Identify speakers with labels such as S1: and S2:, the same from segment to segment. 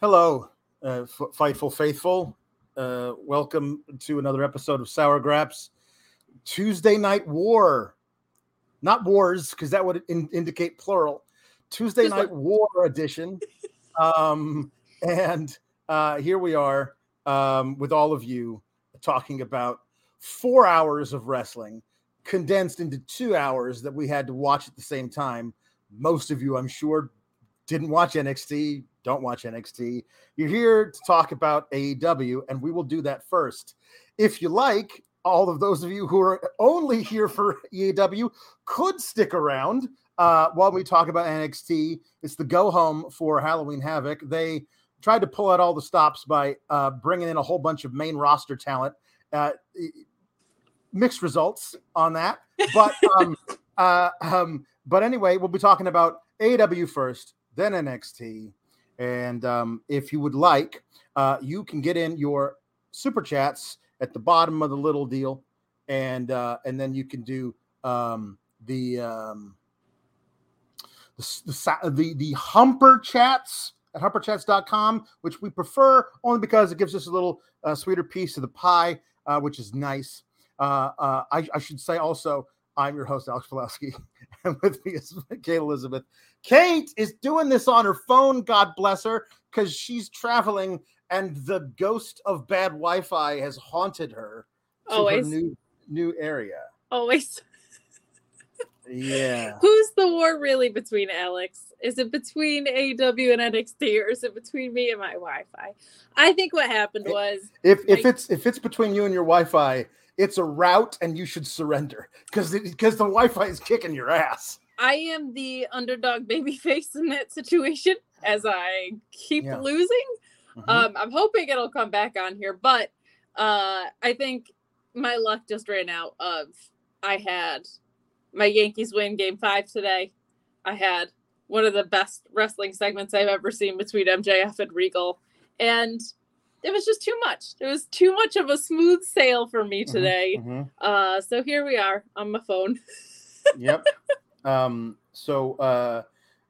S1: Hello, uh, F- Fightful Faithful. Uh, welcome to another episode of Sour Graps. Tuesday Night War. Not wars, because that would in- indicate plural. Tuesday
S2: Just
S1: Night War edition. Um, and uh, here we are um, with all of you talking about four hours of wrestling condensed into two hours that we had to watch at the same time. Most of you, I'm sure, didn't watch NXT, don't watch NXT. You're here to talk about AEW, and we will do that first. If you like, all of those of you who are only here for AEW could stick around uh, while we talk about NXT. It's the go home for Halloween Havoc. They tried to pull out all the stops by uh, bringing in a whole bunch of main roster talent. Uh, mixed results on that, but um, uh, um, but anyway, we'll be talking about AEW first, then NXT, and um, if you would like, uh, you can get in your super chats at the bottom of the little deal, and uh, and then you can do um, the, um, the the the the humper chats at humperchats.com, which we prefer only because it gives us a little uh, sweeter piece of the pie, uh, which is nice. Uh, uh, I, I should say also, I'm your host, Alex Pawlowski, and with me is Kate Elizabeth. Kate is doing this on her phone, God bless her, because she's traveling and the ghost of bad Wi-Fi has haunted her to
S2: Always.
S1: her new new area.
S2: Always.
S1: Yeah.
S2: Who's the war really between Alex? Is it between AW and NXT or is it between me and my Wi-Fi? I think what happened was
S1: If if
S2: Like-
S1: it's if it's between you and your Wi-Fi, it's a route and you should surrender because because the Wi-Fi is kicking your ass.
S2: I am the underdog baby face in that situation as I keep
S1: Yeah.
S2: losing.
S1: Mhm.
S2: Um, I'm hoping it'll come back on here, but uh, I think my luck just ran out of I had my Yankees win game five today. I had one of the best wrestling segments I've ever seen between MJF and Regal. And it was just too much. It was too much of a smooth sail for me
S1: Mhm,
S2: today.
S1: mhm.
S2: Uh, so here we are on my phone.
S1: yep. Um, so uh,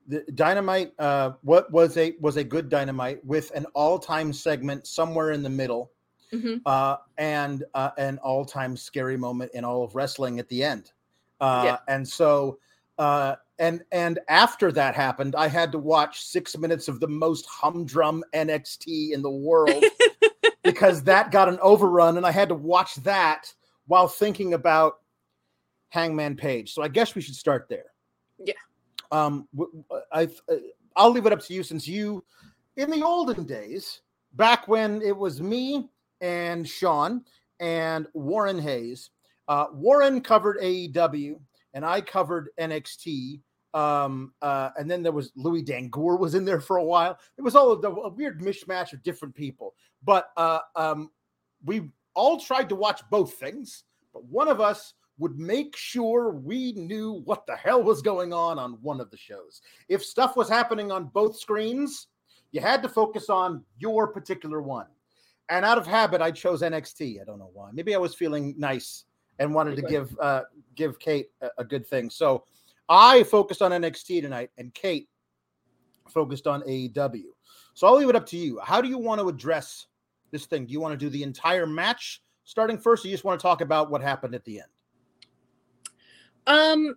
S1: the dynamite uh, what was a was a good dynamite with an all-time segment somewhere in the middle
S2: Mhm.
S1: uh, and uh, an all-time scary moment in all of wrestling at the end. Uh,
S2: Yeah.
S1: And so uh, and and after that happened, I had to watch six minutes of the most humdrum NXT in the world because that got an overrun, and I had to watch that while thinking about Hangman Page. So I guess we should start there.
S2: Yeah.
S1: Um, I uh, I'll leave it up to you since you, in the olden days, back when it was me and Sean and Warren Hayes. Uh, Warren covered AEW and I covered NXT. Um, uh, and then there was Louis Dangoor was in there for a while. It was all a, a weird mishmash of different people, but uh, um, we all tried to watch both things. But one of us would make sure we knew what the hell was going on on one of the shows. If stuff was happening on both screens, you had to focus on your particular one. And out of habit, I chose NXT. I don't know why. Maybe I was feeling nice and wanted to give uh, give Kate a, a good thing. So I focused on NXT tonight, and Kate focused on AEW. So I'll leave it up to you. How do you want to address this thing? Do you want to do the entire match starting first, or you just want to talk about what happened at the end?
S2: Um,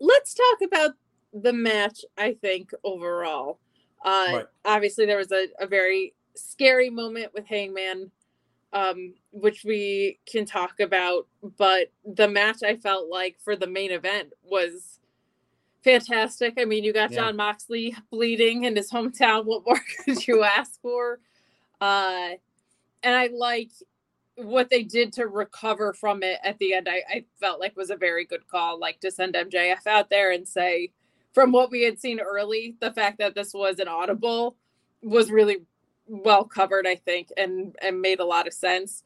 S2: let's talk about the match. I think overall, uh, right. obviously there was a, a very scary moment with Hangman, um, which we can talk about. But the match I felt like for the main event was fantastic. I mean, you got yeah. Jon Moxley bleeding in his hometown. What more could you ask for? Uh, and I like what they did to recover from it at the end. I, I felt like was a very good call, like to send MJF out there and say, from what we had seen early, the fact that this was an audible was really well covered, I think, and and made a lot of sense.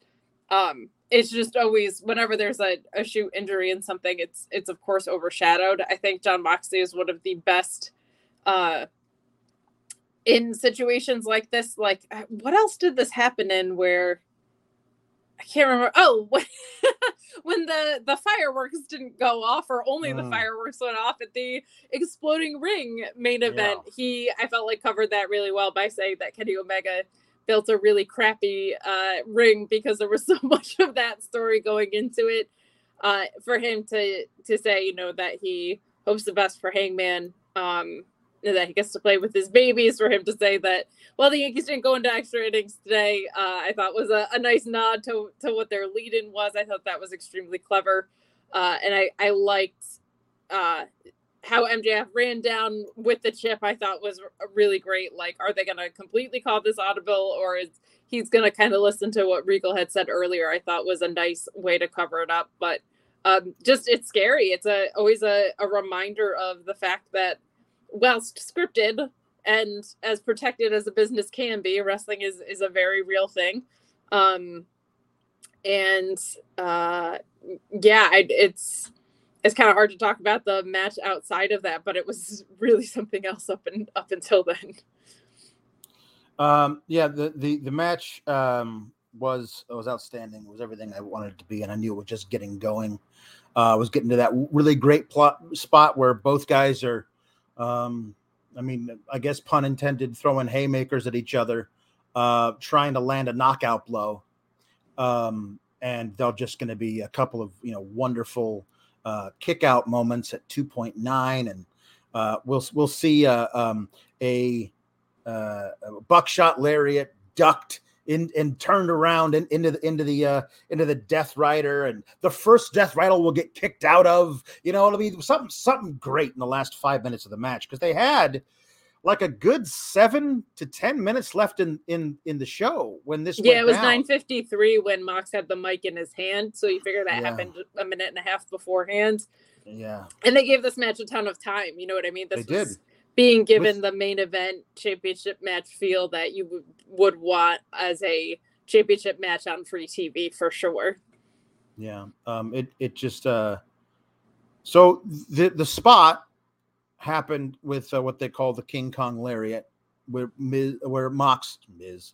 S2: Um, it's just always whenever there's a, a shoot injury and something, it's it's of course overshadowed. I think Jon Moxley is one of the best uh in situations like this. Like uh, what else did this happen in where I can't remember. Oh, when, when the the fireworks didn't go off, or only mm. the fireworks went off at the exploding ring main event. Yeah. He, I felt like covered that really well by saying that Kenny Omega built a really crappy uh, ring because there was so much of that story going into it. Uh, for him to to say, you know, that he hopes the best for Hangman. Um, that he gets to play with his babies for him to say that well the yankees didn't go into extra innings today. Uh, i thought was a, a, nice nod to, to what their lead in was. I thought that was extremely clever. Uh, and i, I liked uh, how mjf ran down with the chip. I thought was really great like are they going to completely call this audible or is he's going to kind of listen to what regal had said earlier? I thought was a nice way to cover it up. But um, just it's scary. It's a always a, a reminder of the fact that whilst scripted and as protected as a business can be, wrestling is is a very real thing. Um, and uh, yeah, I, it's it's kind of hard to talk about the match outside of that, but it was really something else up and up until then.
S1: Um, yeah, the the the match um, was was outstanding. It was everything I wanted it to be, and I knew it was just getting going. Uh, was getting to that really great plot spot where both guys are um, I mean, I guess pun intended, throwing haymakers at each other, uh, trying to land a knockout blow. Um, and they're just going to be a couple of you know wonderful uh, kick out moments at 2.9, and uh, we'll we'll see uh, um, a, uh, a buckshot lariat ducked in and turned around and into the into the uh into the death rider and the first death rider will get kicked out of you know it'll be something something great in the last five minutes of the match because they had like a good seven to ten minutes left in in in the show when this was
S2: yeah it was
S1: down.
S2: 953 when mox had the mic in his hand so you figure that yeah. happened a minute and a half beforehand.
S1: Yeah.
S2: And they gave this match a ton of time you know what i mean? This
S1: they
S2: was
S1: did
S2: being given the main event championship match feel that you would, would want as a championship match on free TV for sure.
S1: Yeah. Um it it just uh so the the spot happened with uh, what they call the King Kong lariat where Miz, where Mox Miz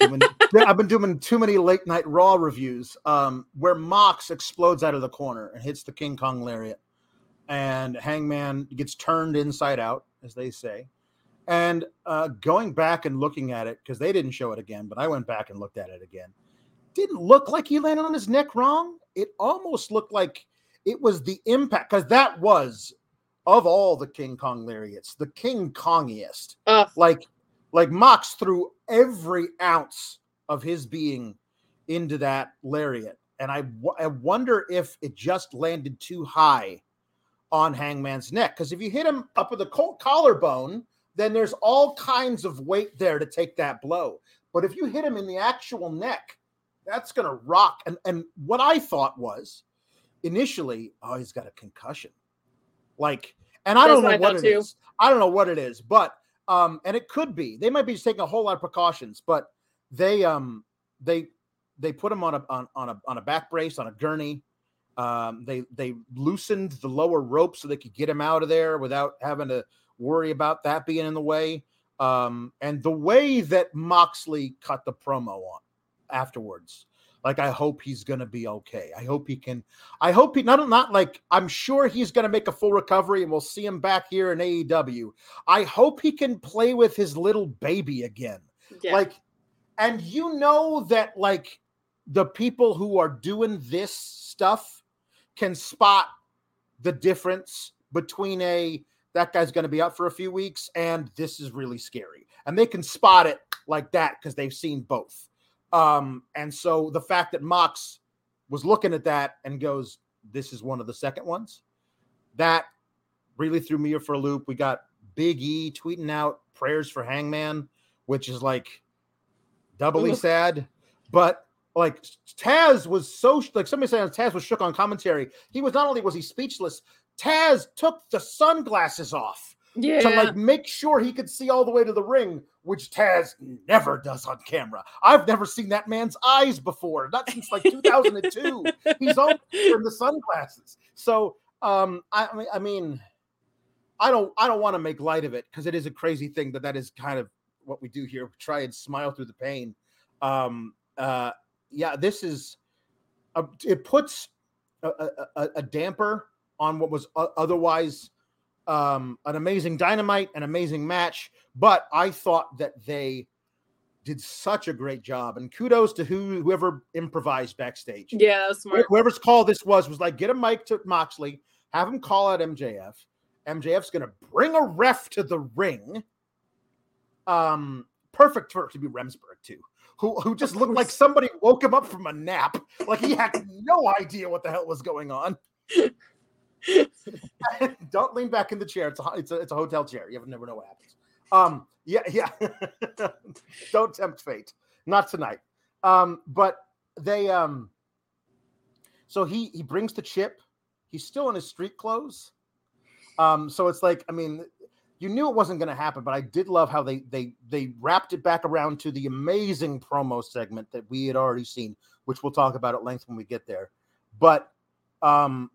S1: doing, I've been doing too many late night Raw reviews. Um, where Mox explodes out of the corner and hits the King Kong lariat, and Hangman gets turned inside out, as they say. And uh, going back and looking at it, because they didn't show it again, but I went back and looked at it again. Didn't look like he landed on his neck wrong. It almost looked like it was the impact, because that was of all the King Kong lariats, the King Kongiest. Uh. Like, like Mox threw every ounce of his being into that lariat, and I, w- I wonder if it just landed too high on Hangman's neck. Because if you hit him up with the collarbone, then there's all kinds of weight there to take that blow. But if you hit him in the actual neck, that's going to rock. And and what I thought was initially, oh, he's got a concussion. Like, and I don't know what it too. is. I don't know what it is, but um, and it could be. They might be just taking a whole lot of precautions, but they um they they put him on a on, on a on a back brace on a gurney Um, they they loosened the lower rope so they could get him out of there without having to worry about that being in the way. Um, and the way that Moxley cut the promo on afterwards, like I hope he's gonna be okay. I hope he can. I hope he not not like I'm sure he's gonna make a full recovery and we'll see him back here in AEW. I hope he can play with his little baby again.
S2: Yeah.
S1: Like, and you know that like the people who are doing this stuff can spot the difference between a that guy's going to be out for a few weeks and this is really scary. And they can spot it like that because they've seen both. Um and so the fact that mox was looking at that and goes this is one of the second ones that really threw me for a loop. We got big e tweeting out prayers for hangman which is like doubly sad. But like Taz was so like somebody saying Taz was shook on commentary. He was not only was he speechless, Taz took the sunglasses off
S2: yeah.
S1: to like make sure he could see all the way to the ring, which Taz never does on camera. I've never seen that man's eyes before, not since like 2002. He's on from the sunglasses. So um I, I mean I mean I don't I don't want to make light of it because it is a crazy thing that that is kind of what we do here. We try and smile through the pain. Um uh yeah, this is a, it puts a, a, a damper on what was otherwise um, an amazing dynamite, an amazing match. But I thought that they did such a great job, and kudos to who whoever improvised backstage.
S2: yeah, smart.
S1: Whoever's call this was was like, get a mic to Moxley, have him call out MJF. MJF's gonna bring a ref to the ring. Um, perfect for it to be Remsburg too, who who just looked like somebody woke him up from a nap, like he had no idea what the hell was going on. Don't lean back in the chair. It's a it's a, it's a hotel chair. You never know what happens. Um, yeah, yeah. Don't tempt fate. Not tonight. Um, but they um. So he he brings the chip. He's still in his street clothes. Um, so it's like I mean, you knew it wasn't going to happen, but I did love how they they they wrapped it back around to the amazing promo segment that we had already seen, which we'll talk about at length when we get there. But um,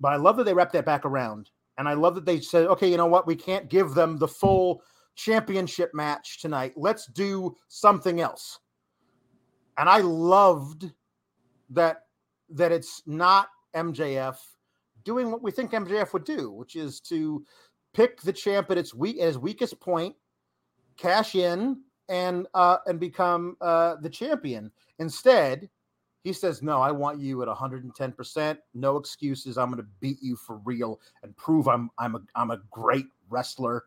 S1: but I love that they wrapped that back around, and I love that they said, okay, you know what, we can't give them the full championship match tonight. Let's do something else. And I loved that that it's not MJF doing what we think MJF would do, which is to pick the champ at its weak at his weakest point, cash in, and uh, and become uh, the champion. Instead, he says, "No, I want you at 110 percent. No excuses. I'm going to beat you for real and prove I'm I'm a I'm a great wrestler."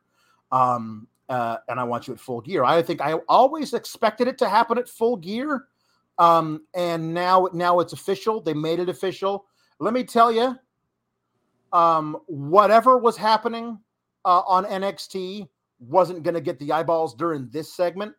S1: Um, uh, and I want you at full gear. I think I always expected it to happen at full gear, um, and now now it's official. They made it official. Let me tell you, um, whatever was happening uh, on NXT wasn't going to get the eyeballs during this segment.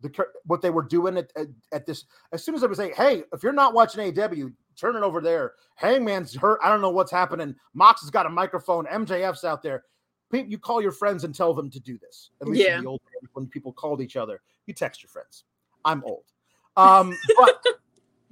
S1: The cur- what they were doing at, at, at this, as soon as I was saying, "Hey, if you're not watching AW, turn it over there." Hangman's hurt. I don't know what's happening. Mox has got a microphone. MJF's out there. You call your friends and tell them to do this. At least
S2: Yeah.
S1: in the old days when people called each other, you text your friends. I'm old, um, but,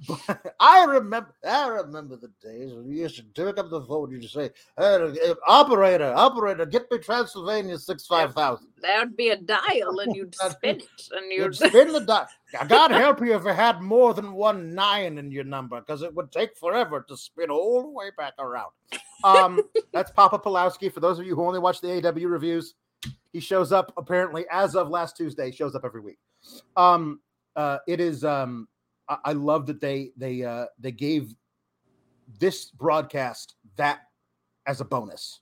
S1: but I remember. I remember the days when you used to pick up the phone. You just say, hey, "Operator, operator, get me Transylvania six five thousand.
S2: Would be a dial, and you'd spin it, and
S1: You'd
S2: you'd.
S1: spin the die. God help you if you had more than one nine in your number, because it would take forever to spin all the way back around. Um, that's Papa Pawlowski. For those of you who only watch the AW reviews, he shows up apparently as of last Tuesday. Shows up every week. Um, uh, it is. Um, I, I love that they they uh, they gave this broadcast that as a bonus.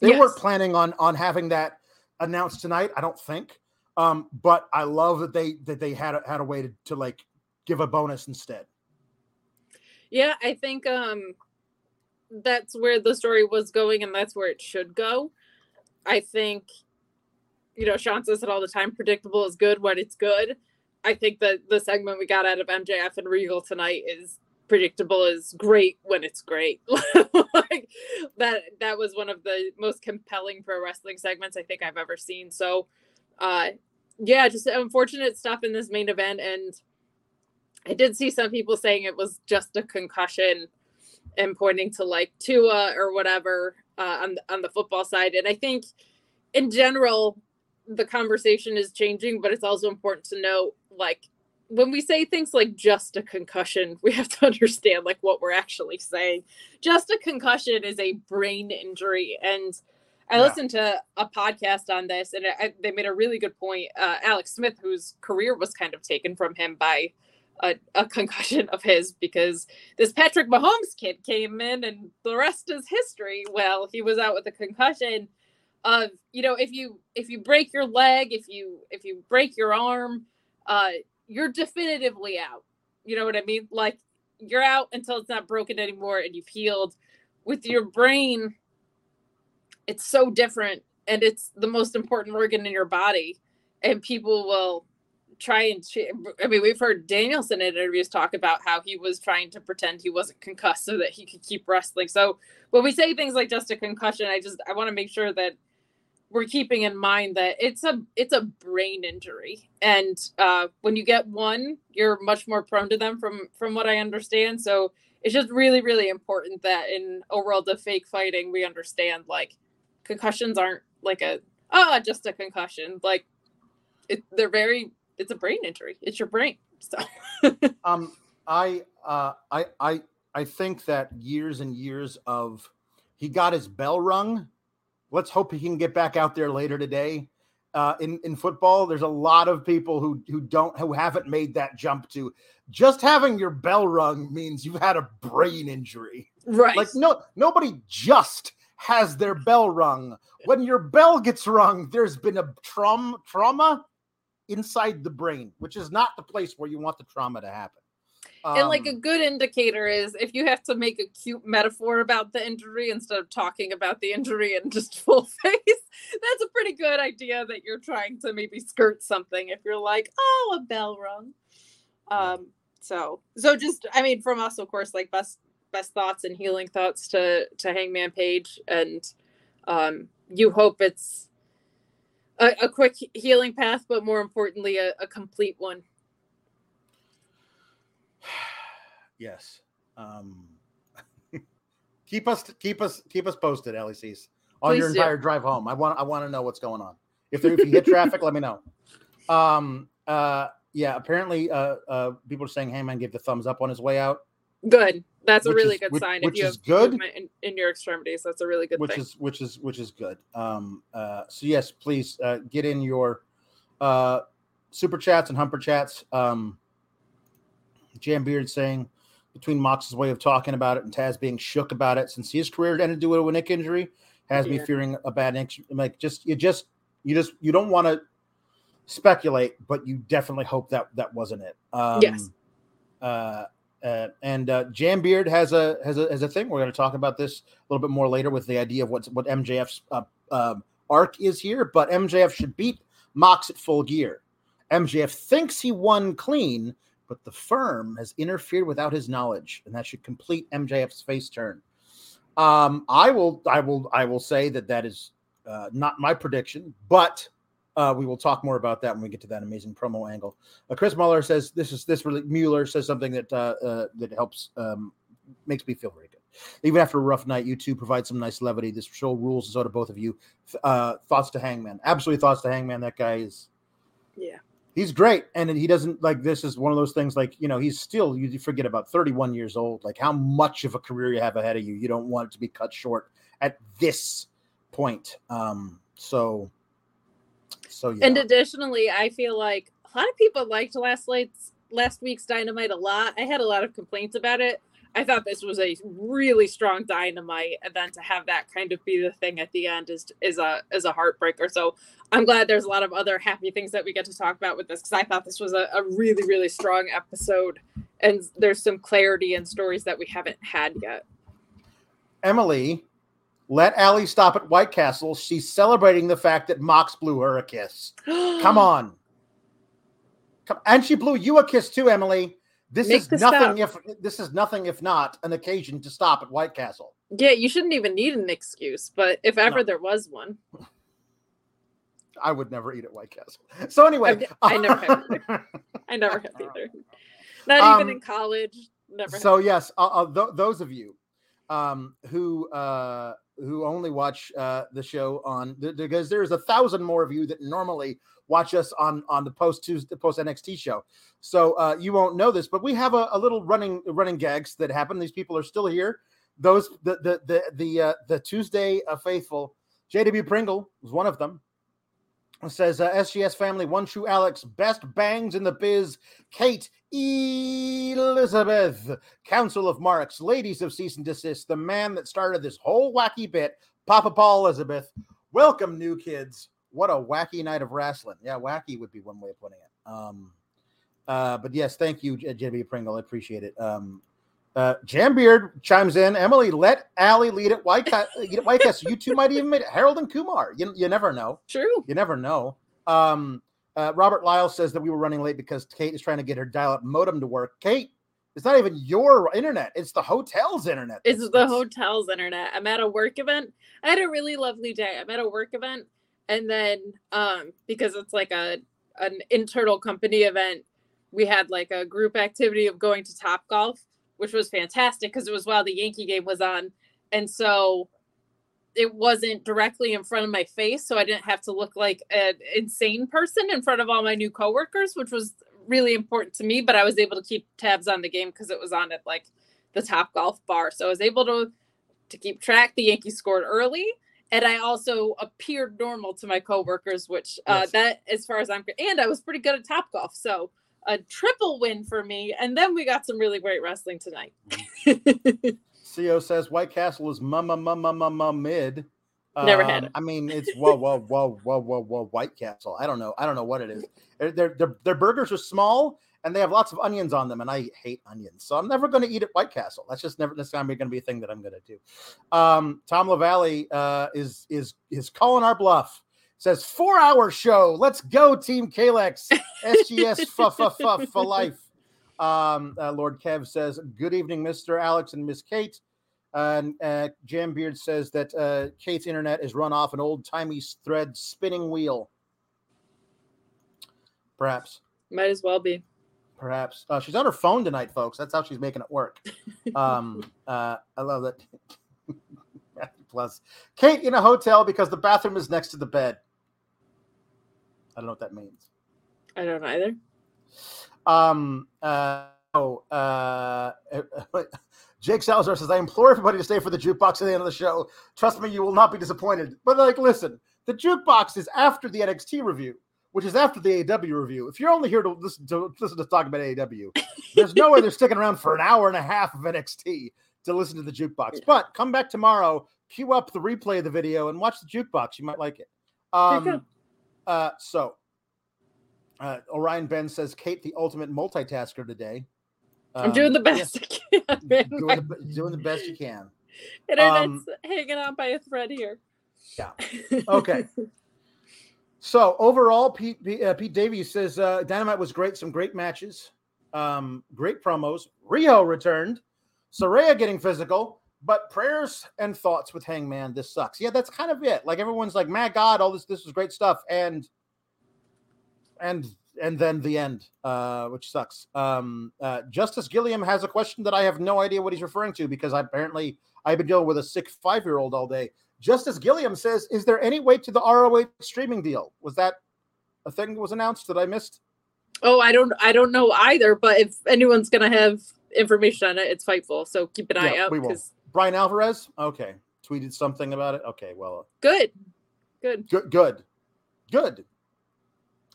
S1: They weren't planning on on having that announced tonight. I don't think. Um, but I love that they that they had a, had a way to, to like give a bonus instead.
S2: Yeah, I think um that's where the story was going and that's where it should go. I think you know, Sean says it all the time, predictable is good when it's good. I think that the segment we got out of MJF and Regal tonight is predictable is great when it's great. like that that was one of the most compelling pro wrestling segments I think I've ever seen. So uh yeah, just unfortunate stuff in this main event and I did see some people saying it was just a concussion and pointing to like Tua or whatever uh, on on the football side. And I think in general the conversation is changing, but it's also important to know like when we say things like just a concussion, we have to understand like what we're actually saying. Just a concussion is a brain injury and I yeah. listened to a podcast on this, and I, they made a really good point. Uh, Alex Smith, whose career was kind of taken from him by a, a, concussion of his, because this Patrick Mahomes kid came in, and the rest is history. Well, he was out with a concussion of you know if you if you break your leg, if you if you break your arm, uh, you're definitively out. You know what I mean? Like you're out until it's not broken anymore, and you've healed. With your brain it's so different and it's the most important organ in your body and people will try and i mean we've heard danielson in interviews talk about how he was trying to pretend he wasn't concussed so that he could keep wrestling so when we say things like just a concussion i just i want to make sure that we're keeping in mind that it's a it's a brain injury and uh, when you get one you're much more prone to them from from what i understand so it's just really really important that in a world of fake fighting we understand like concussions aren't like a ah just a concussion. Like it, they're very it's a brain injury. It's your brain. So
S1: um I uh I I I think that years and years of he got his bell rung. Let's hope he can get back out there later today. Uh, in in football, there's a lot of people who who don't who haven't made that jump to just having your bell rung means you've had a brain injury.
S2: Right.
S1: Like no nobody just has their bell rung. When your bell gets rung, there's been a trauma trauma inside the brain, which is not the place where you want the trauma to happen.
S2: Um, and like a um, good indicator is if you have to make a cute metaphor about the injury instead of talking about the injury in just full face, that's a pretty good idea that you're trying to maybe skirt something. If you're like, oh, a bell rung. Um, so so just I mean from us, of course, like best best thoughts and healing thoughts to to Hangman Page, and um, you hope it's a, a, quick healing path, but more importantly, a, a complete one.
S1: Yes. Um, keep us keep us keep us posted, LECs, on Please your entire do. drive home. I want I want to know what's going on. If there, if you hit traffic, let me know. Um. Uh. Yeah. Apparently, uh, uh, people are saying Hangman gave the thumbs up on his way out.
S2: Good. That's a really
S1: is,
S2: good
S1: which,
S2: sign.
S1: Which
S2: if you
S1: is good
S2: in, in, your extremities, that's a really good
S1: which
S2: thing.
S1: is which is which is good. Um, uh, so yes, please uh, get in your uh, super chats and humper chats. Um, Jam Beard saying between Mox's way of talking about it and Taz being shook about it since his career ended due to a neck injury has yeah. me fearing a bad neck. Like just you just you just you don't want to speculate, but you definitely hope that that wasn't it. Um,
S2: yes.
S1: Uh, uh, and uh, Jambeard has a has a has a thing. We're going to talk about this a little bit more later with the idea of what's what MJF's uh, um, arc is here. But MJF should beat Mox at full gear. MJF thinks he won clean, but the firm has interfered without his knowledge, and that should complete MJF's face turn. Um, I will I will I will say that that is uh, not my prediction, but uh, we will talk more about that when we get to that amazing promo angle. Uh, Chris Muller says this is this really Mueller says something that uh, uh, that helps um, makes me feel very good. Even after a rough night, you two provide some nice levity. This show rules, and so do both of you. Uh, thoughts to Hangman, absolutely thoughts to Hangman. That guy is,
S2: yeah,
S1: he's great, and he doesn't like this is one of those things like you know he's still you forget about 31 years old. Like how much of a career you have ahead of you. You don't want it to be cut short at this point. Um, so so yeah.
S2: And additionally, I feel like a lot of people liked last night's last week's Dynamite a lot. I had a lot of complaints about it. I thought this was a really strong dynamite, and then to have that kind of be the thing at the end is is a is a heartbreaker. So I'm glad there's a lot of other happy things that we get to talk about with this because I thought this was a, a really really strong episode, and there's some clarity and stories that we haven't had yet.
S1: Emily let Allie stop at White Castle. She's celebrating the fact that Mox blew her a kiss. Come on. Come, and she blew you a kiss too, Emily. This Make is nothing stop. if this is nothing if not an occasion to stop at White Castle.
S2: Yeah, you shouldn't even need an excuse, but if ever no. there was one.
S1: I would never eat at White Castle. So anyway,
S2: I, I never have either. I never have either. Not um, even in college. Never.
S1: So yes, uh, uh, th- those of you um, who uh, who only watch uh, the show on because there's a thousand more of you that normally watch us on on the post Tuesday post NXT show. So uh, you won't know this, but we have a, a, little running running gags that happen. These people are still here. Those the the the the uh, the Tuesday uh, faithful. JW Pringle was one of them. Says uh, SGS family, one true Alex, best bangs in the biz. Kate Elizabeth, Council of Marks, ladies of cease and desist, the man that started this whole wacky bit, Papa Paul Elizabeth. Welcome, new kids. What a wacky night of wrestling. Yeah, wacky would be one way of putting it. Um, uh, but yes, thank you, JB Pringle. I appreciate it. Um, uh, Jambeard chimes in. Emily, let Allie lead at White Cat. White Castle. You two might even make it. Harold and Kumar. You, you never know.
S2: True.
S1: You never know. Um, uh, Robert Lyle says that we were running late because Kate is trying to get her dial-up modem to work. Kate, it's not even your internet; it's the hotel's internet.
S2: It's the hotel's internet. I'm at a work event. I had a really lovely day. I'm at a work event, and then um, because it's like a an internal company event, we had like a group activity of going to Top Golf which was fantastic because it was while the Yankee game was on. And so it wasn't directly in front of my face. So I didn't have to look like an insane person in front of all my new coworkers, which was really important to me. But I was able to keep tabs on the game because it was on at like the top golf bar. So I was able to to keep track. The Yankees scored early. And I also appeared normal to my coworkers, which uh, yes. that, as far as I'm, and I was pretty good at top golf. So a triple win for me. And then we got some really great wrestling tonight.
S1: Co says White Castle is mama mama mama mid.
S2: Never um, had it.
S1: I mean, it's whoa whoa whoa whoa whoa whoa White Castle. I don't know. I don't know what it is. Their their their burgers are small and they have lots of onions on them, and I hate onions, so I'm never going to eat at White Castle. That's just never. That's going to be a thing that I'm going to do. Um, Tom Lavalley uh, is is is calling our bluff says four hour show. Let's go, Team Kalex. SGS for, for life. Um, uh, Lord Kev says, Good evening, Mr. Alex and Miss Kate. And uh, Jambeard says that uh, Kate's internet is run off an old timey thread spinning wheel. Perhaps.
S2: Might as well be.
S1: Perhaps. Uh, she's on her phone tonight, folks. That's how she's making it work. Um, uh, I love that. Plus, Kate in a hotel because the bathroom is next to the bed. I don't know what that means.
S2: I don't either.
S1: Um. Uh. Oh. Uh. Jake Salazar says, "I implore everybody to stay for the jukebox at the end of the show. Trust me, you will not be disappointed." But like, listen, the jukebox is after the NXT review, which is after the AEW review. If you're only here to listen to listen to talk about AEW, there's no way they're sticking around for an hour and a half of NXT to listen to the jukebox. But come back tomorrow, cue up the replay of the video, and watch the jukebox. You might like it. Um, uh, so, uh, Orion Ben says, Kate, the ultimate multitasker today.
S2: Um, I'm doing the best yeah. I can.
S1: doing, the, doing, the, best you can.
S2: Internet's um, hanging on by a thread here.
S1: Yeah. Okay. So overall, Pete uh, Pete Davies says uh, Dynamite was great. Some great matches, um, great promos. Rio returned. Saraya getting physical. But prayers and thoughts with Hangman, this sucks. Yeah, that's kind of it. Like everyone's like, "My God, all this this was great stuff," and and and then the end, uh, which sucks. Um, uh, Justice Gilliam has a question that I have no idea what he's referring to because I, apparently I've been dealing with a sick five year old all day. Justice Gilliam says, "Is there any way to the ROH streaming deal? Was that a thing that was announced that I missed?"
S2: Oh, I don't, I don't know either. But if anyone's gonna have information on it, it's Fightful. So keep an eye yeah, out because
S1: Bryan Alvarez, okay, tweeted something about it. Okay, well, uh,
S2: good, good,
S1: good, good, good.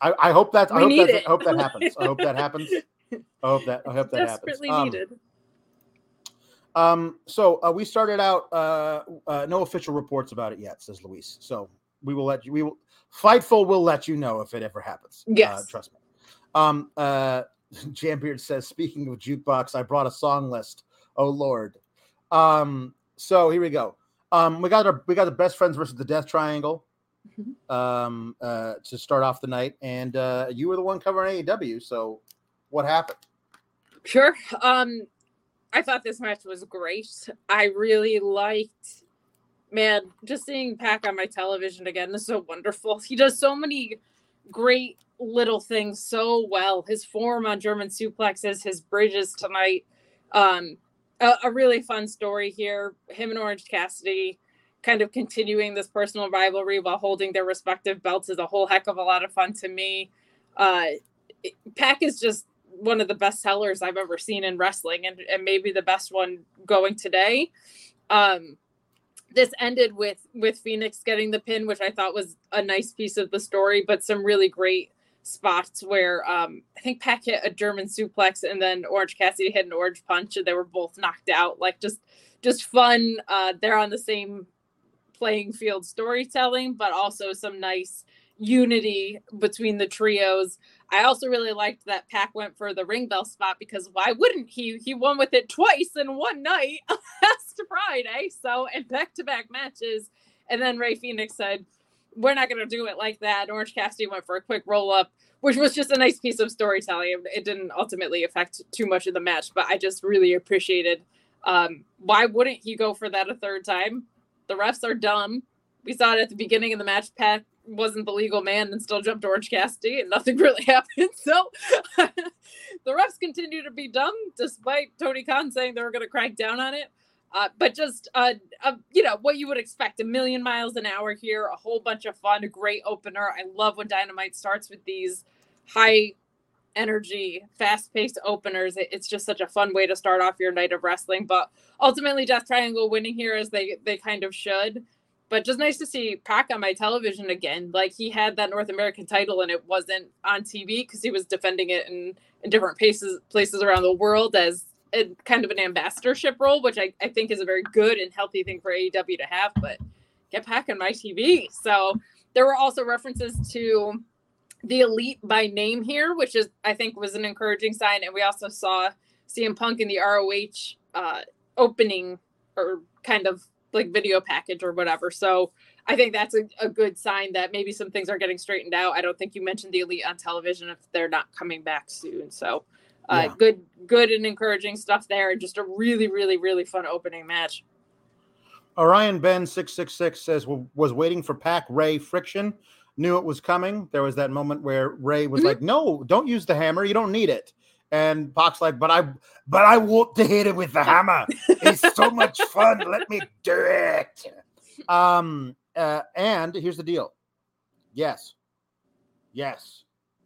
S1: I, I hope that I hope that, I hope that happens. I hope that happens. I hope that I hope that happens.
S2: Desperately needed.
S1: Um, so uh, we started out. Uh, uh, no official reports about it yet, says Luis. So we will let you. We will. Fightful will let you know if it ever happens.
S2: Uh, yes,
S1: trust me. Um, uh, Jambeard says, speaking of jukebox, I brought a song list. Oh Lord, um, so here we go. Um, we got our we got the best friends versus the Death Triangle. Mm-hmm. Um, uh, to start off the night, and uh, you were the one covering AEW. So, what happened?
S2: Sure. Um, I thought this match was great. I really liked, man, just seeing Pac on my television again is so wonderful. He does so many great little things so well. His form on German suplexes, his bridges tonight. Um, a, a really fun story here. Him and Orange Cassidy kind of continuing this personal rivalry while holding their respective belts is a whole heck of a lot of fun to me. Uh, Pac is just one of the best sellers I've ever seen in wrestling, and, and maybe the best one going today. Um, this ended with with Fenix getting the pin, which I thought was a nice piece of the story, but some really great spots where um, I think Pac hit a German suplex and then Orange Cassidy hit an orange punch, and they were both knocked out. Like just just fun. Uh, they're on the same playing field storytelling, but also some nice unity between the trios. I also really liked that Pac went for the ring bell spot because why wouldn't he? He won with it twice in one night last Friday. So, and back to back matches. And then Rey Fenix said, We're not going to do it like that. Orange Cassidy went for a quick roll up, which was just a nice piece of storytelling. It didn't ultimately affect too much of the match, but I just really appreciated um, why wouldn't he go for that a third time? The refs are dumb. We saw it at the beginning of the match. Pac wasn't the legal man and still jumped Orange Cassidy, and nothing really happened. So the refs continue to be dumb, despite Tony Khan saying they were going to crack down on it. Uh, but just uh, uh, you know what you would expect a million miles an hour here a whole bunch of fun a great opener i love when dynamite starts with these high energy fast paced openers it's just such a fun way to start off your night of wrestling but ultimately death triangle winning here as they they kind of should but just nice to see Pac on my television again. Like he had that North American title and it wasn't on TV because he was defending it in, in different places places around the world as a, kind of an ambassadorship role, which I, I think is a very good and healthy thing for AEW to have. But get Pac on my TV. So there were also references to the elite by name here, which is I think was an encouraging sign. And we also saw CM Punk in the ROH uh, opening or kind of like video package or whatever. So I think that's a, a, good sign that maybe some things are getting straightened out. I don't think you mentioned the elite on television if they're not coming back soon. So uh, yeah. good, good and encouraging stuff there, and just a really, really, really fun opening match.
S1: Orion Ben six six six says was waiting for Pac Rey friction, knew it was coming. There was that moment where Rey was mm-hmm. like, "No, don't use the hammer. You don't need it." And Pac's like, but I, but I want to hit it with the hammer. It's so much fun. Let me do it. Um, uh, and here's the deal. Yes, yes,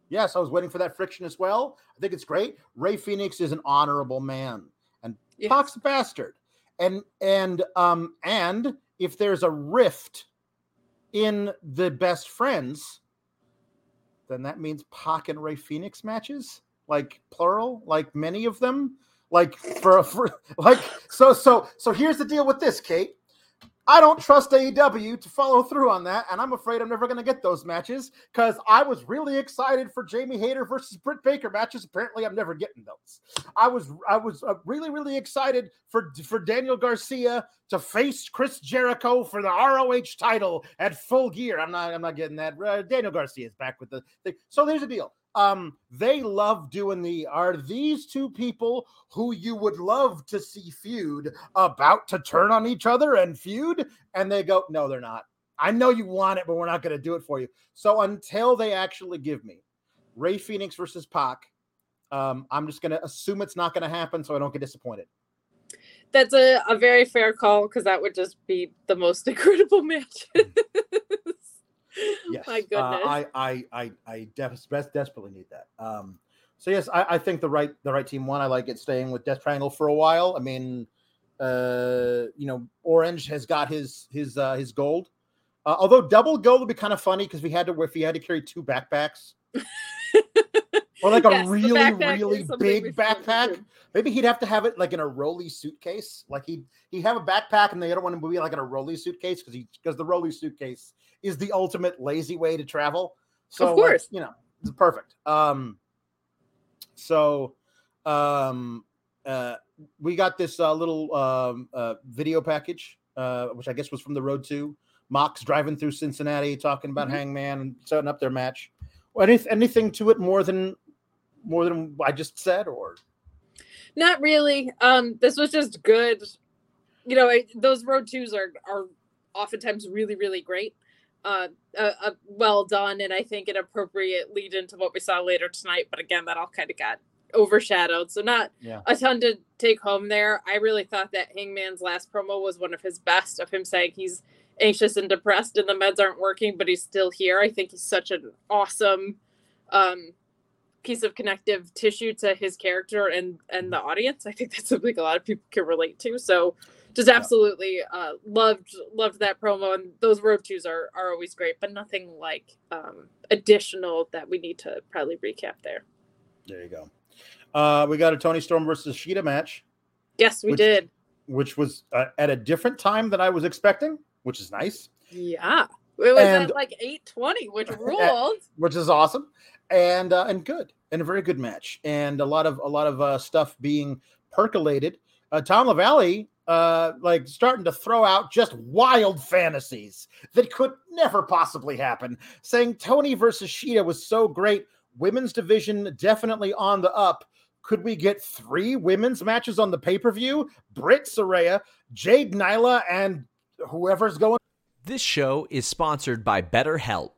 S1: yes. I was waiting for that friction as well. I think it's great. Rey Fenix is an honorable man, and yes. Pac's a bastard. And and um and if there's a rift in the best friends, then that means Pac and Rey Fenix matches like plural, like many of them, like for, for like so so so here's the deal with this, Kate. I don't trust AEW to follow through on that, and I'm afraid I'm never going to get those matches because I was really excited for Jamie Hayter versus Britt Baker matches. Apparently, I'm never getting those. I was I was uh, really really excited for for Daniel Garcia to face Chris Jericho for the ROH title at Full Gear. I'm not I'm not getting that. Uh, Daniel Garcia is back with the thing. So there's a deal um, they love doing the are these two people who you would love to see feud about to turn on each other and feud? And they go, No, they're not. I know you want it, but we're not going to do it for you. So until they actually give me Rey Fenix versus Pac, um, I'm just going to assume it's not going to happen so I don't get disappointed.
S2: That's a, a very fair call because that would just be the most incredible match. Mm.
S1: yes. My goodness. Uh, I I I I desperately need that. Um, so yes, I, I think the right the right team won. I like it staying with Death Triangle for a while. I mean, uh, you know, Orange has got his his uh, his gold. Uh, although double gold would be kind of funny because we had to if he had to carry two backpacks. or like a really really big backpack maybe he'd have to have it like in a rolly suitcase like he'd he have a backpack and the other one would be like in a rolly suitcase because he because the rolly suitcase is the ultimate lazy way to travel. So,
S2: of course,
S1: like, you know, it's perfect. Um, so, um, uh, we got this uh, little um, uh, video package, uh, which I guess was from the road to Mox driving through Cincinnati, talking about mm-hmm. Hangman and setting up their match. Any, anything to it more than more than I just said, or
S2: not really. Um, this was just good. You know, those road twos are are oftentimes really really great uh, uh, well done and I think an appropriate lead into what we saw later tonight. But again, that all kind of got overshadowed. So not
S1: Yeah.
S2: a ton to take home there. I really thought that Hangman's last promo was one of his best of him saying he's anxious and depressed and the meds aren't working, but he's still here. I think he's such an awesome um piece of connective tissue to his character and and the audience. I think that's something a lot of people can relate to. So just absolutely uh loved loved that promo and those road twos are are always great, but nothing like um additional that we need to probably recap there.
S1: There you go. Uh, we got a Toni Storm versus Shida match,
S2: Yes, we
S1: Which-
S2: did.
S1: which was uh, at a different time than I was expecting, which is nice,
S2: Yeah. It was
S1: And-
S2: at like 820, which ruled.
S1: which is awesome, and uh, and good, and a very good match, and a lot of a lot of uh, stuff being percolated. Uh, Tom LaValle, uh, like starting to throw out just wild fantasies that could never possibly happen, saying Toni versus Shida was so great. Women's division definitely on the up. Could we get three women's matches on the pay per view? Britt Saraya, Jade Nyla, and whoever's going.
S3: This show is sponsored by BetterHelp.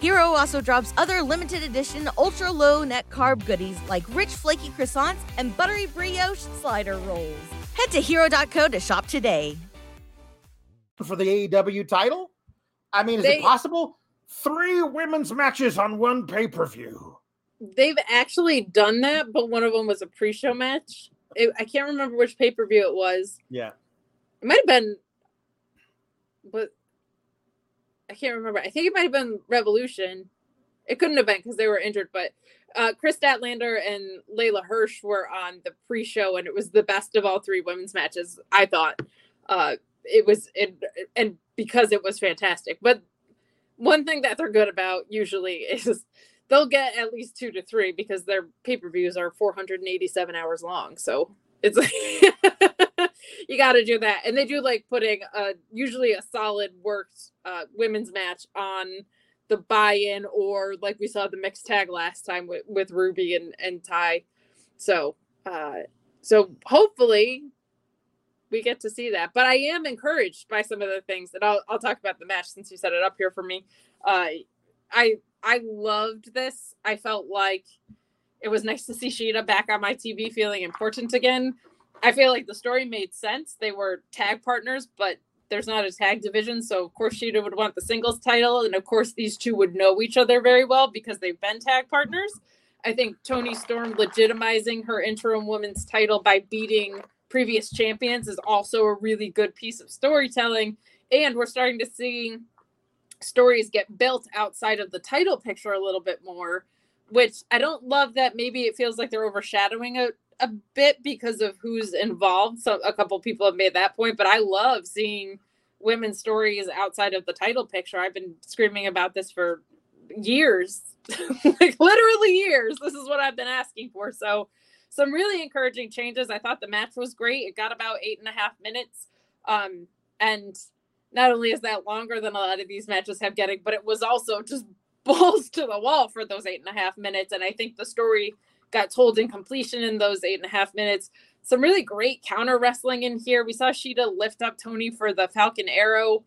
S4: Hero also drops other limited edition ultra low net carb goodies like rich flaky croissants and buttery brioche slider rolls. Head to hero.co to shop today.
S1: for the AEW title? I mean, is
S2: They-
S1: it possible? Three women's matches on one pay per view.
S2: They've actually done that, but one of them was a pre-show match. It, I can't remember which pay-per-view it was.
S1: Yeah.
S2: It might have been, but I can't remember. I think it might have been Revolution. It couldn't have been because they were injured, but uh, Kris Statlander and Leyla Hirsch were on the pre-show, and it was the best of all three women's matches. I thought uh, it was, it, and because it was fantastic. But one thing that they're good about usually is they'll get at least two to three because their pay-per-views are 487 hours long. So it's you got to do that, and they do like putting uh usually a solid worked uh women's match on the buy-in, or like we saw the mixed tag last time with with Ruby and and Ty. So uh so hopefully we get to see that. But I am encouraged by some of the things that I'll I'll talk about the match since you set it up here for me. Uh I I loved this. I felt like it was nice to see Shida back on my TV feeling important again. I feel like the story made sense. They were tag partners, but there's not a tag division. So, of course, Shida would want the singles title. And of course, these two would know each other very well because they've been tag partners. I think Toni Storm legitimizing her interim women's title by beating previous champions is also a really good piece of storytelling. And we're starting to see stories get built outside of the title picture a little bit more, which I don't love that maybe it feels like they're overshadowing a, a bit because of who's involved. So a couple people have made that point, but I love seeing women's stories outside of the title picture. I've been screaming about this for years, like literally years. This is what I've been asking for. So, some really encouraging changes. I thought the match was great. It got about eight and a half minutes. Um, and not only is that longer than a lot of these matches have getting, but it was also just balls to the wall for those eight and a half minutes. And I think the story got told in completion in those eight and a half minutes. Some really great counter wrestling in here. We saw Shida lift up Toni for the Falcon Arrow,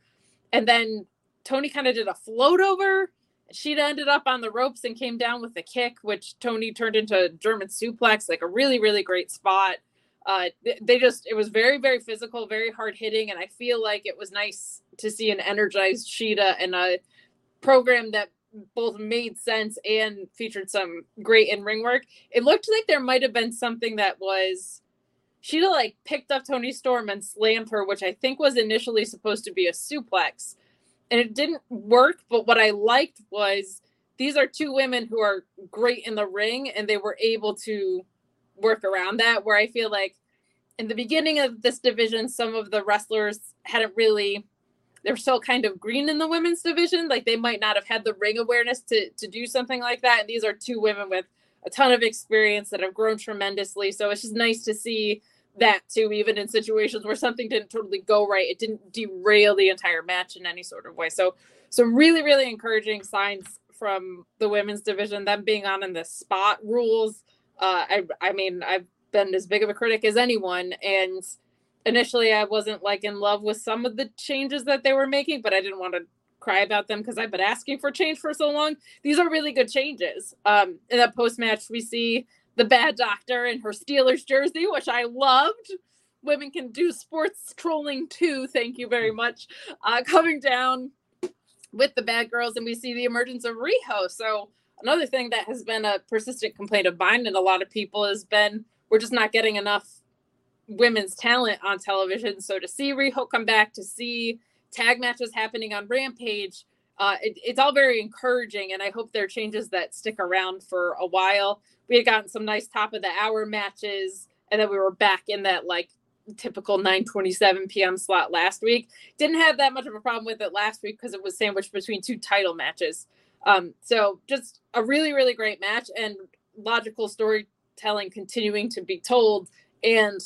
S2: and then Toni kind of did a float over. Shida ended up on the ropes and came down with a kick, which Toni turned into a German suplex, like a really, really great spot. Uh, they just, it was very, very physical, very hard hitting. And I feel like it was nice to see an energized Shida and a program that both made sense and featured some great in ring work. It looked like there might have been something that was Shida like picked up Toni Storm and slammed her, which I think was initially supposed to be a suplex. And it didn't work, but what I liked was these are two women who are great in the ring and they were able to work around that where I feel like in the beginning of this division some of the wrestlers hadn't really they're still kind of green in the women's division. Like they might not have had the ring awareness to to do something like that. And these are two women with a ton of experience that have grown tremendously. So it's just nice to see that too, even in situations where something didn't totally go right. It didn't derail the entire match in any sort of way. So some really, really encouraging signs from the women's division, them being on in the spot rules. Uh, I I mean, I've been as big of a critic as anyone and initially I wasn't like in love with some of the changes that they were making, but I didn't want to cry about them because I've been asking for change for so long. These are really good changes. Um, in that post match, we see the bad doctor in her Steelers jersey, which I loved. Women can do sports trolling too. Thank you very much. Uh, coming down with the bad girls, and we see the emergence of Riho. So another thing that has been a persistent complaint of mine and a lot of people has been we're just not getting enough women's talent on television. So to see Riho come back, to see tag matches happening on Rampage, uh, it, it's all very encouraging. And I hope there are changes that stick around for a while. We had gotten some nice top of the hour matches, and then we were back in that like typical 9:27 p.m. slot last week. Didn't have that much of a problem with it last week because it was sandwiched between two title matches. Um, so just a really, really great match and logical storytelling continuing to be told. And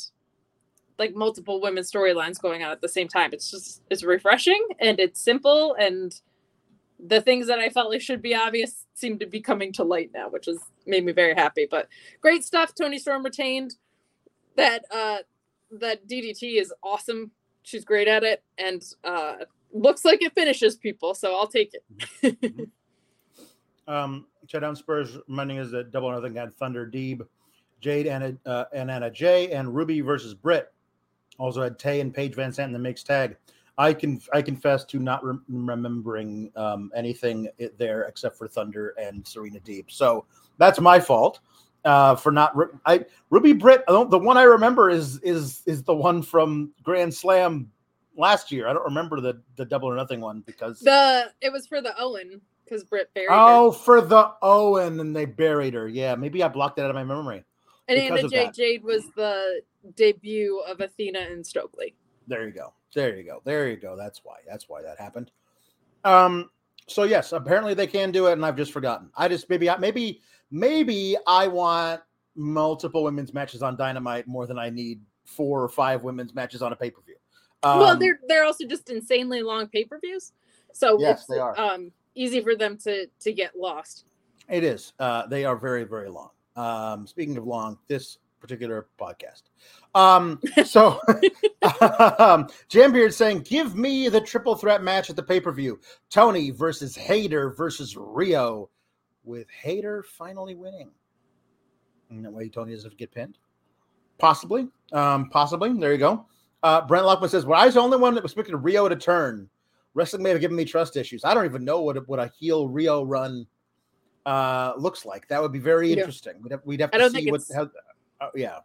S2: like multiple women's storylines going on at the same time. It's just it's refreshing and it's simple and the things that I felt like should be obvious seem to be coming to light now, which has made me very happy. But great stuff. Toni Storm retained that uh that DDT is awesome. She's great at it and uh looks like it finishes people, so I'll take it.
S1: um Down Spurs reminding us that double nothing had Thunder Deeb, Jade and uh, and Anna Jay and Ruby versus Britt also had Tay and Paige VanZant in the mixed tag. I can I confess to not re- remembering um, anything there except for Thunder and Serena Deeb. So that's my fault uh, for not. Re- I Ruby Britt. the one I remember is is is the one from Grand Slam last year. I don't remember the the double or nothing one because
S2: the it was for the Owen because Britt buried.
S1: Oh, her. for the Owen and they buried her. Yeah, maybe I blocked it out of my memory.
S2: And Anna Jade was the debut of Athena and Stokely.
S1: There you go. There you go. There you go. That's why. That's why that happened. Um. So yes, apparently they can do it, and I've just forgotten. I just maybe maybe maybe I want multiple women's matches on Dynamite more than I need four or five women's matches on a pay per view.
S2: Um, well, they're they're also just insanely long pay per views, so
S1: yes, they are.
S2: Um, easy for them to to get lost.
S1: It is. Uh, they are very very long. Um, speaking of long, this particular podcast. Um, so um, Jambeard saying, "Give me the triple threat match at the pay per view: Toni versus Hater versus Riho, with Hater finally winning. And that way, Toni doesn't get pinned. Possibly, um, possibly. There you go. Uh, Brent Lockman says, "Well, I was the only one that was expecting Riho to turn. Wrestling may have given me trust issues. I don't even know what what a heel Riho run." Uh, looks like that would be very interesting. Yeah. We'd have, we'd have to see what how, Oh, yeah.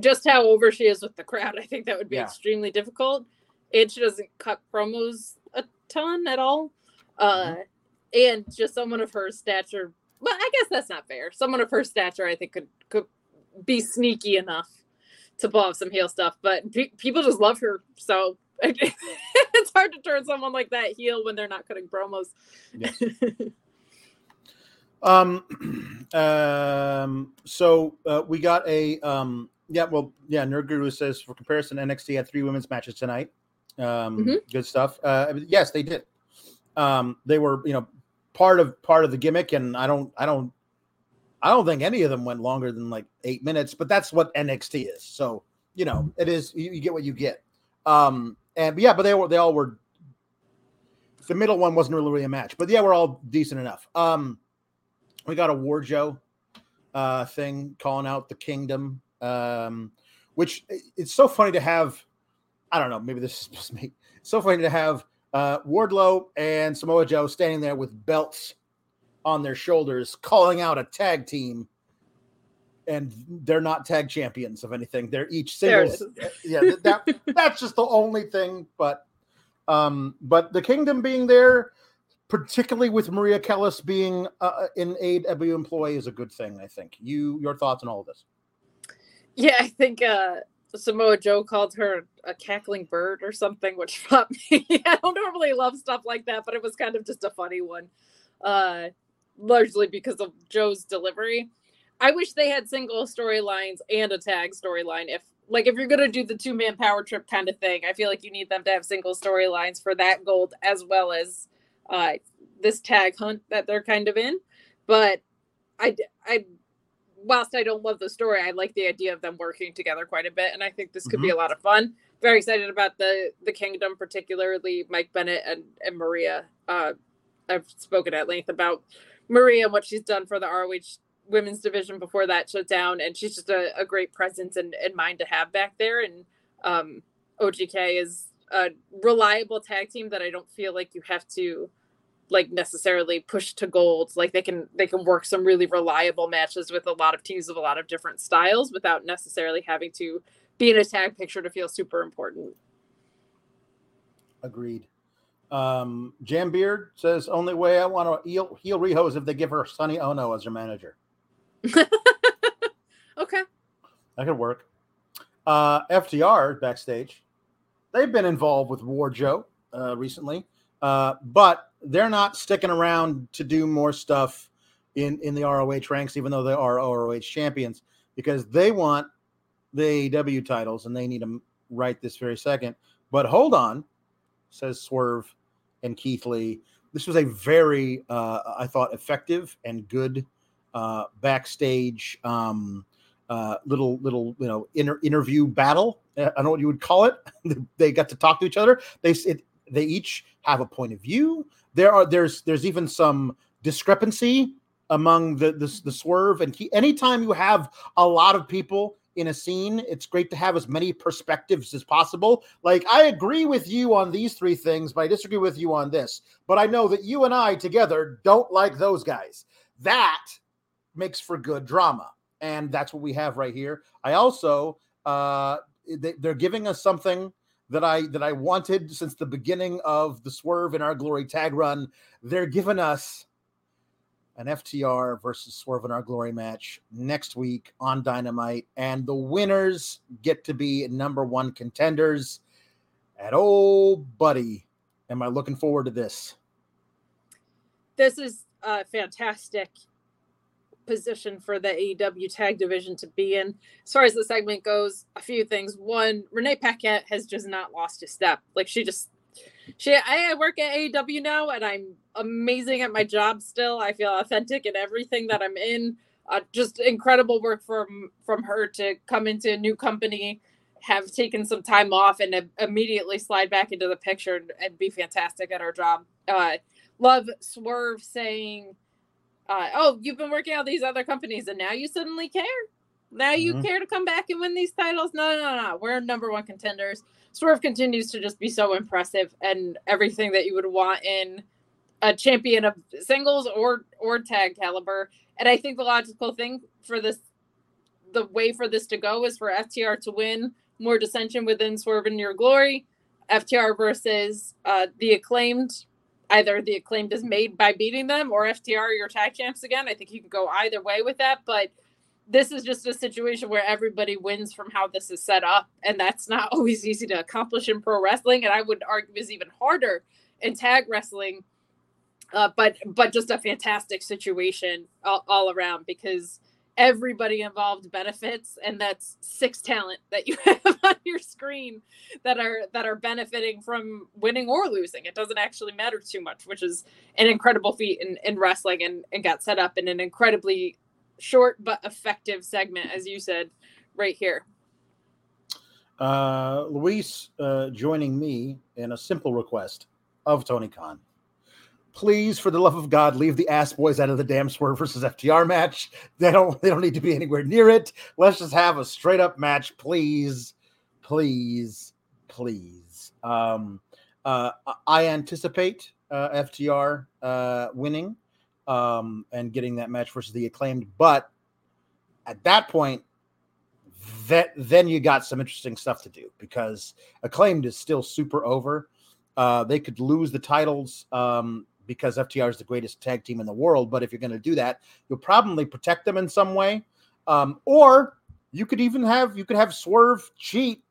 S2: Just how over she is with the crowd, I think that would be yeah. extremely difficult. And she doesn't cut promos a ton at all. Uh, mm-hmm. And just someone of her stature, well, I guess that's not fair. Someone of her stature, I think, could could be sneaky enough to pull off some heel stuff. But pe- people just love her, so it's hard to turn someone like that heel when they're not cutting promos.
S1: Yes. Um, um, so uh, we got a um, yeah, well, yeah. Nerd Guru says for comparison, NXT had three women's matches tonight. Um,
S2: Mhm.
S1: good stuff. Uh, yes, they did. Um, they were, you know, part of part of the gimmick, and I don't, I don't, I don't think any of them went longer than like eight minutes. But that's what NXT is. So you know, it is. You, you get what you get. Um, and yeah, but they were, they all were. The middle one wasn't really, really a match, but yeah, we're all decent enough. Um, we got a War Joe uh, thing calling out the Kingdom, um, which it's so funny to have. I don't know, maybe this is me. It's so funny to have uh, Wardlow and Samoa Joe standing there with belts on their shoulders, calling out a tag team, and they're not tag champions of anything. They're each singles. Yeah, that that's just the only thing. But um, but the Kingdom being there, particularly with Maria Kanellis being uh, an AEW employee, is a good thing. I think. You your thoughts on all of this?
S2: Yeah, I think uh, Samoa Joe called her a cackling bird or something, which got me. I don't normally love stuff like that, but it was kind of just a funny one, uh, largely because of Joe's delivery. I wish they had single storylines and a tag storyline. If like if you're gonna do the two man power trip kind of thing, I feel like you need them to have single storylines for that gold as well as uh, this tag hunt that they're kind of in. But I I whilst I don't love the story, I like the idea of them working together quite a bit, and I think this could be a lot of fun. Very excited about the the kingdom, particularly Mike Bennett and and Maria. Uh, I've spoken at length about Maria and what she's done for the ROH women's division before that shut down, and she's just a, a great presence and, and mind to have back there. And um, OGK is a reliable tag team that I don't feel like you have to like necessarily push to gold like they can they can work some really reliable matches with a lot of teams of a lot of different styles without necessarily having to be in a tag picture to feel super important
S1: Agreed. Um, Jam Beard says only way I want to heel, heel Riho is if they give her Sonny Onoo as her manager.
S2: okay
S1: That could work. Uh, FTR backstage, they've been involved with War Joe uh, recently, uh, but they're not sticking around to do more stuff in in the ROH ranks, even though they are ROH champions, because they want the AEW titles and they need them right this very second. But hold on, says Swerve and Keith Lee. This was a very, uh, I thought, effective and good uh, backstage um, uh, little little you know inter- interview battle. I don't know what you would call it. they got to talk to each other. They it, they each have a point of view. There are there's there's even some discrepancy among the the, the swerve and Keith. anytime you have a lot of people in a scene, it's great to have as many perspectives as possible. Like, I agree with you on these three things, but I disagree with you on this. But I know that you and I together don't like those guys. That makes for good drama. And that's what we have right here. I also, uh, Eh, they, they're giving us something that I that I wanted since the beginning of the Swerve in Our Glory tag run. They're giving us an FTR versus Swerve in Our Glory match next week on Dynamite, and the winners get to be number one contenders. And oh, buddy, am I looking forward to this?
S2: this is a fantastic position for the AEW tag division to be in. As far as the segment goes, a few things. One, Renee Paquette has just not lost a step. Like she just she I work at AEW now and I'm amazing at my job still. I feel authentic in everything that I'm in. Uh, just incredible work from from her to come into a new company, have taken some time off and uh, immediately slide back into the picture and, and be fantastic at her job. Uh, love Swerve saying, uh, "Oh, you've been working at these other companies, and now you suddenly care. Now you
S1: Mhm.
S2: care to come back and win these titles? No, no, no. We're number one contenders." Swerve continues to just be so impressive, and everything that you would want in a champion of singles or or tag caliber. And I think the logical thing for this, the way for this to go, is for FTR to win more dissension within Swerve and Your Glory. FTR versus uh, the acclaimed either the acclaimed is made by beating them or FTR your tag champs again. I think you can go either way with that, but this is just a situation where everybody wins from how this is set up, and that's not always easy to accomplish in pro wrestling. And I would argue is even harder in tag wrestling. Uh, but but just a fantastic situation all, all around because everybody involved benefits and that's six talent that you have on your screen that are that are benefiting from winning or losing. It doesn't actually matter too much which is an incredible feat in, in wrestling and, and got set up in an incredibly short but effective segment as you said right here.
S1: Uh luis uh joining me in a simple request of tony khan please, for the love of God, leave the ass boys out of the damn swerve versus FTR match. They don't they don't need to be anywhere near it. Let's just have a straight up match, please, please, please. Um, uh, I anticipate uh, FTR uh, winning um, and getting that match versus the acclaimed, but at that point, that then you got some interesting stuff to do because acclaimed is still super over. Uh, they could lose the titles um, because FTR is the greatest tag team in the world. But if you're going to do that, you'll probably protect them in some way, um, or you could even have you could have Swerve cheat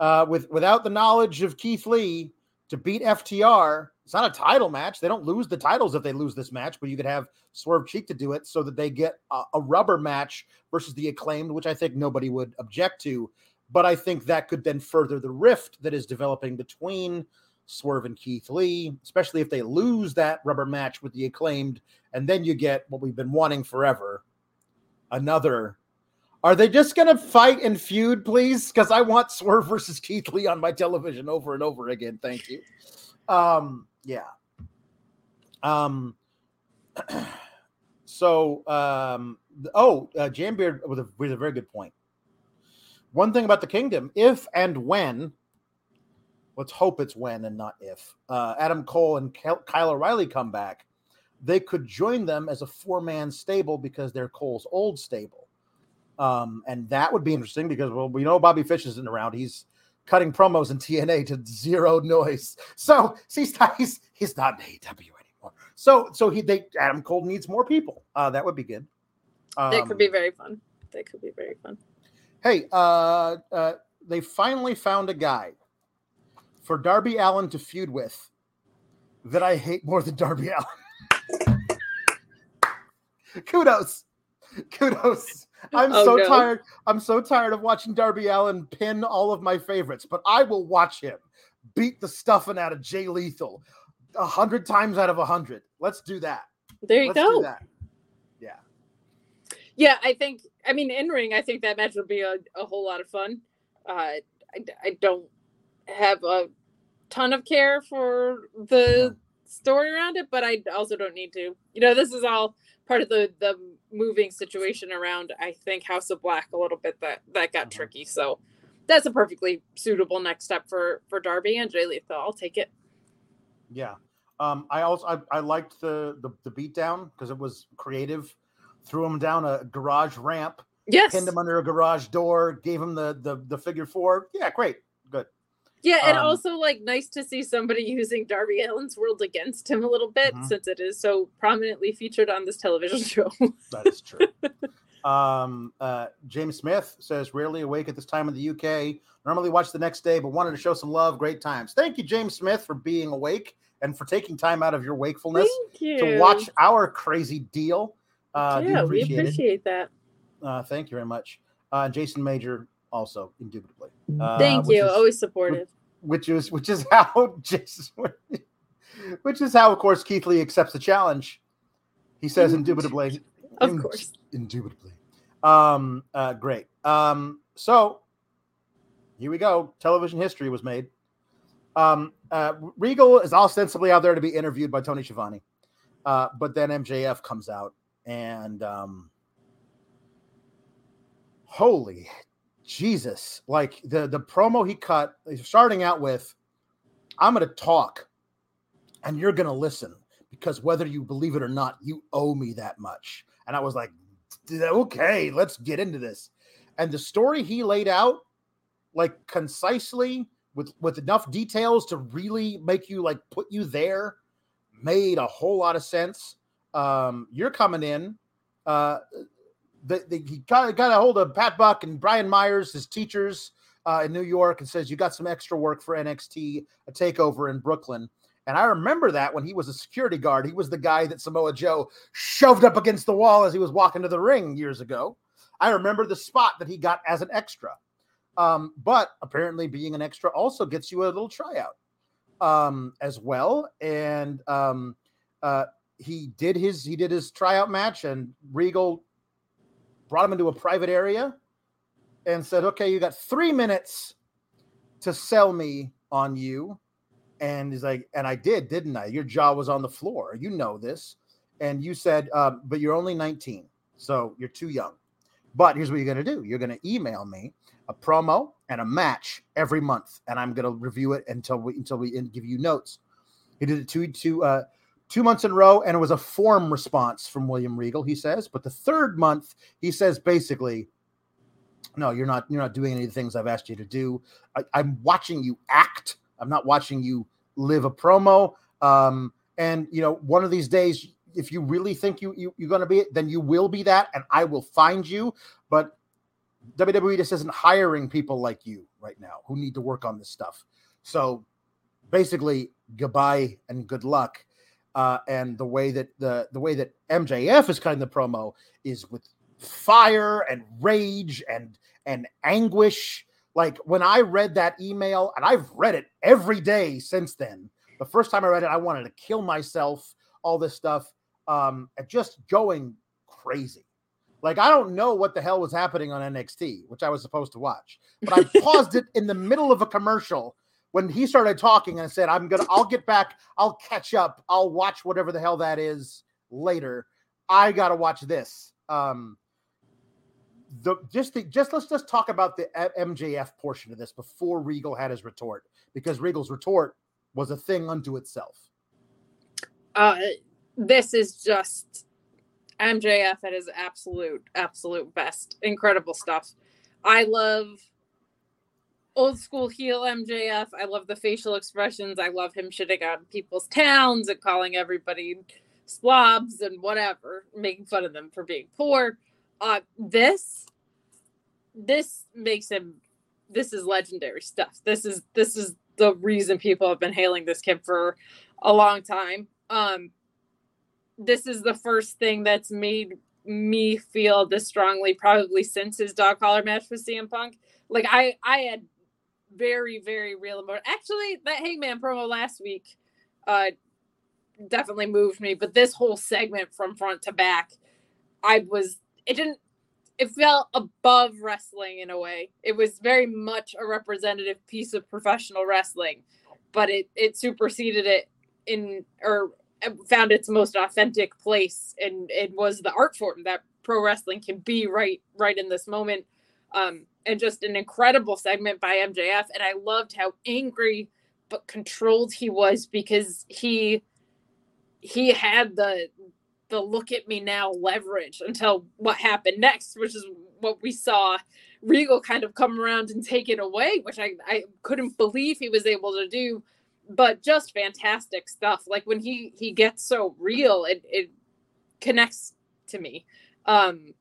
S1: uh, with without the knowledge of Keith Lee to beat FTR. It's not a title match. They don't lose the titles if they lose this match, but you could have Swerve cheat to do it so that they get a, a rubber match versus the acclaimed, which I think nobody would object to. But I think that could then further the rift that is developing between Swerve and Keith Lee, especially if they lose that rubber match with the acclaimed, and then you get what we've been wanting forever another. Are they just going to fight and feud, please? Because I want Swerve versus Keith Lee on my television over and over again. Thank you. Um, yeah. Um, so, um, oh, uh, Jambeard with a, with a very good point. One thing about the kingdom, if and when let's hope it's when and not if uh, Adam Cole and Kyle O'Reilly come back, they could join them as a four man stable because they're Cole's old stable. Um, and that would be interesting because well, we know Bobby Fish isn't around. He's cutting promos in TNA to zero noise. So he's not, he's he's not in AEW anymore. So so he they Adam Cole needs more people. Uh, that would be good.
S2: Um, that could be very fun. That could be very fun.
S1: Hey, uh, uh, they finally found a guy for Darby Allin to feud with that I hate more than Darby Allin. Kudos. Kudos. I'm oh, so no. tired. I'm so tired of watching Darby Allin pin all of my favorites, but I will watch him beat the stuffing out of Jay Lethal a hundred times out of a hundred. Let's do that.
S2: There you
S1: Let's
S2: go.
S1: Yeah.
S2: Yeah, I think. I mean, in ring, I think that match will be a, a whole lot of fun. Uh, I, I don't have a ton of care for the story around it, but I also don't need to. You know, this is all part of the the moving situation around I think House of Black a little bit that that got mm-hmm. tricky. So that's a perfectly suitable next step for for Darby and Jay Lethal. I'll take it.
S1: Yeah. Um, I also I, I liked the the, the beatdown because it was creative. Threw him down a garage ramp.
S2: Yes.
S1: Pinned him under a garage door. Gave him the the the figure four. Yeah, great. Good.
S2: Yeah, and um, also like nice to see somebody using Darby Allin's world against him a little bit mm-hmm. since it is so prominently featured on this television show.
S1: that is true. um, uh, James Smith says, rarely awake at this time in the UK. Normally watch the next day, but wanted to show some love. Great times. Thank you, James Smith, for being awake and for taking time out of your wakefulness to watch our crazy deal.
S2: Uh, yeah, appreciate we appreciate it. that.
S1: Uh, thank you very much. Uh, Jason Major, also indubitably.
S2: Uh, Thank you. Is, Always supportive.
S1: Which is which is how just which is how of course Keith Lee accepts the challenge. He says indubitably.
S2: Of in, course.
S1: Indubitably. Um uh great. Um so here we go. Television history was made. Um uh Regal is ostensibly out there to be interviewed by Tony Schiavone. Uh, but then MJF comes out and um holy Jesus, like the the promo he cut, starting out with, "I'm going to talk, and you're going to listen because whether you believe it or not, you owe me that much." And I was like, "Okay, let's get into this." And the story he laid out, like concisely with with enough details to really make you like put you there, made a whole lot of sense. Um, you're coming in. Uh, the, the, he got, got a hold of Pat Buck and Brian Myers, his teachers uh, in New York, and says, You got some extra work for NXT, a takeover in Brooklyn. And I remember that when he was a security guard, he was the guy that Samoa Joe shoved up against the wall as he was walking to the ring years ago. I remember the spot that he got as an extra. Um, but apparently, being an extra also gets you a little tryout um, as well. And um, uh, he did his he did his tryout match, and Regal brought him into a private area and said, "Okay, you got three minutes to sell me on you." And he's like, "And I did, didn't I? Your jaw was on the floor. You know this." And you said, um, "But you're only 19, so you're too young." But here's what you're going to do: you're going to email me a promo and a match every month, and I'm going to review it until we until we give you notes. He did it two two uh, two months in a row, and it was a form response from William Regal. He says, but the third month, he says basically, no, you're not you're not doing any of the things I've asked you to do. I, I'm watching you act. I'm not watching you live a promo. Um, and you know, one of these days, if you really think you, you you're going to be it, then you will be that, and I will find you. But WWE just isn't hiring people like you right now who need to work on this stuff. So basically, goodbye and good luck. Uh, and the way that the the way that MJF is cutting the promo is with fire and rage and and anguish. Like when I read that email, and I've read it every day since then. The first time I read it, I wanted to kill myself. All this stuff, um, and just going crazy. Like I don't know what the hell was happening on NXT, which I was supposed to watch, but I paused it in the middle of a commercial when he started talking and said, "I'm gonna, I'll get back, I'll catch up, I'll watch whatever the hell that is later." I gotta watch this. Um, the just the, just let's just talk about the MJF portion of this before Regal had his retort because Regal's retort was a thing unto itself.
S2: Uh, this is just MJF at his absolute, absolute best. Incredible stuff. I love old school heel MJF. I love the facial expressions. I love him shitting on people's towns and calling everybody slobs and whatever, making fun of them for being poor. Uh, this, this makes him. This is legendary stuff. This is this is the reason people have been hailing this kid for a long time. Um, this is the first thing that's made me feel this strongly probably since his dog collar match with CM Punk. Like I I had very very real emotion. Actually, that Hangman promo last week uh definitely moved me, but this whole segment from front to back I was it didn't it felt above wrestling in a way. It was very much a representative piece of professional wrestling, but it it superseded it in or found its most authentic place and it was the art form that pro wrestling can be right right in this moment um and just an incredible segment by MJF and I loved how angry but controlled he was because he he had the the look at me now leverage until what happened next which is what we saw Regal kind of come around and take it away which I I couldn't believe he was able to do but just fantastic stuff. Like when he he gets so real, it it connects to me. Um,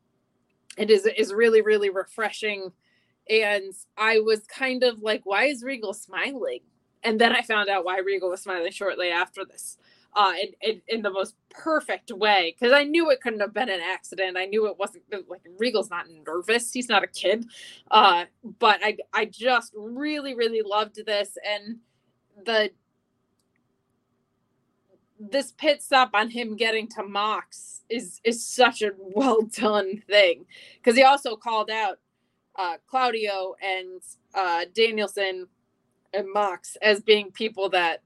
S2: it is is really really refreshing, and I was kind of like, why is Regal smiling? And then I found out why Regal was smiling shortly after this. Uh, in, in, in the most perfect way because I knew it couldn't have been an accident. I knew it wasn't like Regal's not nervous. He's not a kid. Uh, but I I just really really loved this and the this pit stop on him getting to Mox is is such a well done thing because he also called out uh, Claudio and uh, Danielson and Mox as being people that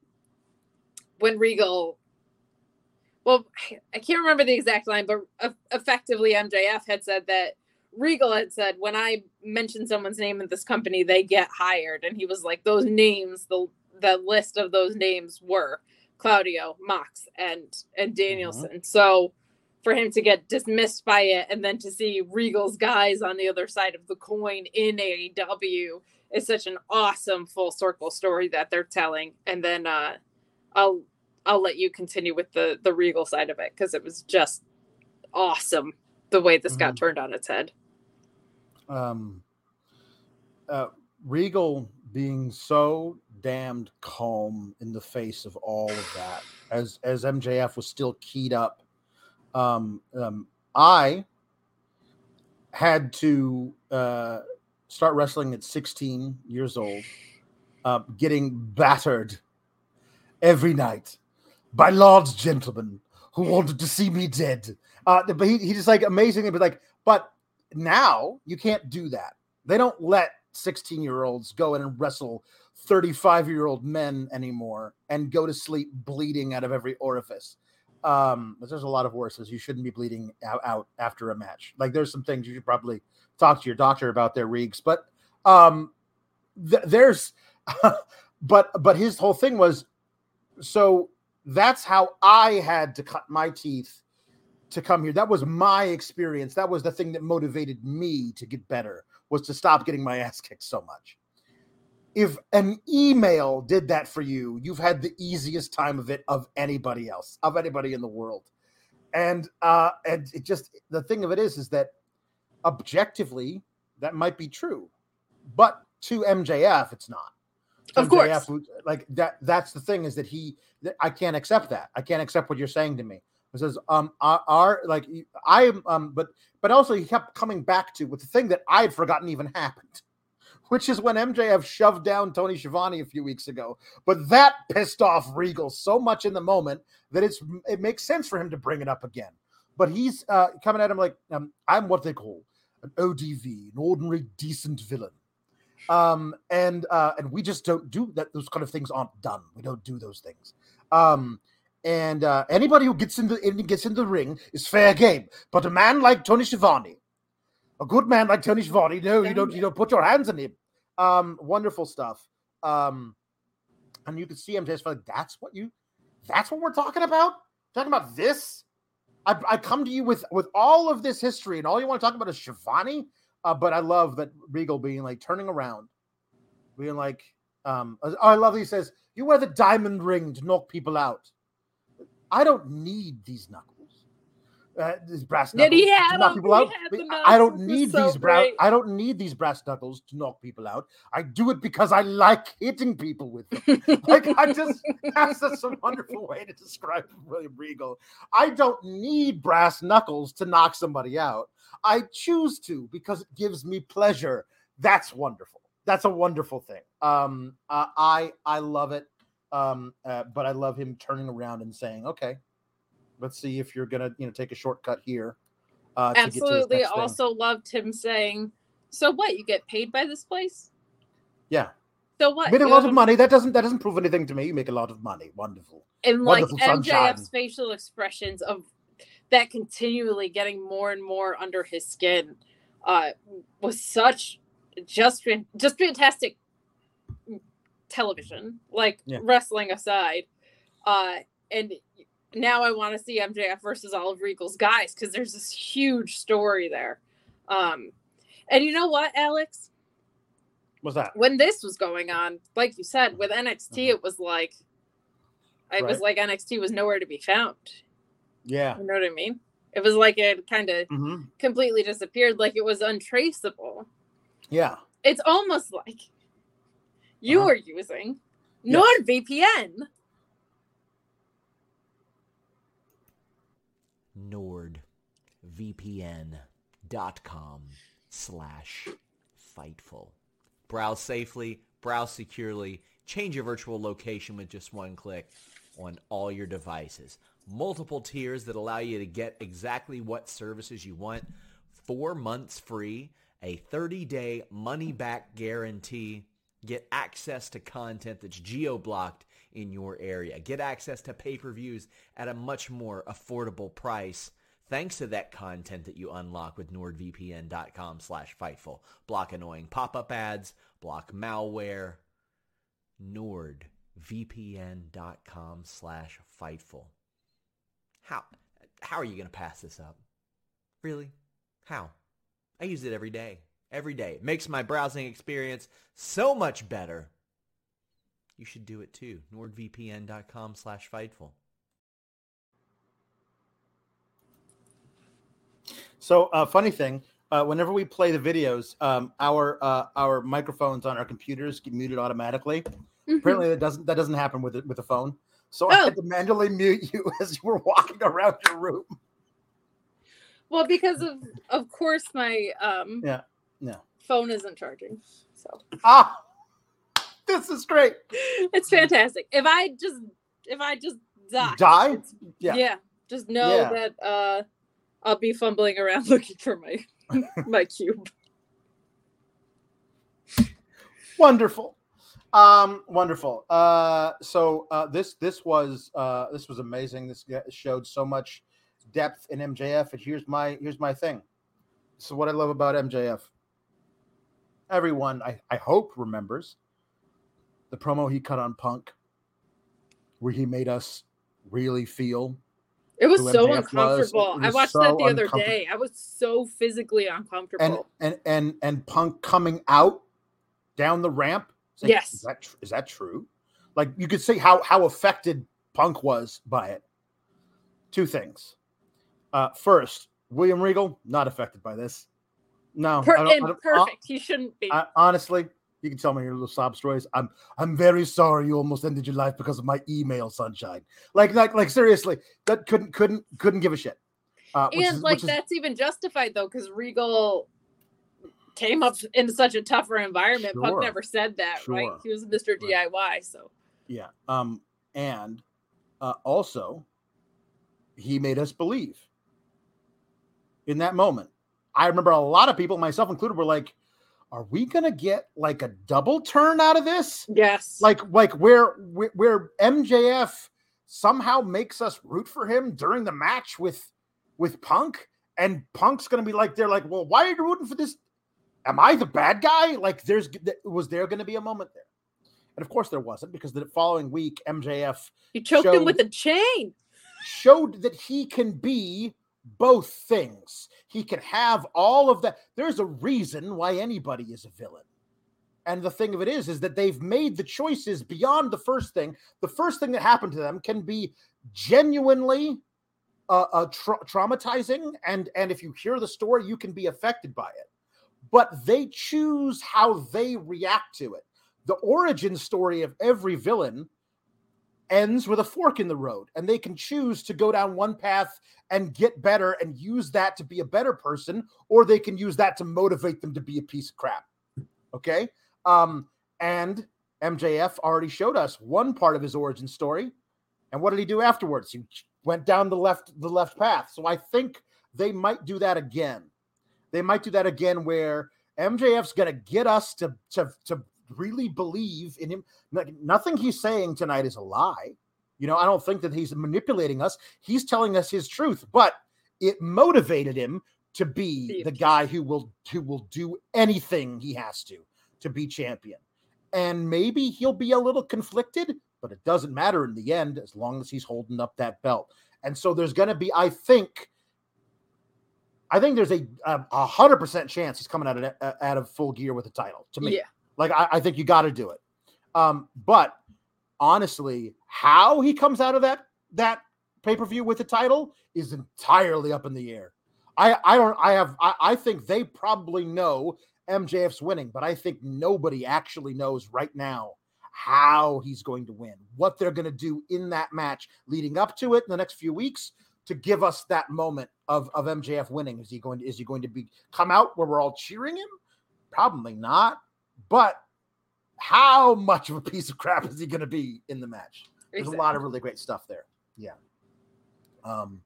S2: when Regal, well, I can't remember the exact line, but effectively MJF had said that Regal had said when I mention someone's name in this company, they get hired, and he was like those names the the list of those names were Claudio, Mox, and and Danielson. Mm-hmm. So for him to get dismissed by it and then to see Regal's guys on the other side of the coin in AEW is such an awesome full circle story that they're telling. And then uh I'll I'll let you continue with the the Regal side of it because it was just awesome the way this mm-hmm. got turned on its head.
S1: Um uh Regal being so damned calm in the face of all of that as as MJF was still keyed up. Um, um, I had to uh, start wrestling at 16 years old, uh, getting battered every night by large gentlemen who wanted to see me dead. Uh, but he, he just like amazingly, but like, but now you can't do that. They don't let 16 year olds go in and wrestle 35 year old men anymore and go to sleep bleeding out of every orifice. Um, there's a lot of horses. You shouldn't be bleeding out, out after a match. Like there's some things you should probably talk to your doctor about their reeks, but um, th- there's, but but his whole thing was, so that's how I had to cut my teeth to come here. That was my experience. That was the thing that motivated me to get better was to stop getting my ass kicked so much. If an email did that for you, you've had the easiest time of it of anybody else, of anybody in the world. And uh and it just the thing of it is is that objectively that might be true. But to MJF it's not. To
S2: Of course.
S1: Like that that's the thing is that he that I can't accept that. I can't accept what you're saying to me. It says, um, our, our like I am, um, but but also he kept coming back to with the thing that I had forgotten even happened, which is when MJF shoved down Tony Schiavone a few weeks ago. But that pissed off Regal so much in the moment that it's it makes sense for him to bring it up again. But he's uh, coming at him like um, I'm what they call an ODV, an ordinary decent villain. Um, and uh, and we just don't do that. Those kind of things aren't done. We don't do those things. Um, and uh, anybody who gets in the in, gets in the ring is fair game. But a man like Tony Schiavone, a good man like Tony Schiavone, no, you don't you don't put your hands on him. Um, wonderful stuff. Um, and you can see him just like that's what you, that's what we're talking about. Talking about this. I, I come to you with with all of this history, and all you want to talk about is Schiavone. Uh, but I love that Regal being like turning around, being like, um, oh, I love that he says, "You wear the diamond ring to knock people out." I don't need these knuckles. Uh, these brass
S2: Did
S1: knuckles
S2: he
S1: to
S2: have
S1: knock
S2: them?
S1: people
S2: He
S1: out. I don't
S2: knuckles. It was
S1: need
S2: so
S1: these brass. I don't need these brass knuckles to knock people out. I do it because I like hitting people with them. like I just that's just a wonderful way to describe William Regal. I don't need brass knuckles to knock somebody out. I choose to because it gives me pleasure. That's wonderful. That's a wonderful thing. Um, uh, I I love it. Um, uh, but I love him turning around and saying, "Okay, let's see if you're gonna you know take a shortcut here." Uh, to get to this
S2: Absolutely.
S1: next thing."
S2: Also loved him saying, "So what? You get paid by this place?
S1: yeah,
S2: So what?
S1: made a lot of money. That doesn't that doesn't prove anything to me. You make a lot of money. Wonderful.
S2: and like
S1: sunshine.
S2: MJF's facial expressions of that continually getting more and more under his skin uh was such just just fantastic television like
S1: Yeah.
S2: wrestling aside uh and now I want to see MJF versus all of Regal's guys because there's this huge story there um and you know what Alex
S1: What's that?
S2: when this was going on, like you said, with NXT,
S1: Mhm.
S2: it was like, it was like NXT was nowhere to be found.
S1: Yeah.
S2: You know what I mean? It was like it kind of
S1: hmm
S2: completely disappeared, like it was untraceable.
S1: Yeah.
S2: It's almost like you
S1: Uh-huh.
S2: were using
S1: Yes.
S2: NordVPN.
S3: nordvpn.com slash fightful. Browse safely browse securely change your virtual location with just one click on all your devices. Multiple tiers that allow you to get exactly what services you want. Four months free a 30-day money-back guarantee. Get access to content that's geo-blocked in your area. Get access to pay-per-views at a much more affordable price thanks to that content that you unlock with nordvpn.com slash fightful. Block annoying pop-up ads, block malware. nordvpn.com slash fightful. How, how are you going to pass this up? Really? How? I use it every day. Every day. It makes my browsing experience so much better. You should do it too. NordVPN.com slash Fightful.
S1: So, uh, funny thing, uh, whenever we play the videos, um, our uh, our microphones on our computers get muted automatically.
S2: Mhm.
S1: Apparently, that doesn't that doesn't happen with it with the phone. So I
S2: Oh.
S1: had to manually mute you as you were walking around your room.
S2: Well, because of of course my um
S1: Yeah, yeah.
S2: phone isn't charging. So
S1: Ah, this is great.
S2: it's fantastic. If I just if I just die,
S1: Die? Yeah.
S2: yeah. Just know
S1: Yeah.
S2: that uh I'll be fumbling around looking for my my cube.
S1: Wonderful. Um, wonderful. Uh, so uh, this this was uh, this was amazing. This showed so much depth in MJF. And here's my here's my thing. So what I love about MJF. Everyone, I, I hope remembers the promo he cut on Punk, where he made us really feel
S2: It was so
S1: MJF was.
S2: uncomfortable. I watched
S1: so
S2: that the other day. I was so physically uncomfortable.
S1: and and and Punk coming out down the ramp. Like,
S2: Yes.
S1: is that tr- is that true? Like you could see how how affected Punk was by it. Two things. Uh, first, William Regal not affected by this. No,
S2: Per-
S1: I don't- I don't-
S2: perfect. he shouldn't be.
S1: Honestly, you can tell me your little sob stories. I'm I'm very sorry you almost ended your life because of my email, sunshine. Like like like seriously, that couldn't couldn't couldn't give a shit. Uh,
S2: and
S1: is-
S2: like
S1: is-
S2: that's even justified though, because Regal came up in such a tougher environment.
S1: Sure.
S2: Punk never said that, right? He was Mr. DIY. So
S1: Yeah. Um, and uh, also, he made us believe in that moment. I remember a lot of people, myself included, were like, "Are we gonna get like a double turn out of this?
S2: yes,
S1: Like, like where where, MJF somehow makes us root for him during the match with with Punk, and Punk's gonna be like, they're like, well, why are you rooting for this? Am I the bad guy? Like, there's was there going to be a moment there? And of course there wasn't because the following week MJF
S2: he choked him with a chain.
S1: showed that he can be both things. He can have all of that. There's a reason why anybody is a villain. And the thing of it is, is that they've made the choices beyond the first thing. The first thing that happened to them can be genuinely uh, uh, tra- traumatizing, and and if you hear the story, you can be affected by it. But they choose how they react to it. The origin story of every villain ends with a fork in the road and they can choose to go down one path and get better and use that to be a better person or they can use that to motivate them to be a piece of crap okay? Um and mjf already showed us one part of his origin story and what did he do afterwards? He went down the left the left path. So i think they might do that again. They might do that again where mjf's going to get us to to to really believe in him like, nothing he's saying tonight is a lie. You know, I don't think that he's manipulating us. He's telling us his truth, but it motivated him to be the guy who will who will do anything he has to to be champion. And maybe he'll be a little conflicted, but it doesn't matter in the end as long as he's holding up that belt. And so there's going to be, I think, I think there's a a hundred percent chance he's coming out of out of full gear with the title. To me,
S2: Yeah.
S1: Like I, I think you got to do it. Um, but honestly, how he comes out of that that pay per view with the title is entirely up in the air. I I don't I have I, I think they probably know MJF's winning, but I think nobody actually knows right now how he's going to win, what they're going to do in that match leading up to it in the next few weeks to give us that moment of of MJF winning. Is he going to is he going to be come out where we're all cheering him? Probably not. But how much of a piece of crap is he going to be in the match? There's a lot of really great stuff there. Yeah. Um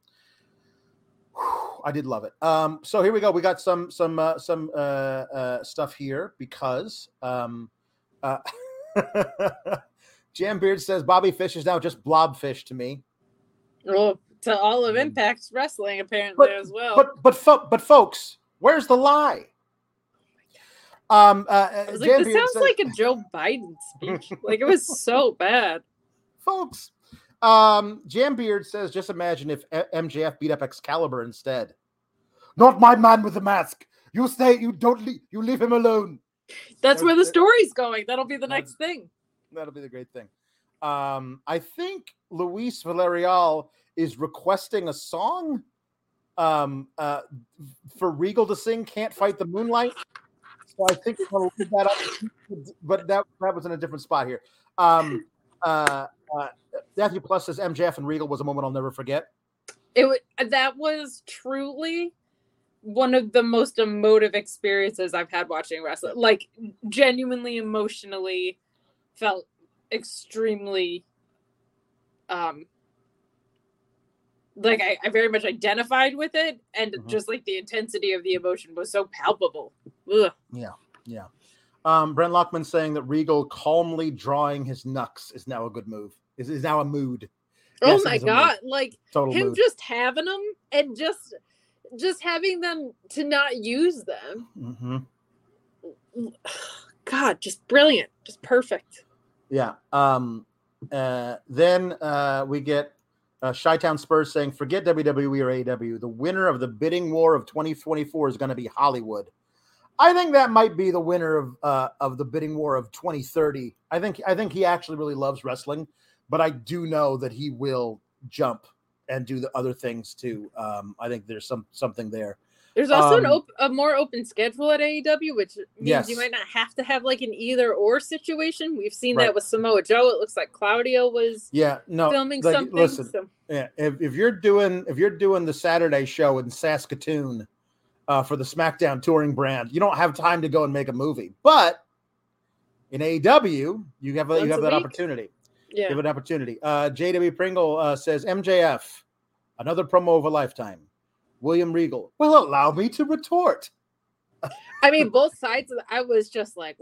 S1: whew, I did love it. Um so here we go. We got some some uh, some uh, uh stuff here because um uh Jam Beard says Bobby Fish is now just blobfish to me.
S2: Well, to all of
S1: Mm.
S2: Impact Wrestling apparently as well.
S1: But but fo- but folks, where's the lie? Um, uh,
S2: was like, this sounds
S1: says-
S2: like a Joe Biden speech. like it was so bad.
S1: folks. Um, Jam Beard says, just imagine if MJF beat up Excalibur instead. Not my man with the mask. You stay. You don't leave. You leave him alone.
S2: That's where the story's going. That'll be the next thing.
S1: That'll be the great thing. Um, I think Luis Villarreal is requesting a song um, uh, for Regal to sing "Can't Fight the Moonlight." So I think we're going to leave that up, but that that was in a different spot here. Um, uh, uh, Matthew Plus says MJF and Regal was a moment I'll never forget.
S2: It that was truly one of the most emotive experiences I've had watching wrestling. Like genuinely emotionally felt extremely um like I, I very much identified with it and
S1: Mhm.
S2: just like the intensity of the emotion was so palpable. Ugh.
S1: Yeah. Um, Brent Lockman saying that Regal calmly drawing his knucks is now a good move. Is is now a mood.
S2: Oh
S1: Yes,
S2: my
S1: is a mood.
S2: god, like
S1: Total
S2: him
S1: mood.
S2: just having them and just just having them to not use them.
S1: Mm-hmm.
S2: God, just brilliant, just perfect.
S1: Yeah. Um, uh, then uh, we get uh, Chi-Town Spurs saying, "Forget WWE or AEW. The winner of the bidding war of 2024 is going to be Hollywood." I think that might be the winner of uh, of the bidding war of 2030. I think I think he actually really loves wrestling, but I do know that he will jump and do the other things too. Um, I think there's some something there.
S2: There's also an
S1: Um,
S2: op- a more open schedule at AEW, which means
S1: Yes.
S2: you might not have to have like an either or situation. We've seen
S1: Right.
S2: that with Samoa Joe. It looks like Claudio was
S1: Yeah, no.
S2: filming
S1: like,
S2: something.
S1: Listen,
S2: so-
S1: Yeah, if, if you're doing if you're doing the Saturday show in Saskatoon uh, for the SmackDown touring brand, you don't have time to go and make a movie. But in AEW, you have
S2: Once
S1: you have that
S2: week.
S1: opportunity.
S2: yeah.
S1: Give it an opportunity. Uh, JW Pringle uh, says MJF, another promo of a lifetime. William Regal will allow me to retort.
S2: I mean, both sides. Of I was just like,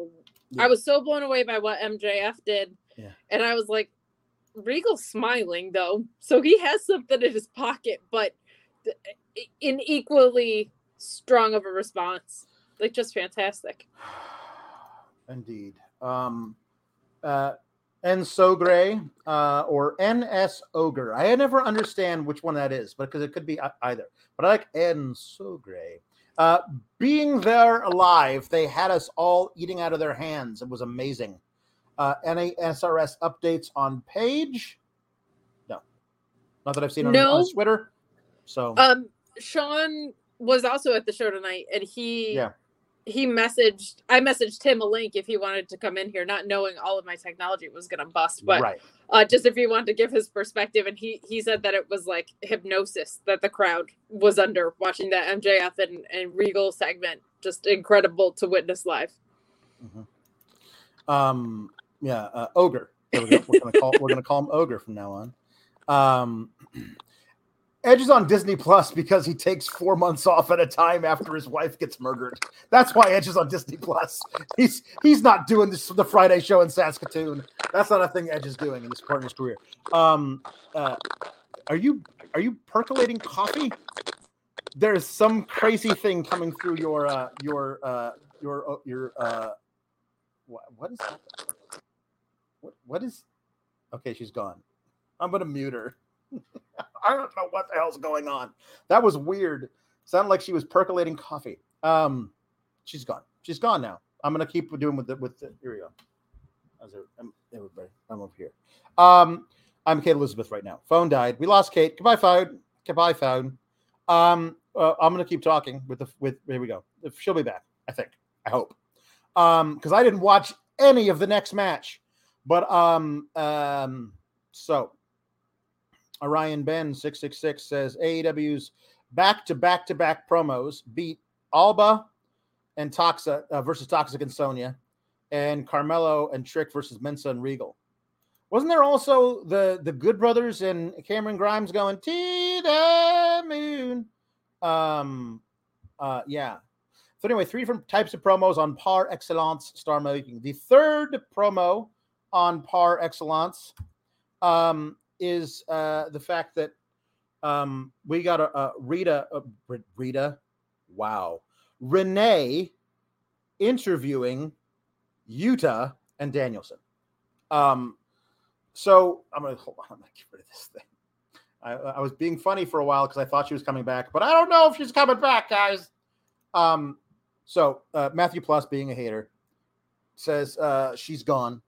S1: Yeah.
S2: I was so blown away by what MJF did,
S1: Yeah.
S2: and I was like, Regal's smiling though, so he has something in his pocket, but in equally strong of a response. Like just fantastic.
S1: Indeed. Um, uh, N Sogre uh, or NS Ogre. I never understand which one that is, but because it could be either. But I like N Sogre. Uh, being there alive, they had us all eating out of their hands. It was amazing. Uh, NASRS updates on page. No, not that I've seen on,
S2: No.
S1: on Twitter. So
S2: Um, Sean was also at the show tonight, and he
S1: Yeah.
S2: he messaged. I messaged him a link if he wanted to come in here, not knowing all of my technology was gonna bust, but
S1: right.
S2: uh, just if he wanted to give his perspective. And he he said that it was like hypnosis that the crowd was under watching that MJF and and Regal segment. Just incredible to witness live.
S1: Um, yeah, uh, ogre. There we go. We're gonna call we're gonna call him ogre from now on. Um, Edge is on Disney Plus because he takes four months off at a time after his wife gets murdered. That's why Edge is on Disney Plus. He's he's not doing this the Friday show in Saskatoon. That's not a thing Edge is doing in this part of his career. Um, uh, are you are you percolating coffee? There's some crazy thing coming through your uh, your uh, your your uh, what, what is that? What, what is? Okay, she's gone. I'm gonna mute her. I don't know what the hell's going on. That was weird. Sounded like she was percolating coffee. Um, she's gone. She's gone now. I'm gonna keep doing with the with the. Here we go. I'm, everybody, I'm over here. Um, I'm Kate Elizabeth right now. Phone died. We lost Kate. Goodbye, phone. Goodbye, phone. Um, uh, I'm gonna keep talking with the with. Here we go. She'll be back. I think. I hope. Um, because I didn't watch any of the next match. But um, um, so Orion Ben six six six says AEW's back to back to back promos beat Alba and Toxa uh, versus Toxic and Sonya, and Carmelo and Trick versus Mensah and Regal. Wasn't there also the the Good Brothers and Cameron Grimes going to the moon? Um, uh, yeah. So anyway, three different types of promos on par excellence star making. The third promo on par excellence um, is uh, the fact that um, we got a, a Rita, uh, Rita, wow, Renee interviewing Yuta and Danielson. Um, so I'm gonna hold on. I'm gonna get rid of this thing. I, I was being funny for a while because I thought she was coming back, but I don't know if she's coming back, guys. Um, so uh, Matthew Plus, being a hater, says uh, she's gone.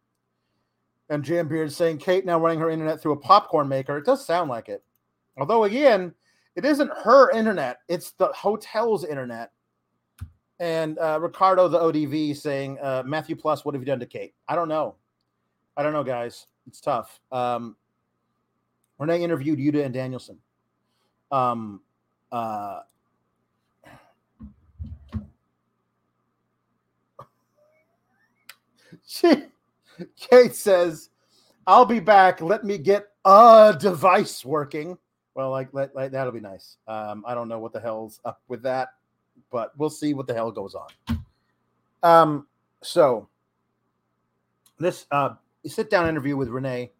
S1: And Jam Beard saying Kate now running her internet through a popcorn maker. It does sound like it. Although again, it isn't her internet; it's the hotel's internet. And uh, Ricardo, the ODV, saying uh, Matthew Plus, what have you done to Kate? I don't know. I don't know, guys. It's tough. Um, Renee interviewed Yuta and Danielson. Um, uh, she, Kate says, "I'll be back. Let me get a device working." Well, like, like that'll be nice. Um, I don't know what the hell's up with that, but we'll see what the hell goes on. Um, so this uh, sit down interview with Renee,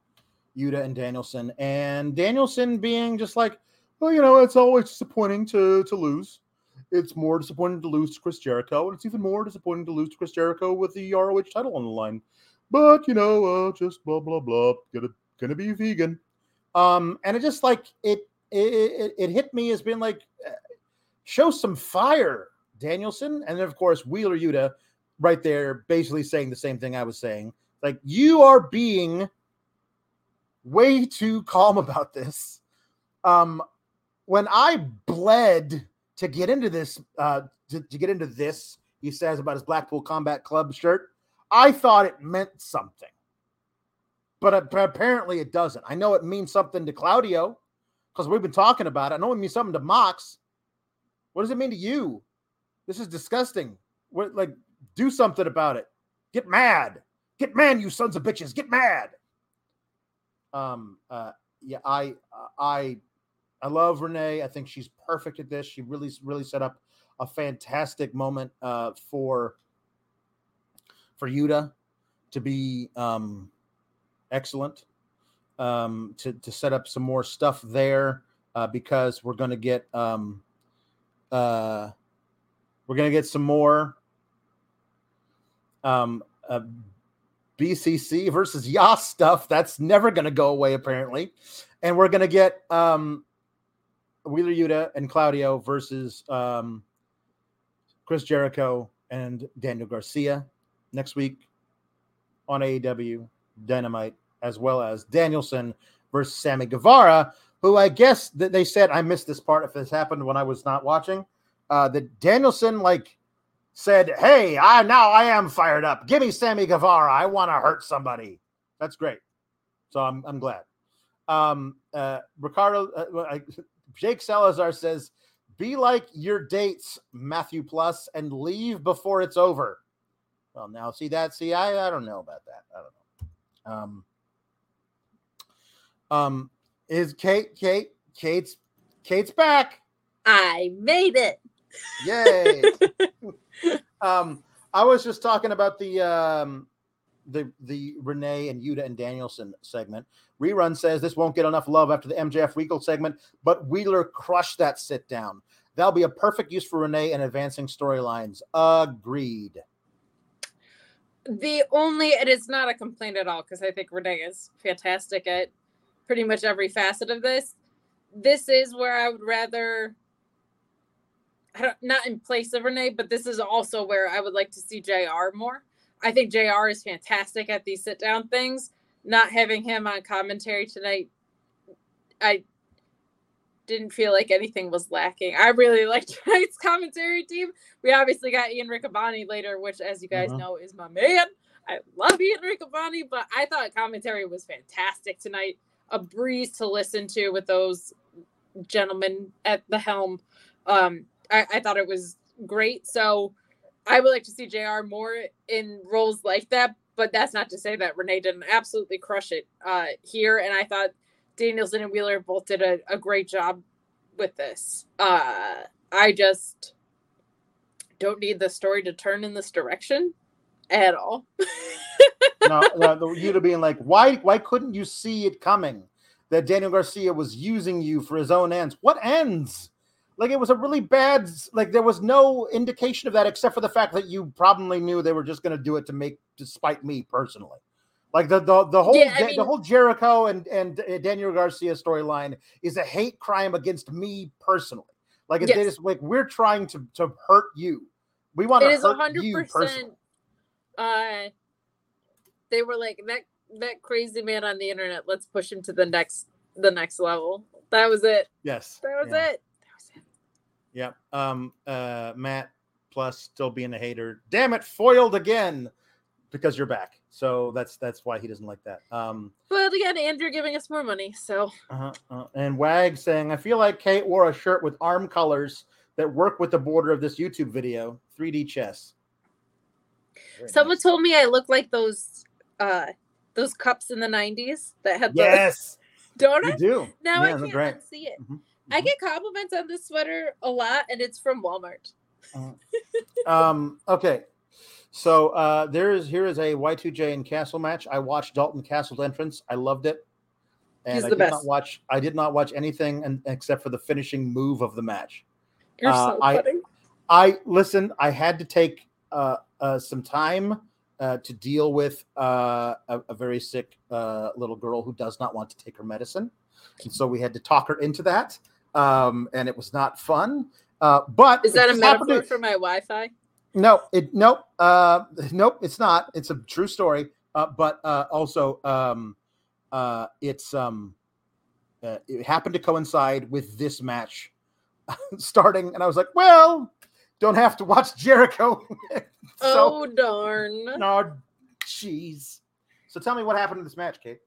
S1: Yuta, and Danielson, and Danielson being just like, well, you know, it's always disappointing to to lose. It's more disappointing to lose to Chris Jericho, and it's even more disappointing to lose to Chris Jericho with the ROH title on the line. But you know, uh, just blah blah blah. Gonna gonna be vegan. Um, and it just like it it it, it hit me as being like, uh, show some fire, Danielson, and then of course Wheeler Yuta, right there, basically saying the same thing I was saying. Like you are being way too calm about this. Um, when I bled to get into this, uh, to, to get into this, he says about his Blackpool Combat Club shirt. I thought it meant something, but, uh, but apparently it doesn't. I know it means something to Claudio because we've been talking about it. I know it means something to Mox. What does it mean to you? This is disgusting. What, like, do something about it. Get mad. Get mad, you sons of bitches. Get mad. Um. Uh. Yeah. I. I. I love Renee. I think she's perfect at this. She really, really set up a fantastic moment uh, for for Yuta to be um, excellent. Um, to to set up some more stuff there uh, because we're going to get um, uh, we're going to get some more um, uh, BCC versus JAS stuff. That's never going to go away, apparently. And we're going to get um, Wheeler Yuta and Claudio versus um, Chris Jericho and Daniel Garcia next week on AEW Dynamite, as well as Danielson versus Sammy Guevara, who I guess that they said I missed this part if this happened when I was not watching. Uh, that Danielson like said, "Hey, I now I am fired up. Give me Sammy Guevara. I want to hurt somebody." That's great. So I'm I'm glad. Um, uh, Ricardo uh, Jake Salazar says, "Be like your dates, Matthew Plus, and leave before it's over." Well, now see that. See, I I don't know about that. I don't know. Um. Um. Is Kate Kate Kate's Kate's back?
S2: I made it.
S1: Yay! um, I was just talking about the um, the the Renee and Yuta and Danielson segment. Rerun says this won't get enough love after the MJF Regal segment, but Wheeler crushed that sit down. That'll be a perfect use for Renee and advancing storylines. Agreed.
S2: The only it is not a complaint at all because I think Renee is fantastic at pretty much every facet of this. This is where I would rather I don't, not in place of Renee, but this is also where I would like to see JR more. I think JR is fantastic at these sit down things. Not having him on commentary tonight, I didn't feel like anything was lacking. I really liked tonight's commentary team. We obviously got Ian Riccaboni later, which, as you guys
S1: Mhm.
S2: know, is my man. I love Ian Riccaboni, but I thought commentary was fantastic tonight. A breeze to listen to with those gentlemen at the helm. Um, I, I thought it was great. So I would like to see JR more in roles like that, but that's not to say that Renee didn't absolutely crush it uh, here. And I thought Danielson and Wheeler both did a, a great job with this. Uh, I just don't need the story to turn in this direction at all.
S1: no, no, the Yuta being like, why why couldn't you see it coming? That Daniel Garcia was using you for his own ends. What ends? Like it was a really bad. Like there was no indication of that except for the fact that you probably knew they were just going to do it to make to spite me personally. Like the the, the whole
S2: Yeah, I
S1: the whole Jericho and and uh, Daniel Garcia storyline is a hate crime against me personally. Like
S2: Yes.
S1: like we're trying to to hurt you. We want
S2: it
S1: to
S2: is a
S1: hurt
S2: hundred
S1: you personally.
S2: percent. Uh, they were like that that crazy man on the internet. Let's push him to the next the next level. That was it.
S1: Yes,
S2: That was
S1: yeah.
S2: it. That was it.
S1: Yep. Um. Uh. Matt plus still being a hater. Damn it! Foiled again. because you're back. So that's that's why he doesn't like that. Um,
S2: But again, Andrew giving us more money, so
S1: uh-huh, uh, and Wag saying, I feel like Kate wore a shirt with arm colors that work with the border of this YouTube video. 3D chess. Very
S2: someone
S1: nice.
S2: told me I look like those uh those cups in the '90s that had
S1: Yes,
S2: the don't
S1: you
S2: I?
S1: do.
S2: Now
S1: yeah,
S2: I can't unsee it.
S1: Mhm,
S2: I
S1: mhm.
S2: get compliments on this sweater a lot, and it's from Walmart.
S1: um, okay. So uh, there is here is a Y2J and Castle match. I watched Dalton Castle's entrance. I loved it. And
S2: He's
S1: I
S2: the
S1: did not
S2: best.
S1: watch I did not watch anything and, except for the finishing move of the match.
S2: You're
S1: Uh,
S2: so
S1: I-
S2: funny.
S1: I listen, I had to take uh, uh, some time uh, to deal with uh, a, a very sick uh, little girl who does not want to take her medicine. And so we had to talk her into that. Um, and it was not fun. Uh, but
S2: Is that a metaphor for my Wi-Fi?
S1: No, it nope, uh, nope. It's not. It's a true story. Uh, but uh, also, um, uh, it's um, uh, it happened to coincide with this match starting, and I was like, well, don't have to watch Jericho. so,
S2: oh darn!
S1: no, jeez. So tell me what happened in this match, Kate.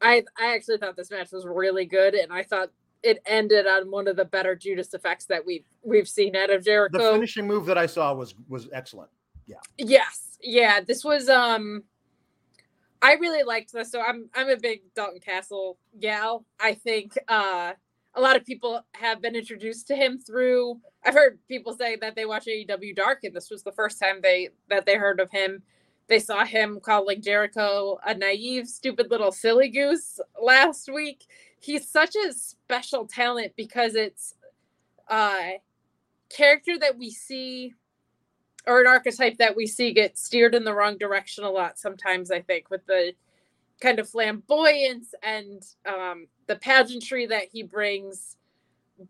S2: I I actually thought this match was really good, and I thought it ended on one of the better Judas effects that we've we've seen out of Jericho.
S1: The finishing move that I saw was was excellent. Yeah.
S2: Yes. Yeah, this was um I really liked this. So I'm I'm a big Dalton Castle gal. I think uh a lot of people have been introduced to him through I've heard people say that they watch AEW Dark and this was the first time they that they heard of him. They saw him calling Jericho a naive, stupid little silly goose last week. He's such a special talent because it's uh character that we see or an archetype that we see get steered in the wrong direction a lot sometimes i think with the kind of flamboyance and um, the pageantry that he brings.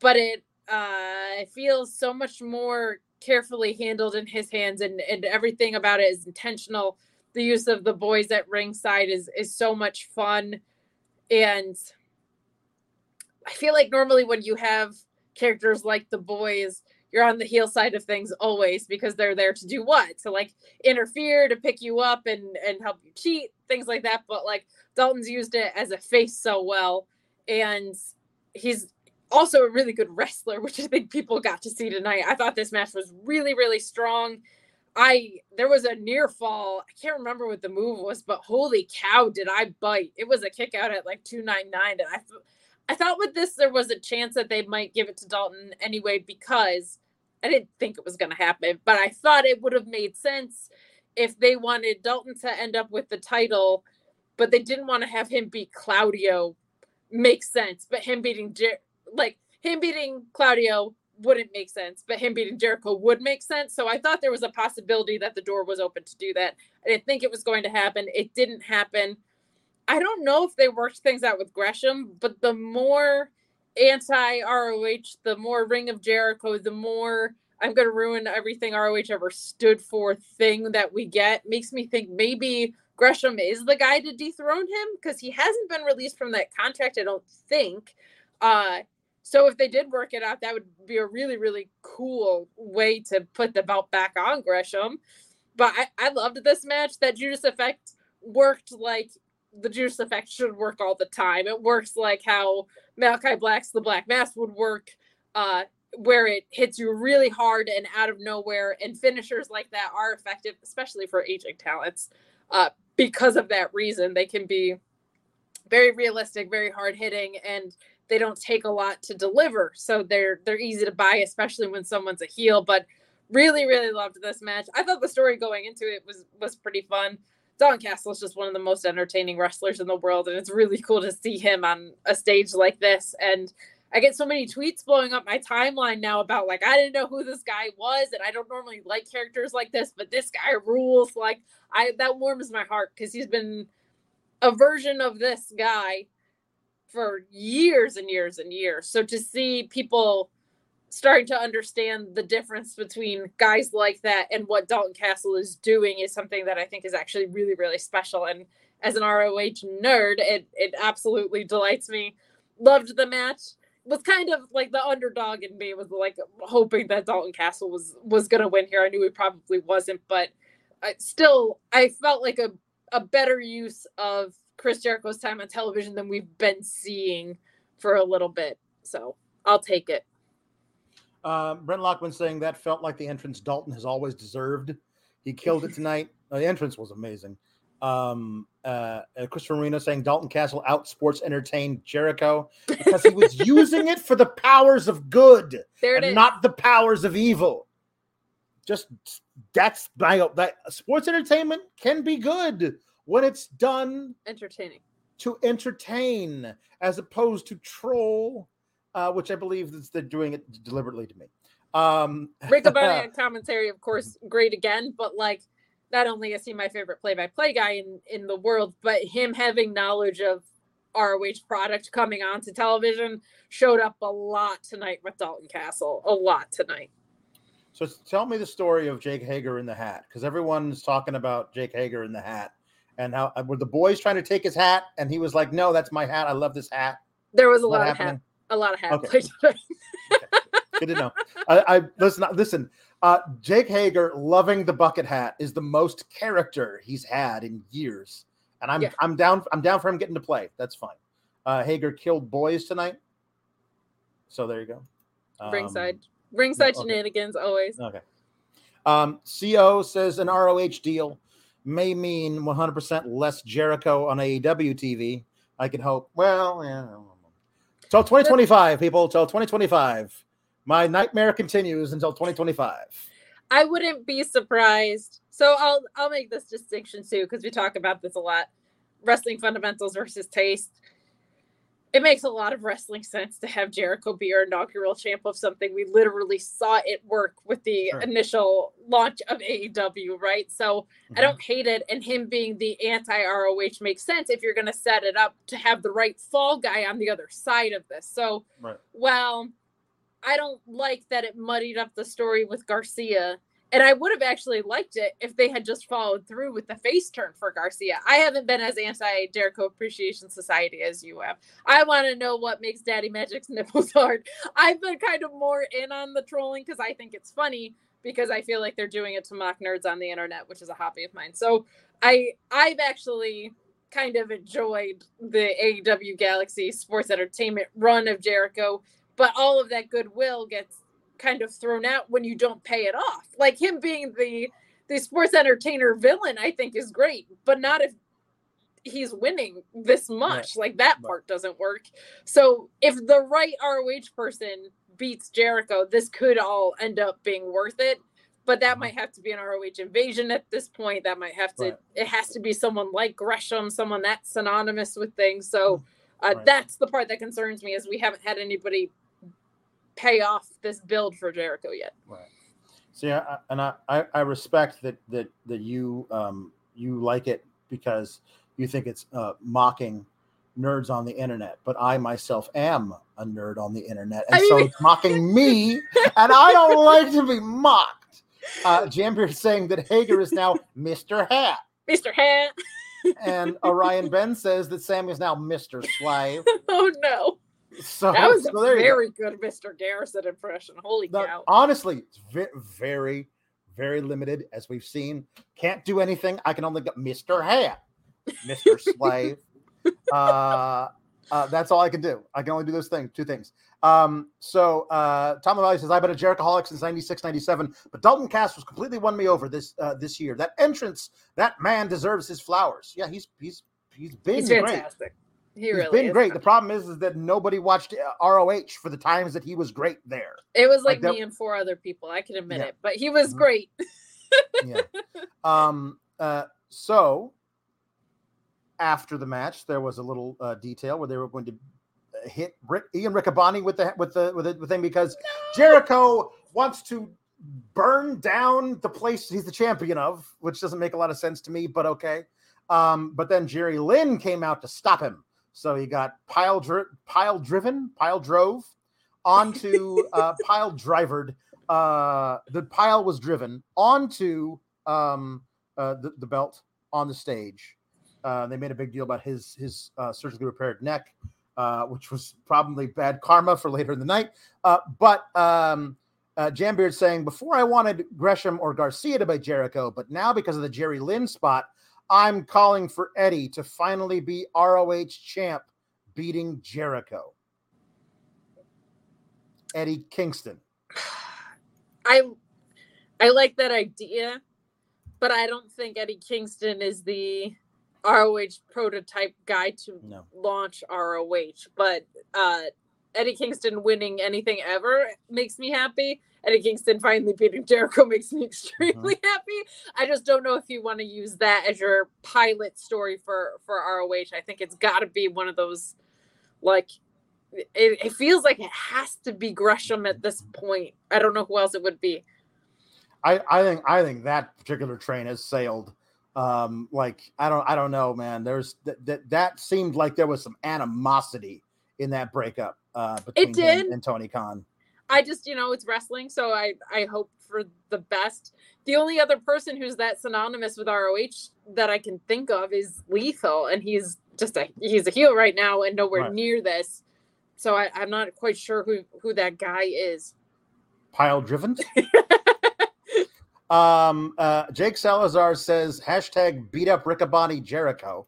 S2: But it uh, feels so much more carefully handled in his hands and, and everything about it is intentional. The use of the boys at ringside is is so much fun. And i feel like normally when you have characters like the boys you're on the heel side of things always because they're there to do what? To like interfere to pick you up and and help you cheat things like that. But like dalton's used it as a face so well. And he's also a really good wrestler which i think people got to see tonight. I thought this match was really really strong. I there was a near fall. I can't remember what the move was but holy cow did i bite. It was a kick out at like 299 and i I thought with this there was a chance that they might give it to Dalton anyway because I didn't think it was going to happen, but I thought it would have made sense if they wanted Dalton to end up with the title, but they didn't want to have him beat Claudio. Makes sense, but him beating Jer- like him beating Claudio wouldn't make sense, but him beating Jericho would make sense. So I thought there was a possibility that the door was open to do that. I didn't think it was going to happen. It didn't happen. I don't know if they worked things out with Gresham, but the more anti ROH, the more Ring of Jericho, the more I'm going to ruin everything ROH ever stood for thing that we get makes me think maybe Gresham is the guy to dethrone him because he hasn't been released from that contract, I don't think. Uh, so if they did work it out, that would be a really, really cool way to put the belt back on Gresham. But I, I loved this match. That Judas effect worked like the Judas effect should work all the time. It works like how Malachi Black's The Black Mass would work, uh, where it hits you really hard and out of nowhere. And finishers like that are effective, especially for aging talents. Uh, because of that reason, they can be very realistic, very hard hitting, and they don't take a lot to deliver. So they're they're easy to buy, especially when someone's a heel. But really, really loved this match. I thought the story going into it was was pretty fun. Don Castle is just one of the most entertaining wrestlers in the world, and it's really cool to see him on a stage like this. And I get so many tweets blowing up my timeline now about like I didn't know who this guy was, and I don't normally like characters like this, but this guy rules. Like I that warms my heart because he's been a version of this guy for years and years and years. So to see people starting to understand the difference between guys like that and what Dalton Castle is doing is something that I think is actually really, really special. And as an ROH nerd, it it absolutely delights me. Loved the match. Was kind of like the underdog in me was like hoping that Dalton Castle was was gonna win here. I knew he probably wasn't, but I still I felt like a a better use of Chris Jericho's time on television than we've been seeing for a little bit. So I'll take it.
S1: Uh, Brent Lockman saying that felt like the entrance Dalton has always deserved. He killed it tonight. Uh, the entrance was amazing. Um, uh, uh, Christopher Marino saying Dalton Castle out sports entertained Jericho because he was using it for the powers of good
S2: There it
S1: and
S2: is.
S1: not the powers of evil. Just that's my that sports entertainment can be good when it's done
S2: entertaining.
S1: to entertain as opposed to troll, uh, which I believe that they're doing it deliberately to me. Um,
S2: Riccaboni commentary, of course, great again, but like not only is he my favorite play-by-play guy in in the world, but him having knowledge of ROH product coming onto television showed up a lot tonight with Dalton Castle. A lot tonight.
S1: So tell me the story of Jake Hager in the hat, because everyone's talking about Jake Hager in the hat, and how uh, were the boys trying to take his hat, and he was like, "No, that's my hat. I love this hat."
S2: There was a lot of hat, a lot of hat
S1: Okay. Good to know. I, I listen. Listen. Uh, Jake Hager loving the bucket hat is the most character he's had in years, and I'm
S2: Yeah.
S1: I'm down. I'm down for him getting to play. That's fine. Uh, Hager killed boys tonight, so there you go. Um,
S2: ringside, ringside
S1: okay.
S2: shenanigans always.
S1: Okay. Um, CO says an ROH deal may mean 100% less Jericho on AEW TV. I can hope. Well, yeah. Till 2025, people. Till 2025. My nightmare continues until 2025.
S2: I wouldn't be surprised. So I'll I'll make this distinction too because we talk about this a lot. Wrestling fundamentals versus taste. It makes a lot of wrestling sense to have Jericho be our inaugural champ of something. We literally saw it work with the
S1: Sure.
S2: initial launch of AEW, right? So
S1: Mm-hmm.
S2: I don't hate it. And him being the anti ROH makes sense if you're going to set it up to have the right fall guy on the other side of this. So,
S1: Right.
S2: well, I don't like that it muddied up the story with Garcia. And I would have actually liked it if they had just followed through with the face turn for Garcia. I haven't been as anti Jericho Appreciation Society as you have. I want to know what makes Daddy Magic's nipples hard. I've been kind of more in on the trolling because I think it's funny because I feel like they're doing it to mock nerds on the internet, which is a hobby of mine. So I I've actually kind of enjoyed the AEW Galaxy Sports Entertainment run of Jericho, but all of that goodwill gets kind of thrown out when you don't pay it off. Like him being the the sports entertainer villain, I think is great, but not if he's winning this much. Like that
S1: Right.
S2: part doesn't work. So if the right ROH person beats Jericho, this could all end up being worth it. But that
S1: Mhm.
S2: might have to be an ROH invasion at this point. That might have to.
S1: Right.
S2: It has to be someone like Gresham, someone that's synonymous with things. So uh,
S1: Right.
S2: that's the part that concerns me is we haven't had anybody pay off this build for Jericho yet.
S1: Right. See, I, and I, I, respect that that that you um you like it because you think it's uh, mocking nerds on the internet, but I myself am a nerd on the internet, and
S2: I
S1: so
S2: mean-
S1: it's mocking me, and I don't like to be mocked. Uh, Jam Beard is saying that Hager is now Mr. Hat,
S2: Mr. Hat.
S1: and Orion Ben says that Sam is now Mr. Slave.
S2: oh no.
S1: So
S2: That was
S1: so
S2: a
S1: you go.
S2: very good Mr. Garrison impression. Holy
S1: No,
S2: cow.
S1: honestly, very, very limited as we've seen. Can't do anything. I can only get Mr. Hat, Mr. Slave. uh, uh, that's all I can do. I can only do those things, two things. Um, so uh, Tom Valley says, I've been a Jerichoholic since 96, 97, but Dalton Castle's completely won me over this uh, this year. That entrance, that man deserves his flowers. Yeah, he's he's he's been
S2: He's
S1: great.
S2: He
S1: He's
S2: really
S1: been great. The problem is, is that nobody watched uh, ROH for the times that he was great there.
S2: It was
S1: Like
S2: like,
S1: that-
S2: me and four other people. I can admit
S1: Yeah.
S2: it, but he was
S1: Mhm.
S2: great.
S1: yeah. Um. Uh. So after the match, there was a little uh, detail where they were going to uh, hit Rick, Ian Riccaboni with the with the with the, thing because Jericho wants to burn down the place he's the champion of, which doesn't make a lot of sense to me, but okay. Um. But then Jerry Lynn came out to stop him, so he got pile dri- pile driven, pile drove onto uh, pile drivered. Uh, the pile was driven onto um, uh, the, the belt on the stage. Uh, they made a big deal about his his uh, surgically repaired neck, uh, which was probably bad karma for later in the night. Uh, but um, Uh, Jambeard saying, before I wanted Gresham or Garcia to beat Jericho, but now because of the Jerry Lynn spot, I'm calling for Eddie to finally be ROH champ, beating Jericho. Eddie Kingston.
S2: I I like that idea, but I don't think Eddie Kingston is the ROH prototype guy to
S1: No.
S2: launch ROH. But uh, Eddie Kingston winning anything ever makes me happy. Eddie Kingston finally beating Jericho makes me extremely happy. I just don't know if you want to use that as your pilot story for for ROH. I think it's got to be one of those like it, it feels like it has to be Gresham at this point. I don't know who else it would be.
S1: I, I think I think that particular train has sailed. Um, like I don't I don't know, man. There's that that, that seemed like there was some animosity in that breakup uh between
S2: did.
S1: him and Tony Khan.
S2: I just, you know, it's wrestling, so I I hope for the best. The only other person who's that synonymous with ROH that I can think of is Lethal, and he's just a he's a heel right now and nowhere
S1: Right.
S2: near this. So I, I'm not quite sure who who that guy is.
S1: Pile driven. um uh Jake Salazar says hashtag beat up Riccaboni Jericho.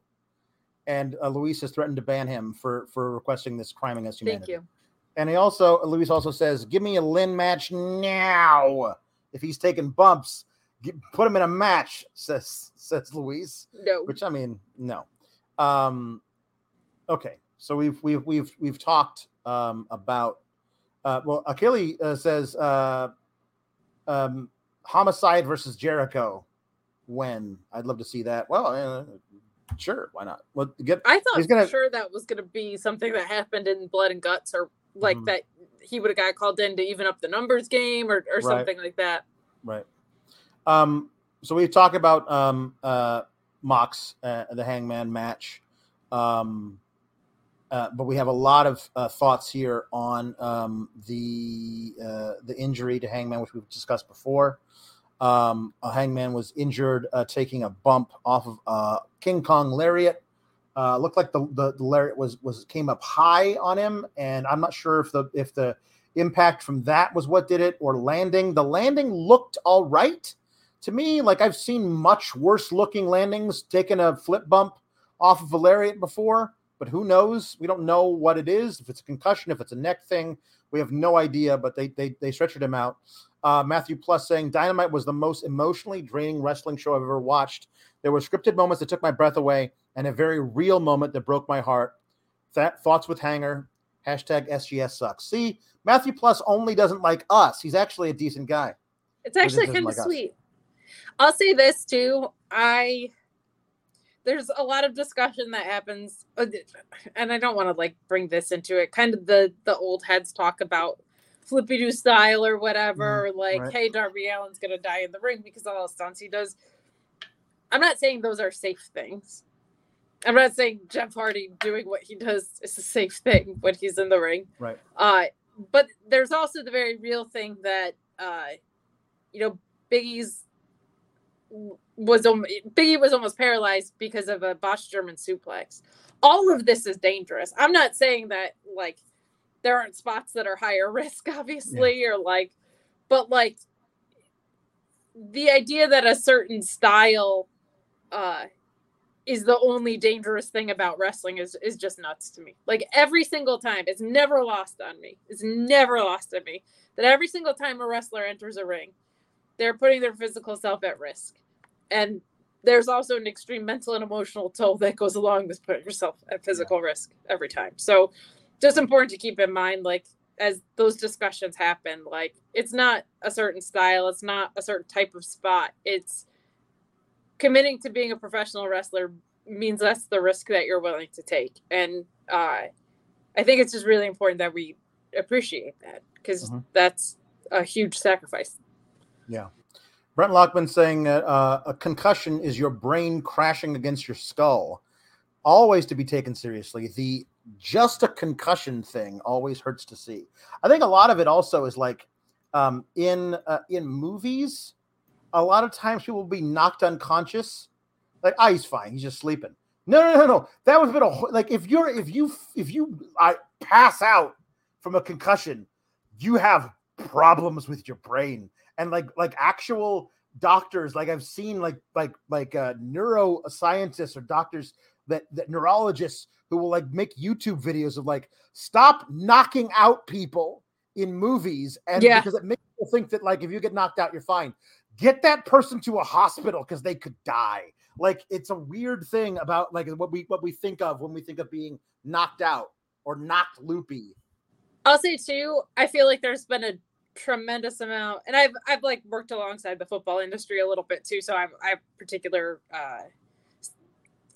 S1: And uh, Luis has threatened to ban him for for requesting this crime against humanity.
S2: Thank you.
S1: And he also, Luis also says, give me a Lynn match now. If he's taking bumps, gi- put him in a match, says says Luis.
S2: No.
S1: Which I mean, no. Um, okay, so we've we've we've we've talked um, about. Uh, well, Achille uh, says uh, um, homicide versus Jericho. When I'd love to see that. Well, uh, sure, why not? Well, get
S2: I thought
S1: gonna-
S2: for sure that was going to be something that happened in Blood and Guts, or like
S1: Mhm.
S2: that he would have got called in to even up the numbers game, or or
S1: Right.
S2: something like that.
S1: Right. Um, so we talk about um, uh, Mox, uh, the Hangman match, um, uh, but we have a lot of uh, thoughts here on um, the uh, the injury to Hangman, which we've discussed before. Um, uh, Hangman was injured uh, taking a bump off of uh, King Kong lariat. Uh, looked like the, the the lariat was was came up high on him, and I'm not sure if the if the impact from that was what did it or landing. The landing looked all right to me. Like I've seen much worse looking landings, taking a flip bump off of a lariat before, but who knows? We don't know what it is. If it's a concussion, if it's a neck thing, we have no idea. But they they they stretched him out. Uh, Matthew Plus saying Dynamite was the most emotionally draining wrestling show I've ever watched. There were scripted moments that took my breath away, and a very real moment that broke my heart. That thoughts with Hanger. Hashtag SGS sucks. See, Matthew Plus only doesn't like us. He's actually a decent guy.
S2: It's actually kind of
S1: like us.
S2: sweet. I'll say this too. I there's a lot of discussion that happens, uh, and I don't want to like bring this into it. Kind of the the old heads talk about flippy do style or whatever. like,
S1: right.
S2: hey, Darby Allin's gonna die in the ring because of all the stunts he does. I'm not saying those are safe things. I'm not saying Jeff Hardy doing what he does is a safe thing when he's in the ring.
S1: Right.
S2: Uh, but there's also the very real thing that uh, you know, Big E's was um, Biggie was almost paralyzed because of a Bosch German suplex. All of this is dangerous. I'm not saying that like there aren't spots that are higher risk, obviously, or like, but like the idea that a certain style uh is the only dangerous thing about wrestling is is just nuts to me. Like every single time, it's never lost on me. It's never lost on me that every single time a wrestler enters a ring, they're putting their physical self at risk. And there's also an extreme mental and emotional toll that goes along with putting yourself at physical risk every time. So just important to keep in mind, like as those discussions happen, like it's not a certain style, it's not a certain type of spot. It's committing to being a professional wrestler means that's the risk that you're willing to take. And uh, I think it's just really important that we appreciate that because
S1: Mhm.
S2: that's a huge sacrifice.
S1: Yeah. Brent Lockman saying that uh, a concussion is your brain crashing against your skull. Always to be taken seriously. The just a concussion thing always hurts to see. I think a lot of it also is like um, in uh, in movies. A lot of times people will be knocked unconscious, like, "Ah, he's fine. He's just sleeping." No, no, no, no. That was a bit of like if you're if you if you I pass out from a concussion, you have problems with your brain and like like actual doctors like i've seen like like like uh neuroscientists or doctors that that neurologists who will like make youtube videos of like stop knocking out people in movies and
S2: Yeah.
S1: because it makes people think that like if you get knocked out you're fine get that person to a hospital because they could die. Like it's a weird thing about like what we what we think of when we think of being knocked out or knocked loopy.
S2: I'll say too, I feel like there's been a tremendous amount and I've I've like worked alongside the football industry a little bit too, so I've I have particular uh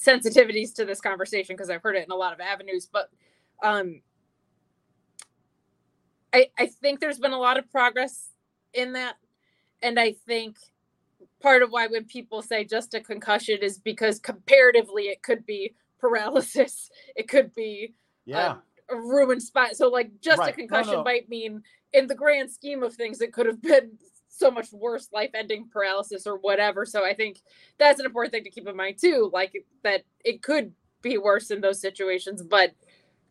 S2: sensitivities to this conversation because I've heard it in a lot of avenues, but um I I think there's been a lot of progress in that and I think part of why when people say just a concussion is because comparatively it could be paralysis, it could be
S1: yeah
S2: um, a ruined spot. So like just
S1: Right.
S2: a
S1: No,
S2: concussion
S1: no.
S2: might mean in the grand scheme of things it could have been so much worse life-ending paralysis or whatever. So I think that's an important thing to keep in mind too, like that it could be worse in those situations, but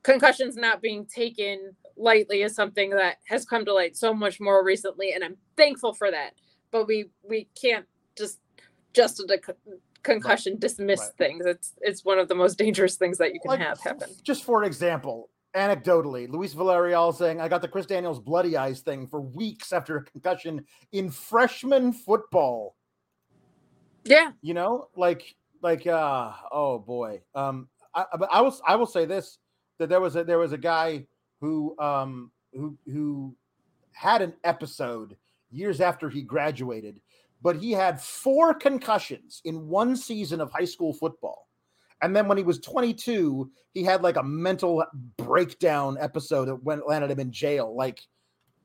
S2: concussions not being taken lightly is something that has come to light so much more recently and I'm thankful for that. But we we can't just just a con- concussion dismiss
S1: Right.
S2: things. It's it's one of the most dangerous things that you can
S1: Like,
S2: have happen.
S1: just for an example, anecdotally, Luis Villarreal saying, I got the Chris Daniels bloody eyes thing for weeks after a concussion in freshman football.
S2: Yeah.
S1: You know, like, like, uh, oh boy. Um, I, I- but I will, I will say this that there was a, there was a guy who, um, who, who had an episode years after he graduated, but he had four concussions in one season of high school football. And then when he was 22, he had like a mental breakdown episode that went landed him in jail. Like,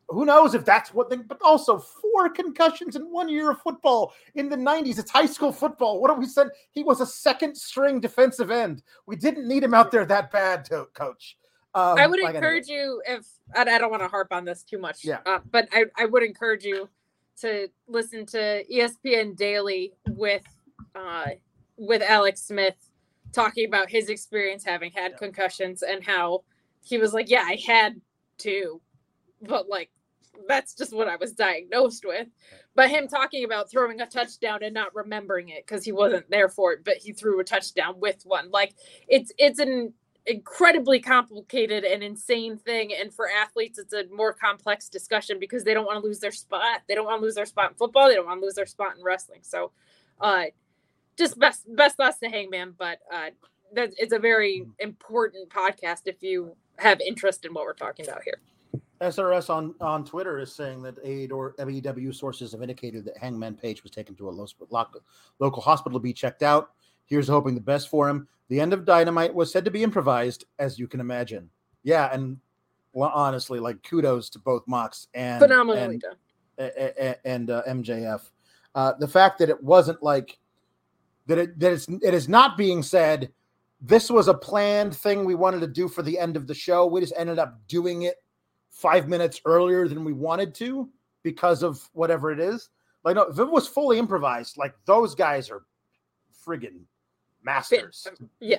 S1: who knows if that's what they, but also four concussions in one year of football in the 90s. It's high school football. What do we said? He was a second string defensive end. We didn't need him out there that bad, coach. Um,
S2: I would
S1: like, anyway.
S2: encourage you if and I don't want to harp on this too much.
S1: Yeah.
S2: Uh, but I, I would encourage you to listen to ESPN Daily with uh with Alex Smith talking about his experience having had
S1: Yeah.
S2: concussions and how he was like, Yeah, I had two, but like that's just what I was diagnosed with. But him talking about throwing a touchdown and not remembering it because he wasn't there for it, but he threw a touchdown with one. Like it's it's an incredibly complicated and insane thing and for athletes it's a more complex discussion because they don't want to lose their spot. They don't want to lose their spot in football. They don't want to lose their spot in wrestling. So uh just best best thoughts to hangman but uh that it's a very important podcast if you have interest in what we're talking about here.
S1: SRS on, on Twitter is saying that aid or MEW sources have indicated that Hangman Page was taken to a lo- local hospital to be checked out. Here's hoping the best for him. The end of Dynamite was said to be improvised, as you can imagine. Yeah, and well, honestly, like kudos to both Mox and
S2: phenomenally
S1: and,
S2: done
S1: and uh, MJF. Uh, the fact that it wasn't like that it that it's it is not being said. This was a planned thing we wanted to do for the end of the show. We just ended up doing it five minutes earlier than we wanted to because of whatever it is. Like, no, if it was fully improvised, like those guys are friggin' masters.
S2: yeah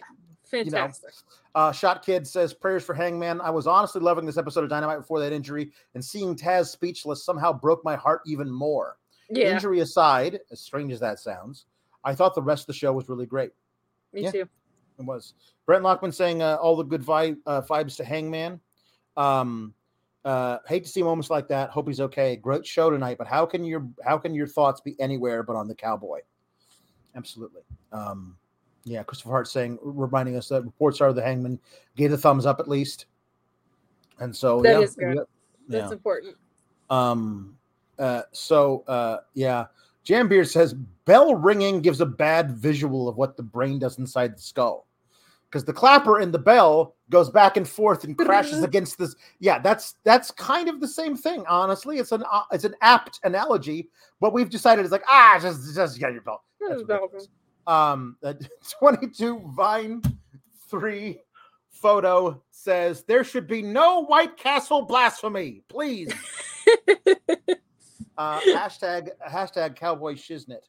S1: know,
S2: fantastic
S1: Uh, Shot Kid says prayers for Hangman. I was honestly loving this episode of Dynamite before that injury, and seeing Taz speechless somehow broke my heart even more.
S2: yeah
S1: Injury aside, as strange as that sounds, I thought the rest of the show was really great.
S2: me
S1: yeah.
S2: too
S1: It was. Brent Lockman saying uh, all the good vibe, uh, vibes to Hangman. Um, uh, hate to see moments like that. Hope he's okay. Great show tonight, but how can your how can your thoughts be anywhere but on the cowboy? Absolutely. Um, yeah, Christopher Hart saying, reminding us that reports are the Hangman gave the thumbs up at least, and so
S2: That
S1: yeah,
S2: is good. that's
S1: yeah.
S2: important
S1: Um, uh, so uh, yeah, Jam Beard says bell ringing gives a bad visual of what the brain does inside the skull. Because the clapper in the bell goes back and forth and crashes against this. Yeah, that's that's kind of the same thing. Honestly, it's an uh, it's an apt analogy, but we've decided it's like ah, just just get your bell. That's. Um, uh, 22 Vine 3 photo says there should be no White Castle blasphemy, please. uh, hashtag hashtag Cowboy Shiznit.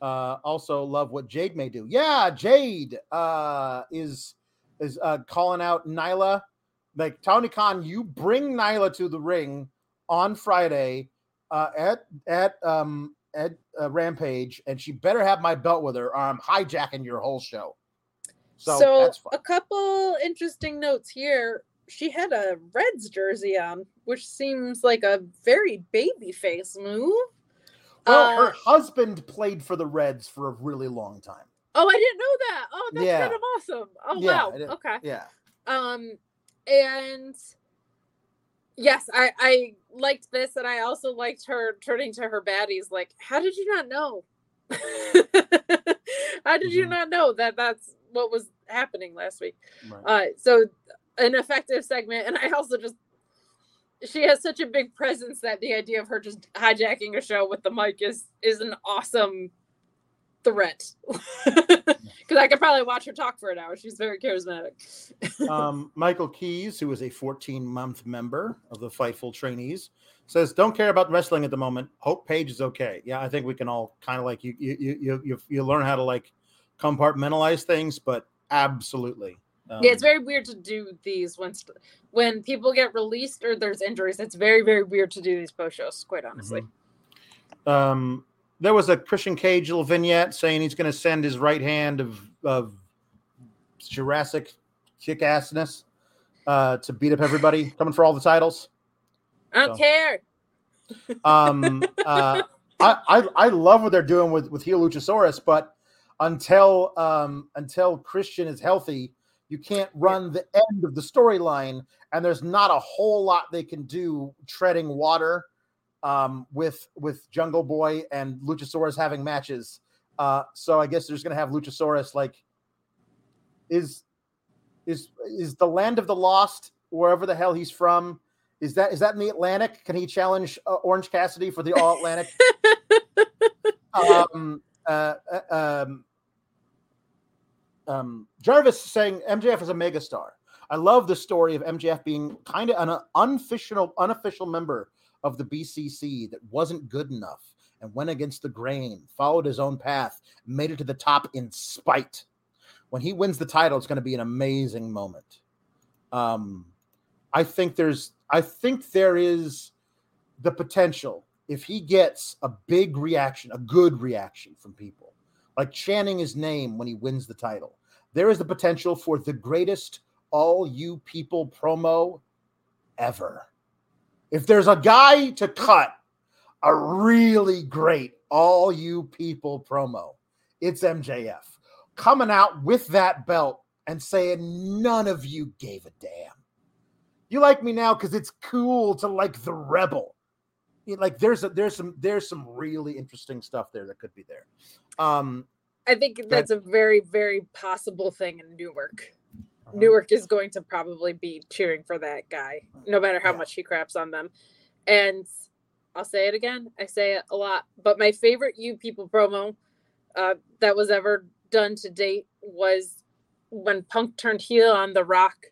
S1: Uh, also love what Jade may do. Yeah, Jade uh, is is uh, calling out Nyla. Like Tony Khan, you bring Nyla to the ring on Friday uh, at at um at uh, Rampage, and she better have my belt with her, or I'm hijacking your whole show. So,
S2: So, a couple interesting notes here. She had a Reds jersey on, which seems like a very baby face move.
S1: Well, her
S2: Uh,
S1: husband played for the Reds for a really long time.
S2: oh, I didn't know that. Oh, that's
S1: Yeah.
S2: kind of awesome. Oh
S1: Yeah,
S2: wow. Okay.
S1: Yeah.
S2: Um, and yes, I I liked this, and I also liked her turning to her baddies. Like, how did you not know? how did you
S1: Mhm.
S2: not know that that's what was happening last week?
S1: Right.
S2: Uh, so an effective segment, and I also just she has such a big presence that the idea of her just hijacking a show with the mic is is an awesome threat. Because I could probably watch her talk for an hour. She's very charismatic.
S1: um, Michael Keys, who is a 14 month member of the Fightful trainees, says, "Don't care about wrestling at the moment. Hope Page is okay." Yeah, I think we can all kind of like you you you you you learn how to like compartmentalize things, but absolutely. Um,
S2: yeah, it's very weird to do these when st- when people get released or there's injuries. It's very very weird to do these post shows. Quite honestly.
S1: Um, there was a Christian Cage little vignette saying he's going to send his right hand of of Jurassic kick assness uh, to beat up everybody, coming for all the titles.
S2: I don't
S1: So-
S2: care.
S1: Um, uh, I, I I love what they're doing with with heel Luchasaurus, but until um, until Christian is healthy, you can't run the end of the storyline, and there's not a whole lot they can do treading water um, with with Jungle Boy and Luchasaurus having matches. Uh, so I guess there's going to have Luchasaurus like is is is the land of the lost wherever the hell he's from. Is that is that in the Atlantic? Can he challenge uh, Orange Cassidy for the All Atlantic? um, uh, uh, um, um, Jarvis saying MJF is a megastar. I love the story of MJF being kind of an unofficial unofficial member of the BCC that wasn't good enough and went against the grain, followed his own path, made it to the top in spite. When he wins the title, it's going to be an amazing moment. Um, I think there's, I think there is the potential if he gets a big reaction, a good reaction from people, like chanting his name when he wins the title. There is the potential for the greatest all you people promo ever. If there's a guy to cut a really great all you people promo, it's MJF coming out with that belt and saying, None of you gave a damn. You like me now because it's cool to like the rebel. Like there's a, there's some there's some really interesting stuff there that could be there. Um
S2: I think that's a very very possible thing in Newark. Newark is going to probably be cheering for that guy, no matter how
S1: Yeah.
S2: much he craps on them. And I'll say it again. I say it a lot, but my favorite "You People" promo uh, that was ever done to date was when Punk turned heel on The Rock.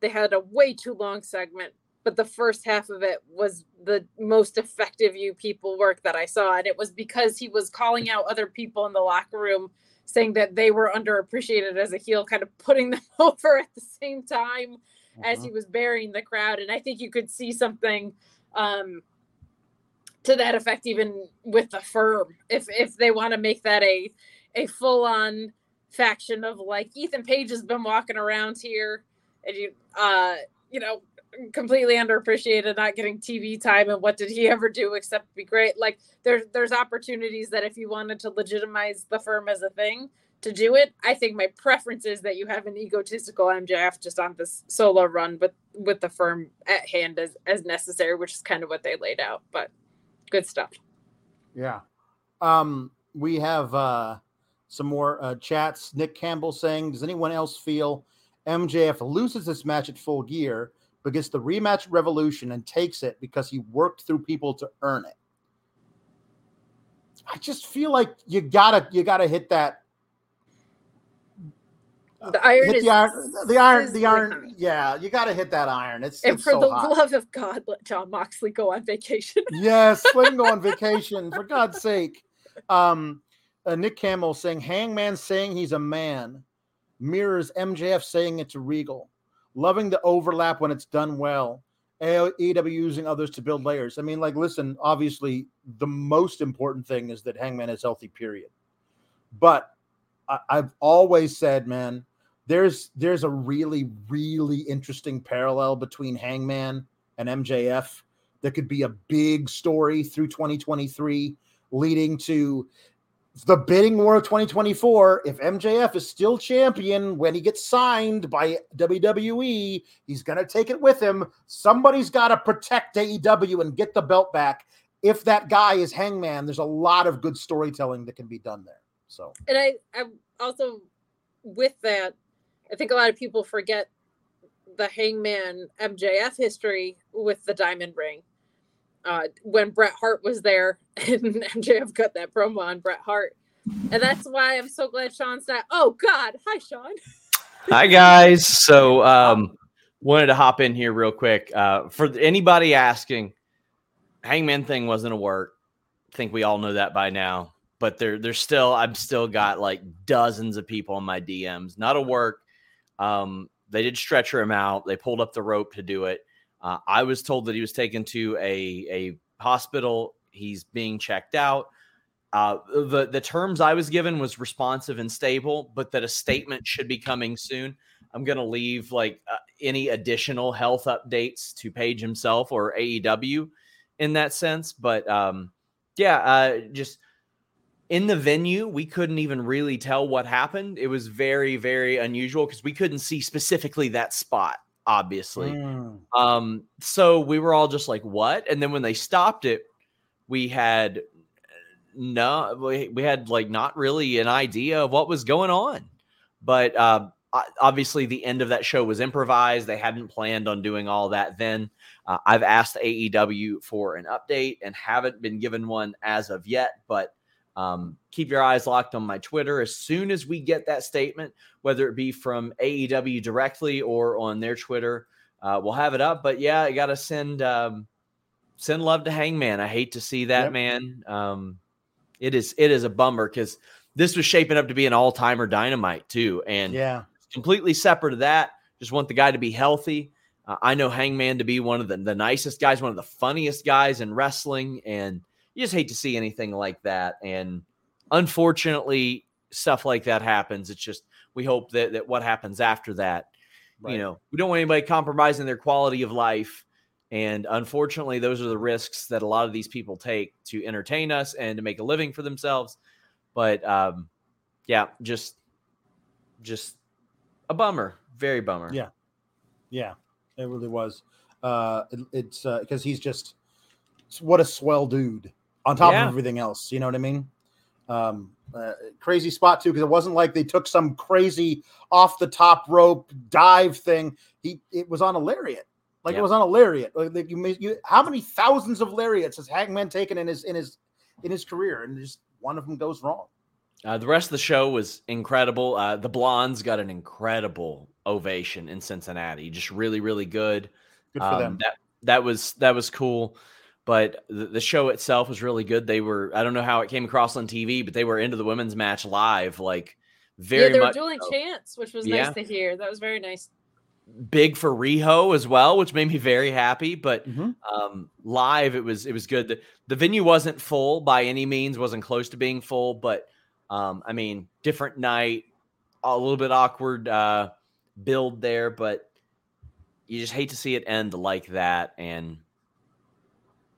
S2: They had a way too long segment, but the first half of it was the most effective "You People" work that I saw, and it was because he was calling out other people in the locker room saying that they were underappreciated as a heel, kind of putting them over at the same time as he was burying the crowd. And I think you could see something um, to that effect, even with the firm, if if they want to make that a a full on faction of like Ethan Page has been walking around here, and you uh you know completely underappreciated, not getting TV time, and what did he ever do except be great? Like there's there's opportunities that if you wanted to legitimize the firm as a thing to do it, I think my preference is that you have an egotistical MJF just on this solo run, but with the firm at hand as as necessary, which is kind of what they laid out. But good stuff.
S1: Yeah. Um, we have uh, some more uh, chats. Nick Campbell saying, Does anyone else feel MJF loses this match at full gear, but gets the rematch Revolution and takes it because he worked through people to earn it? I just feel like you gotta you gotta hit that
S2: The iron
S1: hit
S2: is
S1: the iron the iron the iron yeah you gotta hit that iron it's,
S2: And
S1: it's
S2: for
S1: so
S2: the
S1: hot.
S2: love of God, let Jon Moxley go on vacation.
S1: Yes, let him go on vacation for God's sake. Um, uh, Nick Campbell saying Hangman saying he's a man mirrors MJF saying it to Regal, loving the overlap when it's done well. AEW using others to build layers. I mean, like, listen, obviously, the most important thing is that Hangman is healthy, period. But I, I've always said, man, there's there's a really, really interesting parallel between Hangman and MJF. There could be a big story through 2023 leading to the bidding war of 2024. If MJF is still champion when he gets signed by WWE, he's going to take it with him. Somebody's got to protect AEW and get the belt back. If that guy is Hangman, there's a lot of good storytelling that can be done there. So,
S2: and I, I also with that, I think a lot of people forget the Hangman MJF history with the diamond ring. Uh, when Bret Hart was there and MJF cut that promo on Bret Hart. And that's why I'm so glad Sean's not. Oh, God. Hi, Sean.
S3: Hi, guys. So, um, wanted to hop in here real quick. Uh, for anybody asking, Hangman thing wasn't a work. I think we all know that by now. But there, there's still, I've still got like dozens of people in my DMs. Not a work. Um, they did stretcher him out. They pulled up the rope to do it. Uh, I was told that he was taken to a a hospital. He's being checked out. Uh, the the terms I was given was responsive and stable, but that a statement should be coming soon. I'm going to leave like uh, any additional health updates to Page himself or AEW in that sense. But um, yeah, uh, just in the venue, we couldn't even really tell what happened. It was very, very unusual because we couldn't see specifically that spot, obviously. Mm. Um, so we were all just like, what? And then when they stopped it, we had no, we, we had like not really an idea of what was going on. But uh, obviously, the end of that show was improvised. They hadn't planned on doing all that then. Uh, I've asked AEW for an update and haven't been given one as of yet, but um, keep your eyes locked on my Twitter. As soon as we get that statement, whether it be from AEW directly or on their Twitter, uh, we'll have it up. But yeah, I got to send um, send love to Hangman. I hate to see that yep. man. Um, it is it is a bummer because this was shaping up to be an all timer dynamite too, and
S1: yeah,
S3: completely separate of that. Just want the guy to be healthy. Uh, I know Hangman to be one of the, the nicest guys, one of the funniest guys in wrestling, and you just hate to see anything like that. And unfortunately, stuff like that happens. It's just we hope that that what happens after that, right. you know, we don't want anybody compromising their quality of life. And unfortunately, those are the risks that a lot of these people take to entertain us and to make a living for themselves. But um, yeah, just just a bummer, very bummer.
S1: Yeah, yeah, it really was. Uh, it, it's because uh, he's just what a swell dude on top yeah. of everything else. You know what I mean? Um, uh, crazy spot too, because it wasn't like they took some crazy off the top rope dive thing. He it was on a lariat, like yep. it was on a lariat. Like you, you, how many thousands of lariats has Hangman taken in his in his in his career, and just one of them goes wrong.
S3: Uh, the rest of the show was incredible. Uh, the Blondes got an incredible ovation in Cincinnati. Just really, really good.
S1: Good for um, them.
S3: That that was that was cool but the, the, show itself was really good. They were I don't know how it came across on TV, but they were into the women's match live, like very
S2: yeah, they
S3: were
S2: much dueling so. chants, which was yeah. nice to hear. That was very nice.
S3: Big for Riho as well, which made me very happy. But mm-hmm. um, live, it was it was good. The, the, venue wasn't full by any means, wasn't close to being full, but um, I mean, different night, a little bit awkward uh, build there, but you just hate to see it end like that. And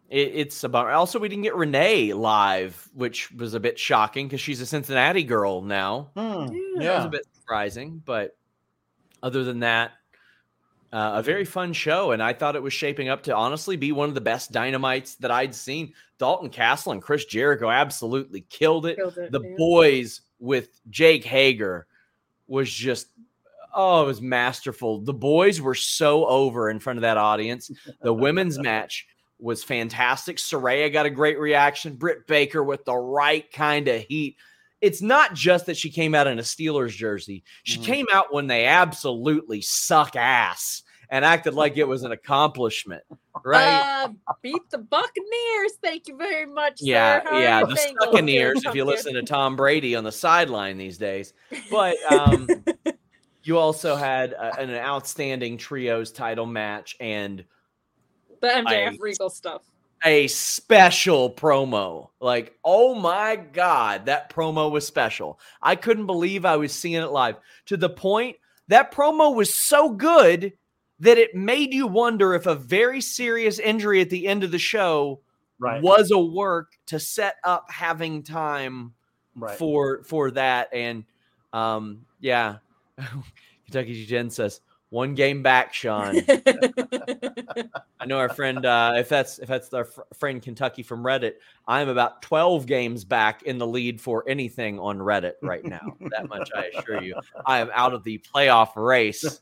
S3: it, it's about. Also, we didn't get Renee live, which was a bit shocking because she's a Cincinnati girl now.
S1: Hmm,
S3: yeah, that was a bit surprising. But other than that, uh, a very fun show, and I thought it was shaping up to honestly be one of the best dynamites that I'd seen. Dalton Castle and Chris Jericho absolutely killed it. Killed it the yeah. boys with Jake Hager was just oh, it was masterful. The boys were so over in front of that audience. The women's match was fantastic. Saraya got a great reaction. Britt Baker with the right kind of heat. It's not just that she came out in a Steelers jersey. She mm. came out when they absolutely suck ass and acted like it was an accomplishment, right?
S2: Uh, beat the Buccaneers. Thank you very much.
S3: Yeah, yeah, the Buccaneers. if you listen to Tom Brady on the sideline these days, but um, you also had a, an outstanding trios title match and
S2: The MJF
S3: I-
S2: Regal stuff.
S3: a special promo. Like, oh my God, that promo was special. I couldn't believe I was seeing it live to the point that promo was so good that it made you wonder if a very serious injury at the end of the show
S1: Right.
S3: was a work to set up having time
S1: Right.
S3: for for that. And um, yeah, Kentucky Jen says one game back, Sean. I know our friend. Uh, if that's if that's our fr- friend Kentucky from Reddit, I'm about 12 games back in the lead for anything on Reddit right now. that much I assure you. I am out of the playoff race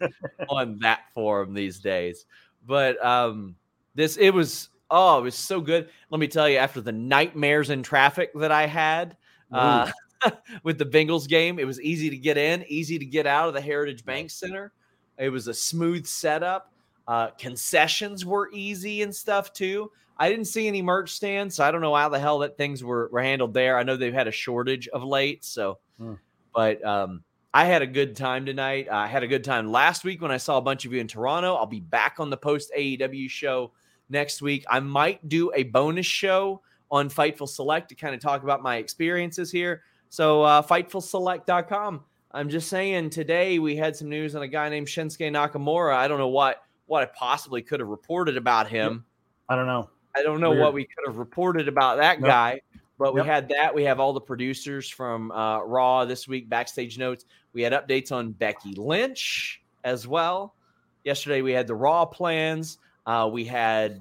S3: on that forum these days. But um, this it was oh it was so good. Let me tell you, after the nightmares in traffic that I had. Uh, with the Bengals game, it was easy to get in, easy to get out of the Heritage Bank Center. It was a smooth setup. Uh, concessions were easy and stuff too. I didn't see any merch stands, so I don't know how the hell that things were, were handled there. I know they've had a shortage of late, so
S1: Hmm.
S3: but um, I had a good time tonight. I had a good time last week when I saw a bunch of you in Toronto. I'll be back on the post AEW show next week. I might do a bonus show on Fightful Select to kind of talk about my experiences here. So uh, FightfulSelect.com. I'm just saying today we had some news on a guy named Shinsuke Nakamura. I don't know what what I possibly could have reported about him.
S1: I don't know.
S3: I don't know
S1: Weird.
S3: what we could have reported about that
S1: Nope.
S3: guy, but we had that. We have all the producers from uh, Raw this week, backstage notes. We had updates on Becky Lynch as well. Yesterday we had the Raw plans. Uh, we had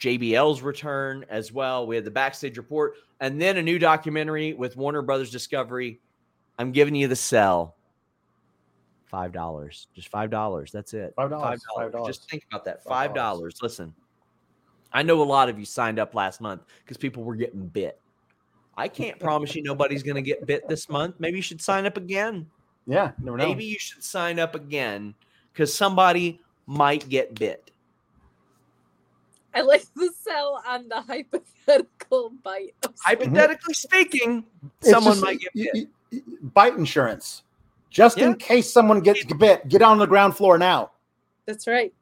S3: JBL's return as well. We had the backstage report, and then a new documentary with Warner Brothers Discovery. I'm giving you the sell. Five dollars, just five dollars. That's it.
S1: $5,
S3: $5.
S1: $5.
S3: Just think about that.
S1: $5.
S3: Listen, I know a lot of you signed up last month because people were getting bit. I can't promise you nobody's going to get bit this month. Maybe you should sign up again.
S1: Yeah, never know.
S3: Maybe you should sign up again because somebody might get bit.
S2: I like the sell on the hypothetical bite.
S3: Hypothetically speaking,
S1: It's
S3: someone
S1: just-
S3: might get bit.
S1: y- y- bite insurance, just
S3: Yeah.
S1: in case someone gets bit. Get on the ground floor now.
S2: That's right.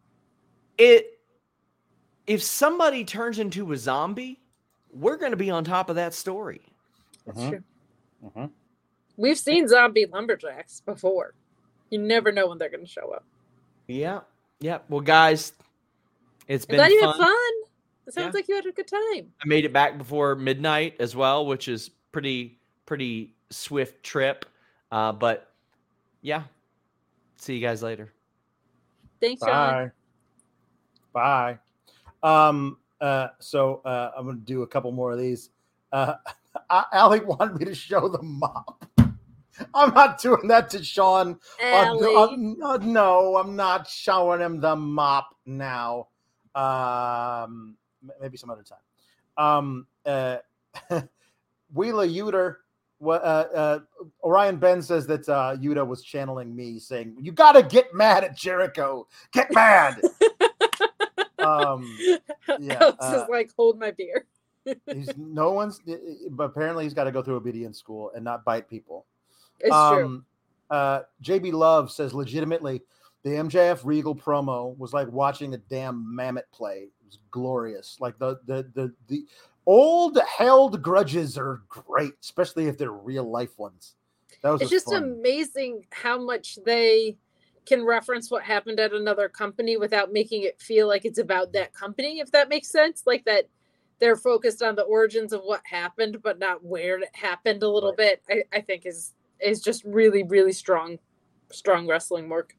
S3: It if somebody turns into a zombie, we're going to be on top of that story.
S2: That's
S1: Mhm.
S2: true.
S1: Mhm.
S2: We've seen zombie lumberjacks before. You never know when they're going to show up.
S3: Yeah. Yeah. Well, guys, it's
S2: I'm
S3: been
S2: glad you had
S3: fun.
S2: fun. It sounds
S3: Yeah.
S2: like you had a good time.
S3: I made it back before midnight as well, which is pretty pretty swift trip. Uh, but yeah, see you guys later.
S2: Thanks, John.
S1: Bye. Bye. Um. Uh. So uh, I'm gonna do a couple more of these. Uh, Alec wanted me to show the mop. I'm not doing that to Sean.
S2: Allie.
S1: uh, no, I'm not showing him the mop now. Um, maybe some other time. Um, uh, Wheeler Yuta, what, uh, uh, Orion Ben says that uh, Yuta was channeling me, saying, "You got to get mad at Jericho. Get mad." um, yeah,
S2: Alex
S1: uh,
S2: is like, hold my beer.
S1: he's no one's, but apparently he's got to go through obedience school and not bite people.
S2: It's true.
S1: Um, uh, JB Love says legitimately, the MJF Regal promo was like watching a damn Mamet play. It was glorious. Like the the the the old held grudges are great, especially if they're real life ones. That was
S2: It's just
S1: fun.
S2: amazing how much they can reference what happened at another company without making it feel like it's about that company, if that makes sense. Like that they're focused on the origins of what happened, but not where it happened a little bit, I, I think is is just really, really strong, strong wrestling work.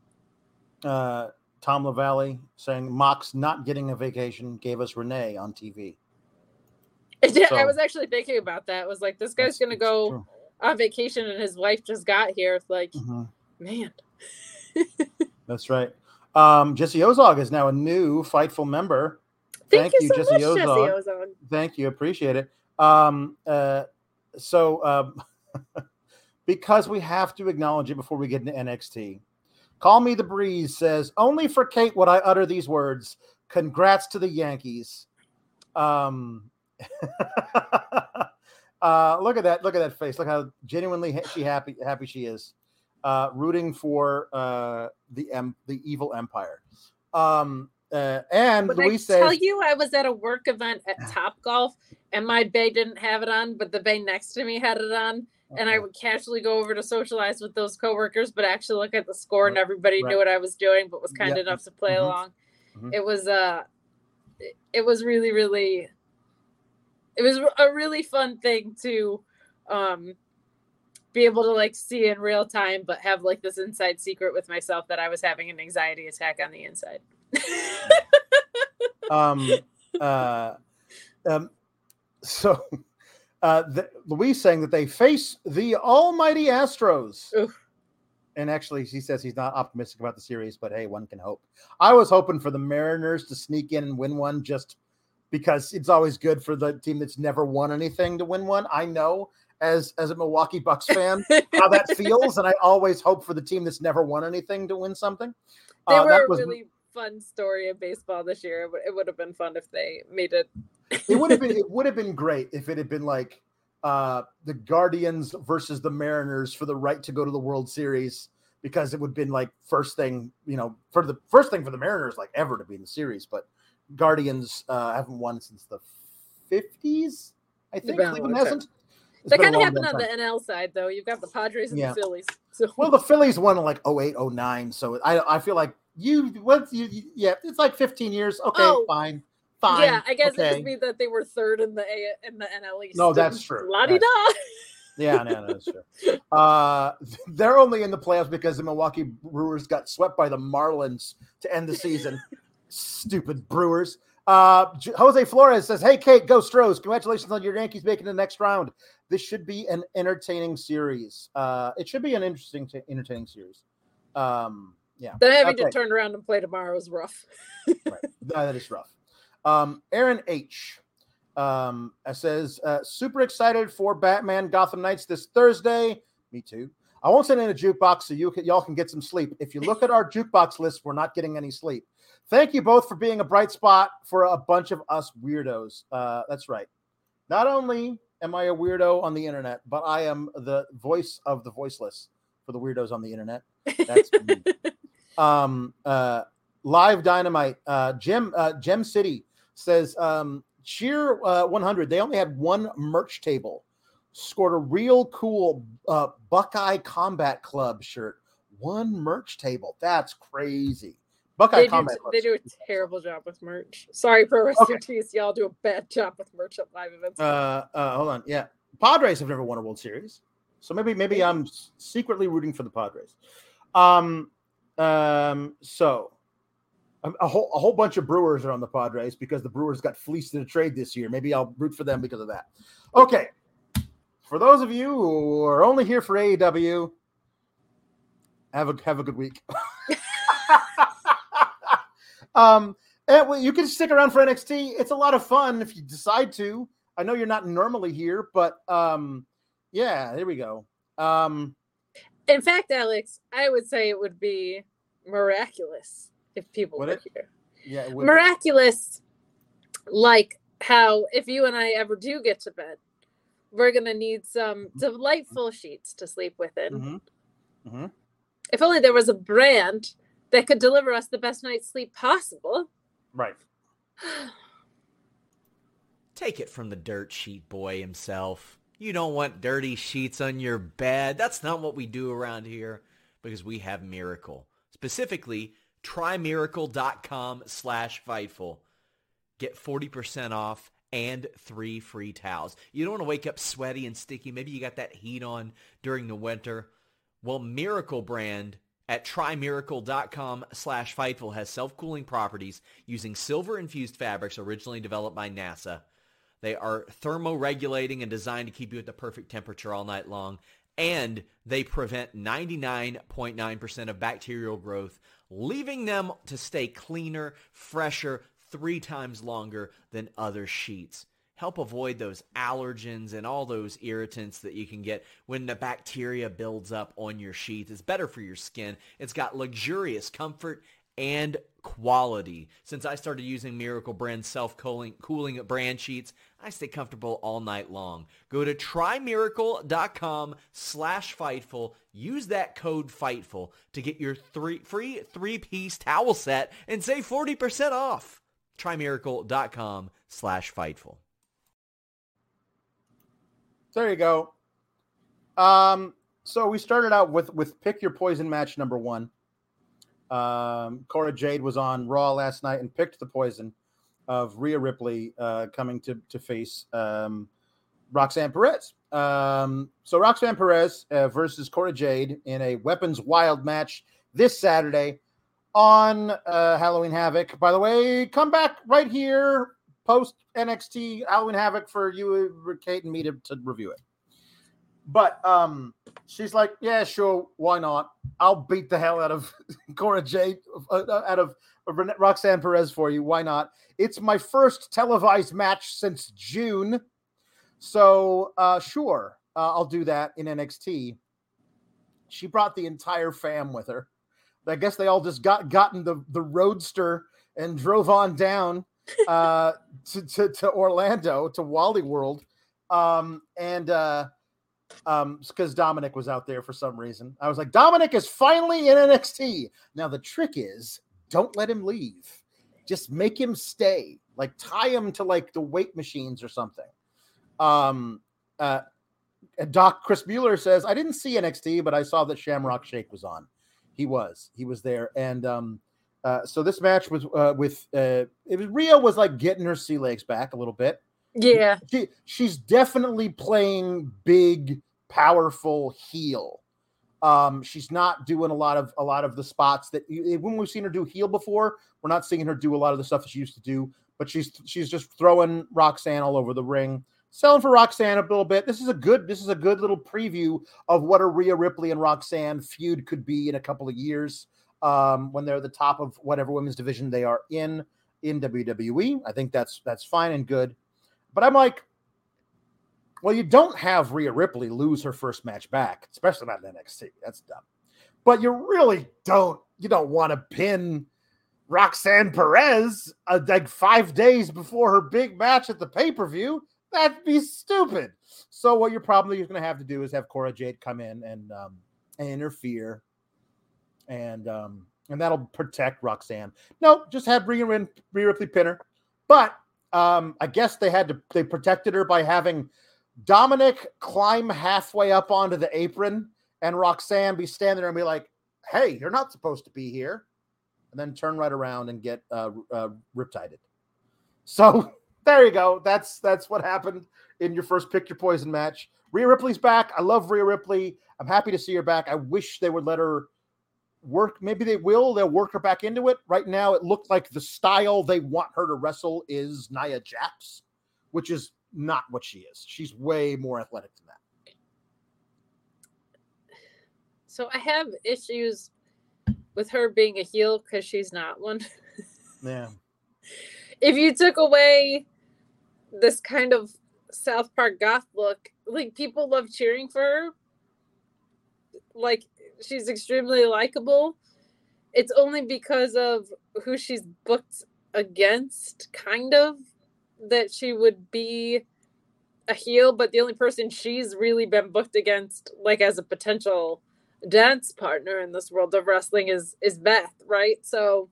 S1: uh, Tom LaValle saying Mox not getting a vacation gave us Renee on TV.
S2: I, did, I was actually thinking about that. Was like, this guy's gonna go
S1: true.
S2: on vacation and his wife just got here. It's like,
S1: Mhm.
S2: man.
S1: That's right. Um, Jesse Ozog is now a new Fightful member.
S2: Thank,
S1: Thank
S2: you,
S1: you,
S2: so
S1: Jesse
S2: much, Jesse
S1: Ozog.
S2: Ozog.
S1: Thank you. Appreciate it. Um, uh, so, um, because we have to acknowledge it before we get into NXT, Call Me the Breeze says, Only for Kate would I utter these words. Congrats to the Yankees. Um, uh, look at that. Look at that face. Look how genuinely ha- she happy happy she is. Uh, rooting for uh, the em- the evil empire. Um, uh, and Louise
S2: I tell
S1: says,
S2: you, I was at a work event at Top Golf, and my bay didn't have it on, but the bay next to me had it on, and I would casually go over to socialize with those coworkers, but actually look at the score, and everybody
S1: Right.
S2: knew what I was doing, but was kind
S1: Yep.
S2: enough to play
S1: Mhm.
S2: along.
S1: Mhm.
S2: It was uh, it was really, really, it was a really fun thing to, um, be able to like see in real time, but have like this inside secret with myself that I was having an anxiety attack on the inside.
S1: um, uh, um, so uh, the, Louise saying that they face the almighty Astros.
S2: Oof.
S1: And actually, she says he's not optimistic about the series, but hey, one can hope. I was hoping for the Mariners to sneak in and win one just because it's always good for the team that's never won anything to win one. I know as as a Milwaukee Bucks fan how that feels, and I always hope for the team that's never won anything to win something.
S2: They
S1: Uh,
S2: were
S1: that
S2: a
S1: was-
S2: really fun story of baseball this year. It would, it would have been fun if they made it.
S1: it would have been it would have been great if it had been like uh the Guardians versus the Mariners for the right to go to the World Series because it would have been like first thing, you know, for the first thing for the Mariners like ever to be in the series, but Guardians uh haven't won since the 50s, I think Cleveland hasn't.
S2: That kind of happened on
S1: time.
S2: the NL side, though. You've got the Padres and
S1: Yeah.
S2: the Phillies. So
S1: Well, the Phillies won in like 08, 09, so I I feel like you what you, you- yeah, it's like 15 years. Okay,
S2: Oh.
S1: fine. Fine.
S2: yeah, I guess it
S1: okay.
S2: just means that they were third in the A in the NL East.
S1: No, that's true.
S2: La di da.
S1: Yeah, no, no, that's true. Uh, they're only in the playoffs because the Milwaukee Brewers got swept by the Marlins to end the season. Stupid Brewers. Uh, Jose Flores says, "Hey, Kate, go Stros! Congratulations on your Yankees making the next round. This should be an entertaining series. Uh, it should be an interesting, t- entertaining series. Um, yeah,
S2: Then having
S1: Okay.
S2: to turn around and play tomorrow is rough.
S1: right. That that is rough. Um, Aaron H. Um, uh, says, uh, super excited for Batman Gotham Knights this Thursday. Me too. I won't send in a jukebox so you can, y'all can get some sleep. If you look at our jukebox list, we're not getting any sleep. Thank you both for being a bright spot for a bunch of us weirdos. Uh, that's right. Not only am I a weirdo on the internet, but I am the voice of the voiceless for the weirdos on the internet. That's me. um uh live dynamite uh gem uh gem city says um cheer uh 100 they only had one merch table scored a real cool uh buckeye combat club shirt one merch table that's crazy buckeye
S2: They do, they do a terrible job with merch. Sorry, Pro Wrestling
S1: Okay.
S2: Tees. Y'all do a bad job with merch at live events.
S1: uh uh hold on yeah padres have never won a world series so maybe maybe i'm secretly rooting for the padres um um so a, a whole a whole bunch of brewers are on the padres because the brewers got fleeced in a trade this year maybe i'll root for them because of that okay for those of you who are only here for aew have a have a good week um and you can stick around for NXT. It's a lot of fun if you decide to. I know you're not normally here, but um, yeah, there we go. Um,
S2: In fact, Alex, I would say it would be miraculous if people were
S1: it?
S2: here.
S1: yeah, would be.
S2: Miraculous, like how if you and I ever do get to bed, we're gonna need some delightful sheets to sleep within.
S1: Mhm.
S2: If only there was a brand that could deliver us the best night's sleep possible.
S1: right.
S3: Take it from the dirt sheet boy himself. You don't want dirty sheets on your bed. That's not what we do around here because we have Miracle. Specifically, trymiracle.com slash Fightful. Get 40% off and three free towels. You don't want to wake up sweaty and sticky. Maybe you got that heat on during the winter. Well, Miracle brand at trymiracle.com slash Fightful has self-cooling properties using silver-infused fabrics originally developed by NASA. They are thermoregulating and designed to keep you at the perfect temperature all night long. And they prevent 99.9% of bacterial growth, leaving them to stay cleaner, fresher, three times longer than other sheets. Help avoid those allergens and all those irritants that you can get when the bacteria builds up on your sheets. It's better for your skin. It's got luxurious comfort and quality. Since I started using Miracle Brand self-cooling cooling brand sheets, I stay comfortable all night long. Go to trymiracle.com slash Fightful. Use that code Fightful to get your three free three-piece towel set and save 40% off. trymiracle.com slash Fightful.
S1: There you go. Um, so we started out with with pick your poison match number one. Um, Cora Jade was on Raw last night and picked the poison of Rhea Ripley uh, coming to to face um, Roxanne Perez. Um, so Roxanne Perez uh, versus Cora Jade in a Weapons Wild match this Saturday on uh, Halloween Havoc. By the way, come back right here post NXT Halloween Havoc for you, Kate, and me to, to review it. But um, she's like, yeah, sure, why not? I'll beat the hell out of Cora Jade, uh, uh out of Roxanne Perez for you. Why not? It's my first televised match since June. So, uh, sure, uh, I'll do that in NXT. She brought the entire fam with her. I guess they all just got gotten the, the roadster and drove on down uh, to, to, to Orlando to Wally World. Um, and uh, um because Dominik was out there for some reason. I was like, Dominik is finally in NXT. Now the trick is don't let him leave. Just make him stay. Like tie him to like the weight machines or something. Um uh Doc Chris Mueller says, I didn't see NXT, but I saw that Shamrock Shake was on. He was. He was there. And um uh so this match was uh with uh it was Rhea was like getting her sea legs back a little bit.
S2: Yeah.
S1: She, she's definitely playing big, powerful heel. Um, she's not doing a lot of a lot of the spots that when we've seen her do heel before, we're not seeing her do a lot of the stuff that she used to do, but she's she's just throwing Roxanne all over the ring, selling for Roxanne a little bit. This is a good this is a good little preview of what a Rhea Ripley and Roxanne feud could be in a couple of years um, when they're the top of whatever women's division they are in in WWE. I think that's that's fine and good. But I'm like, well, you don't have Rhea Ripley lose her first match back, especially not in NXT. That's dumb. But you really don't. You don't want to pin Roxanne Perez uh, like five days before her big match at the pay per view. That'd be stupid. So what you're probably going to have to do is have Cora Jade come in and um, and interfere, and um, and that'll protect Roxanne. No, just have Rhea, Rhea Ripley pin her. But um, I guess they had to they protected her by having Dominik climb halfway up onto the apron and Roxanne be standing there and be like, "Hey, you're not supposed to be here," and then turn right around and get uh, uh, riptided. So there you go. That's that's what happened in your first pick your poison match. Rhea Ripley's back. I love Rhea Ripley. I'm happy to see her back. I wish they would let her work. Maybe they will. They'll work her back into it. Right now, it looked like the style they want her to wrestle is Nia Jax, which is not what she is. She's way more athletic than that.
S2: So I have issues with her being a heel because she's not one.
S1: Yeah.
S2: if you took away this kind of South Park goth look, like people love cheering for her. Like she's extremely likable. It's only because of who she's booked against, kind of, that she would be a heel, but the only person she's really been booked against, like as a potential dance partner in this world of wrestling, is is Beth, right? So,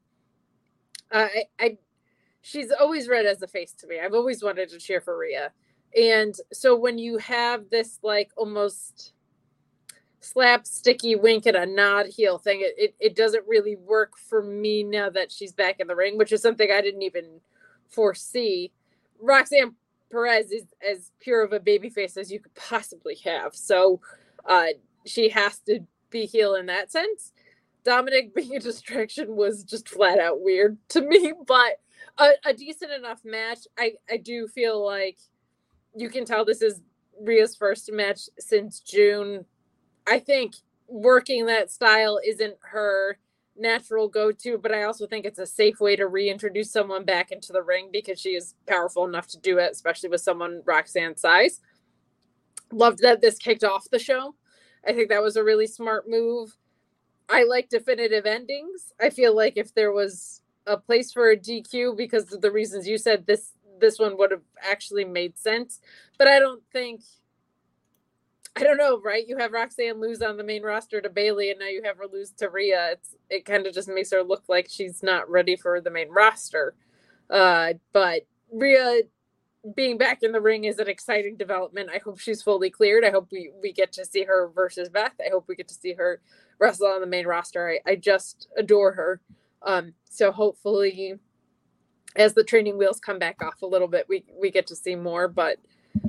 S2: I, I, she's always read as a face to me. I've always wanted to cheer for Rhea, and so when you have this like almost slapsticky wink and a nod heel thing. It, it, it doesn't really work for me now that she's back in the ring, which is something I didn't even foresee. Roxanne Perez is as pure of a baby face as you could possibly have. So uh, she has to be heel in that sense. Dominik being a distraction was just flat out weird to me, but a, a decent enough match. I, I do feel like you can tell this is Rhea's first match since June I think working that style isn't her natural go to, but I also think it's a safe way to reintroduce someone back into the ring because she is powerful enough to do it, especially with someone Roxanne's size. Loved that this kicked off the show. I think that was a really smart move. I like definitive endings. I feel like if there was a place for a DQ because of the reasons you said, this this one would have actually made sense. But I don't think I don't know, right? You have Roxanne lose on the main roster to Bayley, and now you have her lose to Rhea. It's it kind of just makes her look like she's not ready for the main roster. Uh, but Rhea being back in the ring is an exciting development. I hope she's fully cleared. I hope we we get to see her versus Beth. I hope we get to see her wrestle on the main roster. I, I just adore her. Um, so hopefully, as the training wheels come back off a little bit, we we get to see more. But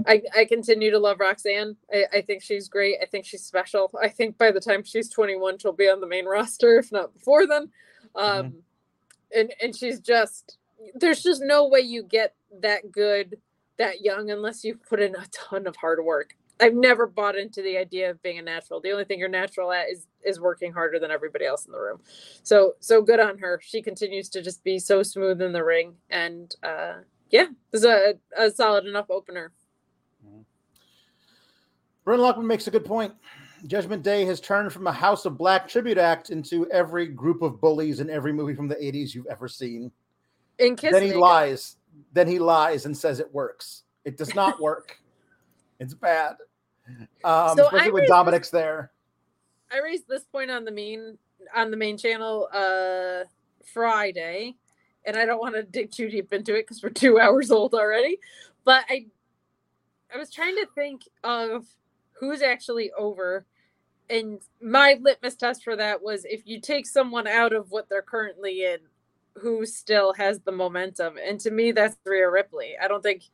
S2: I, I continue to love Roxanne. I, I think she's great. I think she's special. I think by the time she's 21, she'll be on the main roster, if not before then. Um, mm-hmm. and, and she's just, there's just no way you get that good that young unless you put in a ton of hard work. I've never bought into the idea of being a natural. The only thing you're natural at is is working harder than everybody else in the room. So so good on her. She continues to just be so smooth in the ring, and uh, yeah, this is a, a solid enough opener.
S1: Bryn Lockman makes a good point. Judgment Day has turned from a House of Black tribute act into every group of bullies in every movie from the 80s you've ever seen.
S2: In Kiss
S1: then he lies. Then he lies and says it works. It does not work. it's bad. Um, so especially when Dominik's this, there.
S2: I raised this point on the main on the main channel uh Friday, and I don't want to dig too deep into it because we're two hours old already. But I I was trying to think of who's actually over. And my litmus test for that was if you take someone out of what they're currently in, who still has the momentum. And to me, that's Rhea Ripley. I don't think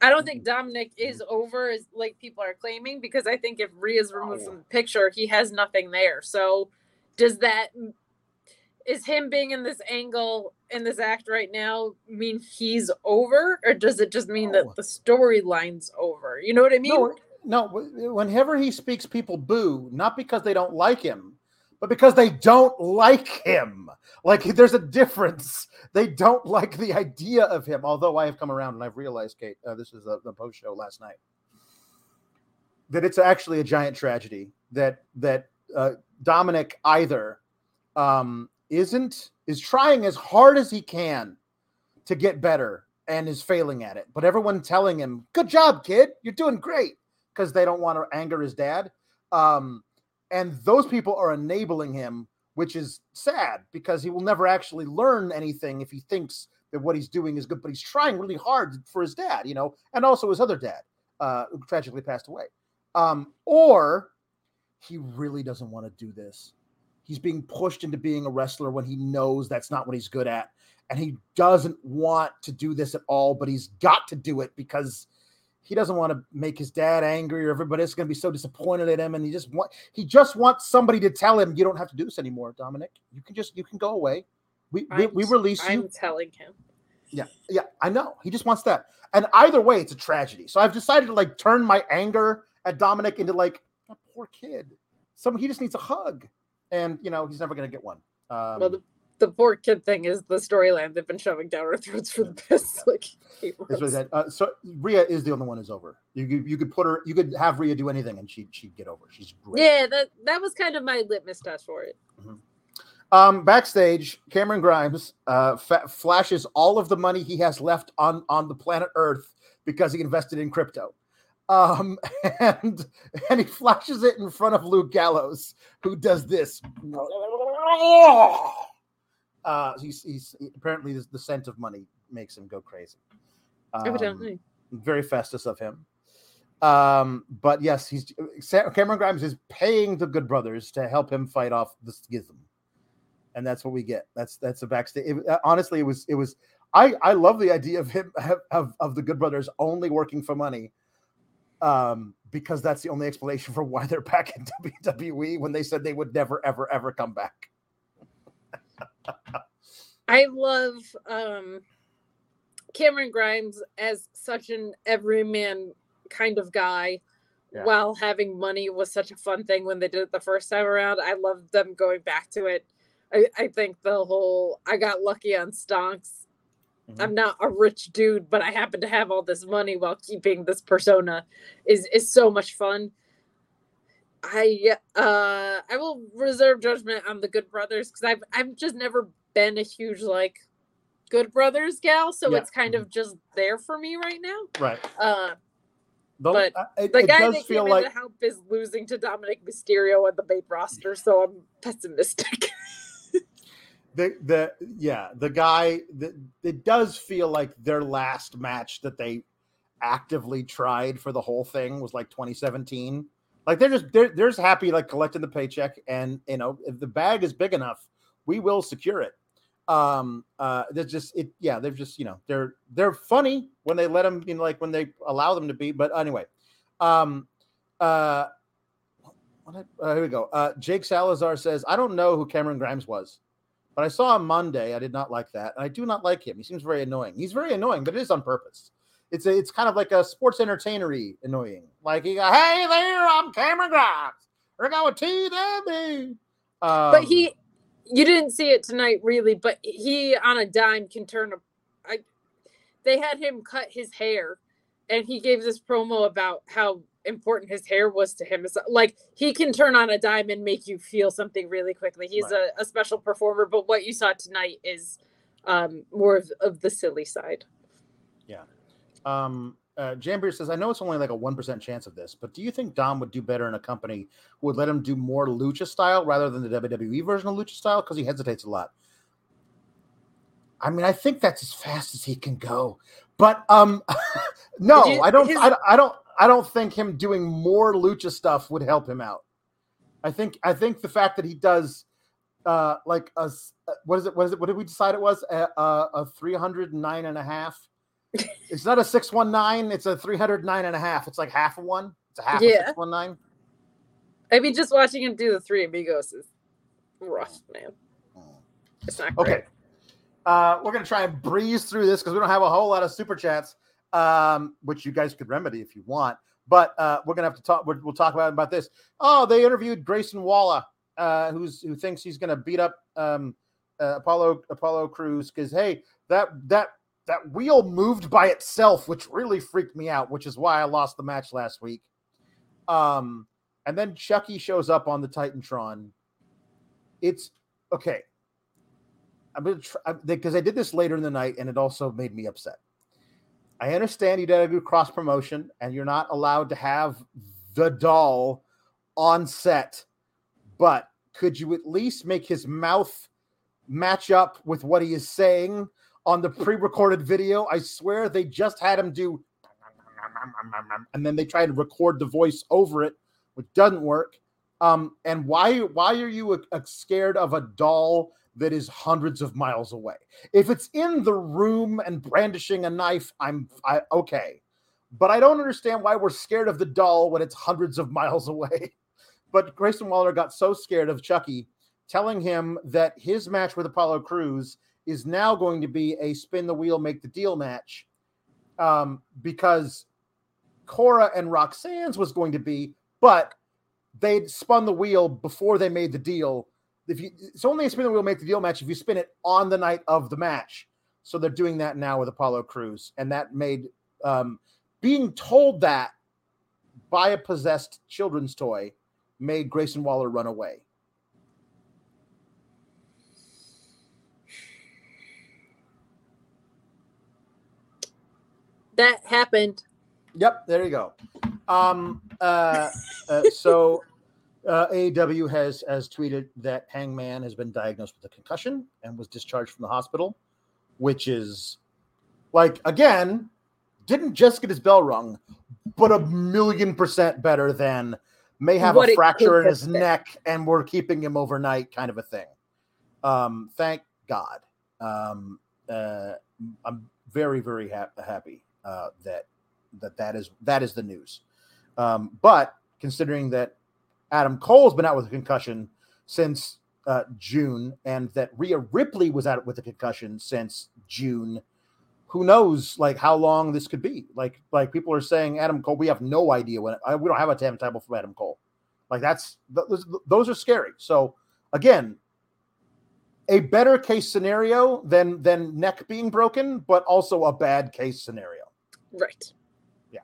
S2: I don't think mm-hmm. Dominik mm-hmm. is over as like people are claiming because I think if Rhea's removed oh, from the picture, he has nothing there. So does that is him being in this angle in this act right now mean he's over or does it just mean that the storyline's over? You know what I mean?
S1: No, no, whenever he speaks, people boo, not because they don't like him, but because they don't like him. Like there's a difference. They don't like the idea of him. Although I have come around and I've realized, Kate, uh, this is the, the post show last night, that it's actually a giant tragedy that that uh, Dominik either um, isn't is trying as hard as he can to get better and is failing at it. But everyone telling him, "Good job, kid. You're doing great." Because they don't want to anger his dad. Um, and those people are enabling him, which is sad because he will never actually learn anything if he thinks that what he's doing is good. But he's trying really hard for his dad, you know, and also his other dad, uh, who tragically passed away. Um, or he really doesn't want to do this. He's being pushed into being a wrestler when he knows that's not what he's good at. And he doesn't want to do this at all, but he's got to do it because he doesn't want to make his dad angry or everybody else is going to be so disappointed at him and he just want he just wants somebody to tell him you don't have to do this anymore dominik. You can just you can go away. We we, we release
S2: I'm
S1: you.
S2: I'm telling him.
S1: Yeah yeah i know. He just wants that. And either way it's a tragedy. So i've decided to like turn my anger at dominik into like a poor kid. Some he just needs a hug. And you know he's never going to get one. Um,
S2: well, the, the poor kid thing is the storyline they've been shoving down our throats for the past like eight months.
S1: Uh, so Rhea is the only one who's over. You could you could put her you could have Rhea do anything and she she'd get over. She's great.
S2: Yeah, that that was kind of my litmus test for it.
S1: Mm-hmm. Um, backstage, Cameron Grimes uh, fa- flashes all of the money he has left on on the planet Earth because he invested in crypto. Um, and and he flashes it in front of Luke Gallows, who does this. Uh, he's, he's apparently the scent of money makes him go crazy.
S2: Um, Evidently,
S1: very festus of him. Um, but yes, he's Cameron Grimes is paying the Good Brothers to help him fight off the schism, and that's what we get. That's that's a backstage. It, uh, honestly, it was it was. I I love the idea of him of of the Good Brothers only working for money, um, because that's the only explanation for why they're back in WWE when they said they would never ever ever come back.
S2: I love um, Cameron Grimes as such an everyman kind of guy. Yeah. While having money was such a fun thing when they did it the first time around, I love them going back to it. I, I think the whole I got lucky on stonks. Mm-hmm. I'm not a rich dude, but I happen to have all this money while keeping this persona is is so much fun. I uh I will reserve judgment on the Good Brothers because I've I've just never been a huge like Good Brothers gal, so
S1: Yeah.
S2: it's kind of just there for me right now.
S1: Right.
S2: Uh,
S1: The,
S2: But
S1: uh, it,
S2: the guy that
S1: feel
S2: came in to help is losing to Dominik Mysterio on the main roster, so I'm pessimistic.
S1: the the yeah the guy the, it does feel like their last match that they actively tried for the whole thing was like 2017 like they're just they're, they're just happy like collecting the paycheck and you know if the bag is big enough we will secure it um uh they're just it yeah they're just you know they're they're funny when they let them you know like when they allow them to be but anyway um uh uh, here we go uh jake salazar says i don't know who cameron grimes was but I saw him Monday. I did not like that, and I do not like him. He seems very annoying. He's very annoying, but it is on purpose. It's a, it's kind of like a sports entertainery annoying. Like he go, "Hey there, I'm Cameron Grimes. We're going to TW." Um,
S2: but he, you didn't see it tonight, really. But he on a dime can turn a. I, they had him cut his hair, and he gave this promo about how important his hair was to him. It's like he can turn on a dime and make you feel something really quickly. He's
S1: Right.
S2: a, a special performer. But what you saw tonight is um more of, of the silly side.
S1: Um, uh, Jam Beard says, I know it's only like a 1% chance of this, but do you think Dom would do better in a company who would let him do more lucha style rather than the WWE version of lucha style? Because he hesitates a lot. I mean, I think that's as fast as he can go. But um no,
S2: you-
S1: I don't
S2: his-
S1: I, don't- I don't I don't think him doing more lucha stuff would help him out. I think I think the fact that he does uh like a uh, what is it what is it what did we decide it was a, a, a 309 and a half it's not a 619 it's a 309 and a half. It's like half of one. It's a half
S2: Yeah.
S1: of 619
S2: I mean, just watching him do the three amigos is rough, man. It's not great.
S1: okay uh we're gonna try and breeze through this because we don't have a whole lot of super chats um which you guys could remedy if you want. But uh we're gonna have to talk we'll, we'll talk about about this. Oh they interviewed grayson waller uh who's who thinks he's gonna beat up um uh, apollo apollo crews because hey that that that wheel moved by itself which really freaked me out which is why i lost the match last week. Um and then chucky shows up on the titantron. It's okay. I'm gonna try because I did this later in the night, and it also made me upset. I understand you did a good cross promotion, and you're not allowed to have the doll on set, but could you at least make his mouth match up with what he is saying on the pre-recorded video? I swear they just had him do, and then they try to record the voice over it, which doesn't work. Um, and why why are you uh, scared of a doll that is hundreds of miles away? If it's in the room and brandishing a knife, I'm I, okay, but I don't understand why we're scared of the doll when it's hundreds of miles away. But Grayson Waller got so scared of Chucky telling him that his match with Apollo Crews is now going to be a spin the wheel, make the deal match, um, because Cora and Roxanne's was going to be, but they'd spun the wheel before they made the deal. If you, it's only a spin the wheel, make the deal match if you spin it on the night of the match. So they're doing that now with Apollo Crews, and that made um, being told that by a possessed children's toy made Grayson Waller run away.
S2: That happened.
S1: Yep, there you go. Um, uh, uh, so uh, AEW has has tweeted that Hangman has been diagnosed with a concussion and was discharged from the hospital, which is like again didn't just get his bell rung, but a million percent better than may have
S2: What
S1: a fracture in his neck and we're keeping him overnight kind of a thing. Um, thank God. Um, uh, I'm very very hap- happy uh, that that that is that is the news. Um, but considering that Adam Cole's been out with a concussion since uh, June, and that Rhea Ripley was out with a concussion since June, who knows like how long this could be? Like like people are saying Adam Cole, we have no idea when I, we don't have a timetable for Adam Cole. Like that's those, those are scary. So again, a better case scenario than than neck being broken, but also a bad case scenario.
S2: Right. Yeah.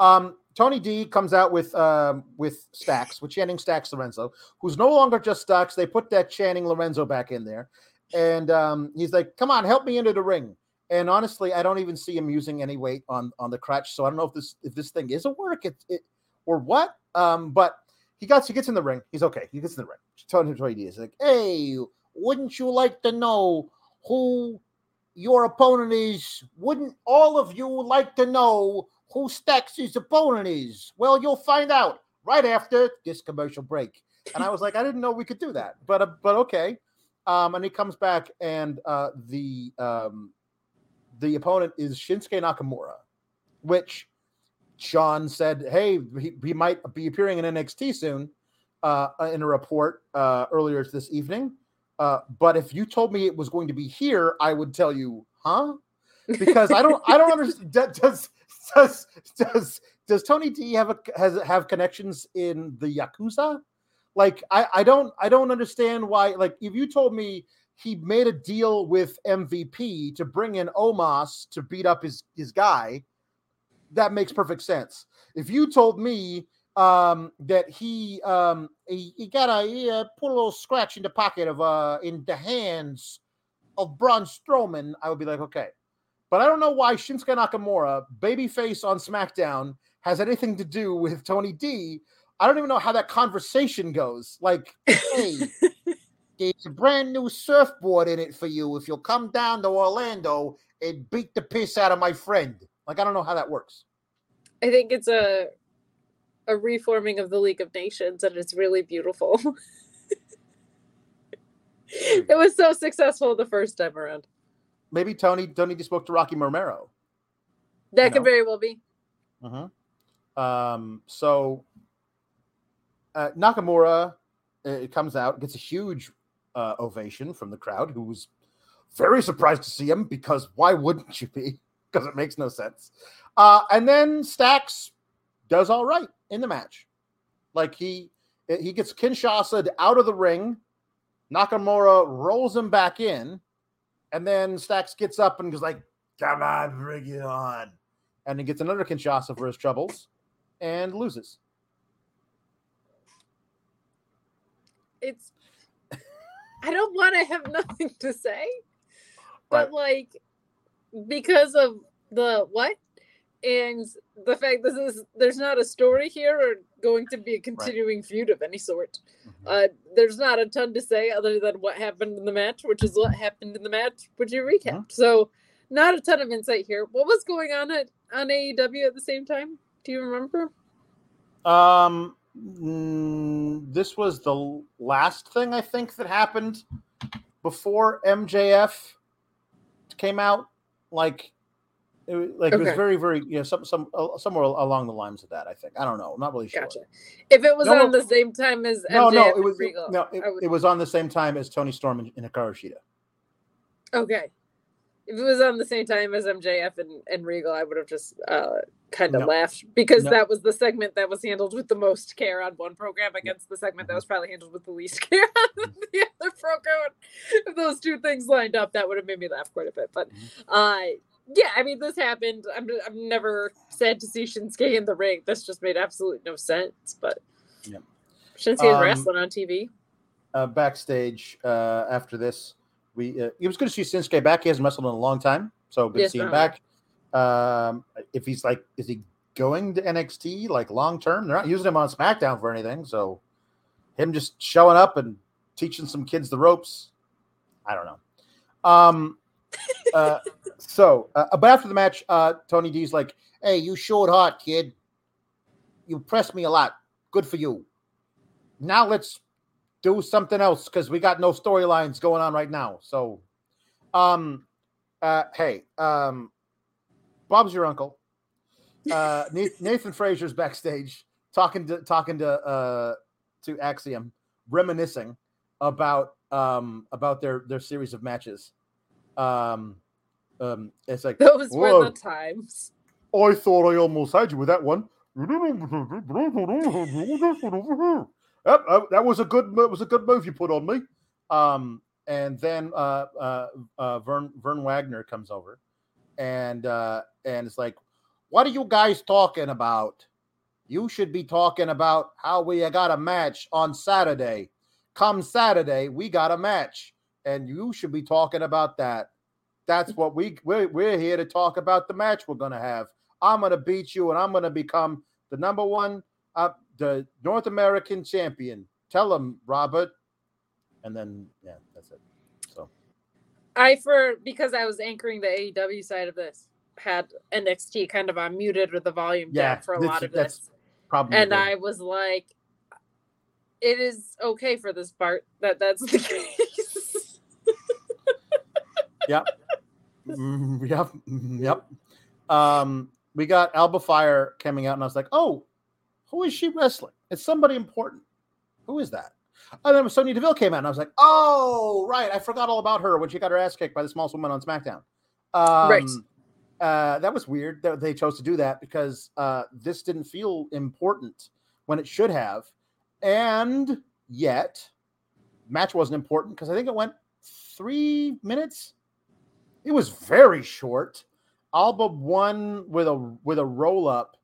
S1: Um, Tony D comes out with um, with Stacks, with Channing Stacks Lorenzo, who's no longer just Stacks. They put that Channing Lorenzo back in there, and um, he's like, "Come on, help me into the ring." And honestly, I don't even see him using any weight on on the crutch, so I don't know if this if this thing is a work it, it or what. Um, but he gets he gets in the ring. He's okay. He gets in the ring. Tony Tony D is like, "Hey, wouldn't you like to know who your opponent is? Wouldn't all of you like to know?" who Stacks' opponent is? Well, you'll find out right after this commercial break. And I was like, I didn't know we could do that, but uh, but okay. Um, and he comes back, and uh, the um, the opponent is Shinsuke Nakamura, which Sean said, hey, he, he might be appearing in NXT soon. Uh, in a report uh, earlier this evening. Uh, but if you told me it was going to be here, I would tell you, huh? Because I don't, I don't understand. Does does does does Tony D have a has have connections in the Yakuza? Like I I don't I don't understand why. Like if you told me he made a deal with MVP to bring in Omos to beat up his his guy, that makes perfect sense. If you told me um that he um he, he got a he, uh, put a little scratch in the pocket of uh in the hands of Braun Strowman, I would be like, okay. But I don't know why Shinsuke Nakamura, babyface on SmackDown, has anything to do with Tony D. I don't even know how that conversation goes. Like, hey, there's a brand new surfboard in it for you if you'll come down to Orlando and beat the piss out of my friend. Like, I don't know how that works.
S2: I think it's a a reforming of the League of Nations, and it's really beautiful. it was so successful the first time around
S1: maybe Tony Tony just spoke to Rocky Romero.
S2: That could know? very well be.
S1: Uh-huh. Um, so uh, Nakamura uh, it comes out, gets a huge uh, ovation from the crowd, who was very surprised to see him because why wouldn't you be? Because it makes no sense. Uh, and then Stacks does all right in the match. Like he he gets Kinshasa out of the ring. Nakamura rolls him back in. And then Stacks gets up and goes like, "Come on, bring it on!" And he gets another Kinshasa for his troubles, and loses.
S2: It's. I don't want to have nothing to say, but right. like, because of the what and the fact this is there's not a story here or going to be a continuing right. feud of any sort. Mm-hmm. Uh, there's not a ton to say other than what happened in the match, which is what happened in the match, which you recapped. Mm-hmm. So, not a ton of insight here. What was going on at on AEW at the same time? Do you remember?
S1: Um, mm, this was the last thing I think that happened before MJF came out. Like it, was, like okay. it was very, very, you know, some, some, uh, somewhere along the lines of that. I think. I don't know. I'm not really sure. Gotcha.
S2: If it was no, on the same time as
S1: no, no, it was Regal, no, it, it, was on the same time as Toni Storm and, and Hikaru Shida.
S2: Okay. If it was on the same time as MJF and, and Regal, I would have just uh, kind of no. laughed because no. that was the segment that was handled with the most care on one program against the segment that mm-hmm. was probably handled with the least care on the other program. If those two things lined up, that would have made me laugh quite a bit. But mm-hmm. uh, yeah, I mean, this happened. I'm, I'm never sad to see Shinsuke in the ring. This just made absolutely no sense. But yeah. Shinsuke's um, wrestling on TV.
S1: Uh, backstage uh, after this, we uh, it was good to see Shinsuke back. He hasn't wrestled in a long time, so good yes, to see him back. Um, if he's like, is he going to NXT like long term? They're not using him on SmackDown for anything, so him just showing up and teaching some kids the ropes. I don't know. Um, uh, so, uh, but after the match, uh, Tony D's like, "Hey, you showed heart, kid. You pressed me a lot. Good for you. Now let's do something else because we got no storylines going on right now. So, um, uh, hey, um, Bob's your uncle. Uh, Nathan Frazer's backstage talking to talking to uh to Axiom, reminiscing about um about their their series of matches. Um, um, it's like
S2: those were the times.
S1: I thought I almost had you with that one. Yep, uh, that was a good that was a good move you put on me. Um, and then uh, uh, uh, Von Von Wagner comes over, and uh, and it's like, what are you guys talking about? You should be talking about how we got a match on Saturday. Come Saturday, we got a match, and you should be talking about that. That's what we we're, we're here to talk about the match we're gonna have. I'm gonna beat you, and I'm gonna become the number one, uh, the North American champion. Tell him, Robert. And then yeah, that's it. So
S2: I for because I was anchoring the AEW side of this had NXT kind of unmuted or the volume
S1: Yeah,
S2: down for a lot of this,
S1: probably
S2: and
S1: good.
S2: I was like, "It is okay for this part that that's the case."
S1: Mm, yep, mm, yep. Um, we got Alba Fyre coming out, and I was like, "Oh, who is she wrestling? It's somebody important. Who is that?" And then Sonya Deville came out, and I was like, "Oh, right, I forgot all about her when she got her ass kicked by the smallest woman on SmackDown." Um,
S2: Right.
S1: Uh, that was weird that they chose to do that because uh, this didn't feel important when it should have, and yet match wasn't important because I think it went three minutes. It was very short. Alba won with a with a roll up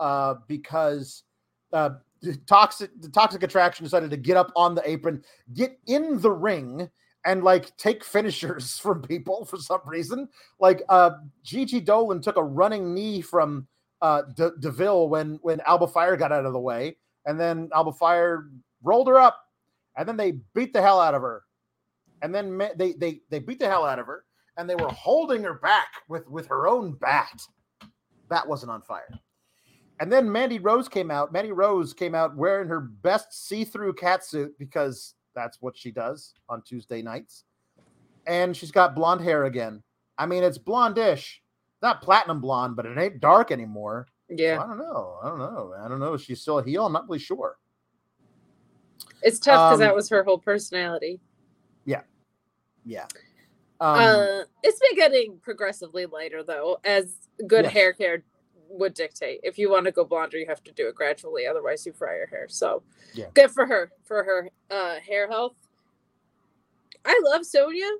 S1: uh, because uh, the toxic the toxic attraction decided to get up on the apron, get in the ring, and like take finishers from people for some reason. Like uh, Gigi Dolan took a running knee from uh, De- Deville when when Alba Fyre got out of the way, and then Alba Fyre rolled her up, and then they beat the hell out of her, and then ma- they they they beat the hell out of her, and they were holding her back with with her own bat. Bat wasn't on fire. And then Mandy Rose came out. Mandy Rose came out wearing her best see-through catsuit because that's what she does on Tuesday nights. And she's got blonde hair again. I mean, it's blondish, not platinum blonde, but it ain't dark anymore. So
S2: yeah,
S1: I don't know. I don't know. I don't know. Is she still a heel? I'm not really sure.
S2: it's tough because
S1: Um,
S2: that was her whole personality.
S1: Yeah. Yeah. Um,
S2: uh, it's been getting progressively lighter though, as good
S1: Yes.
S2: hair care would dictate. If you want to go blonder, you have to do it gradually, otherwise you fry your hair. So,
S1: Yeah.
S2: good for her for her uh, hair health. I love Sonya.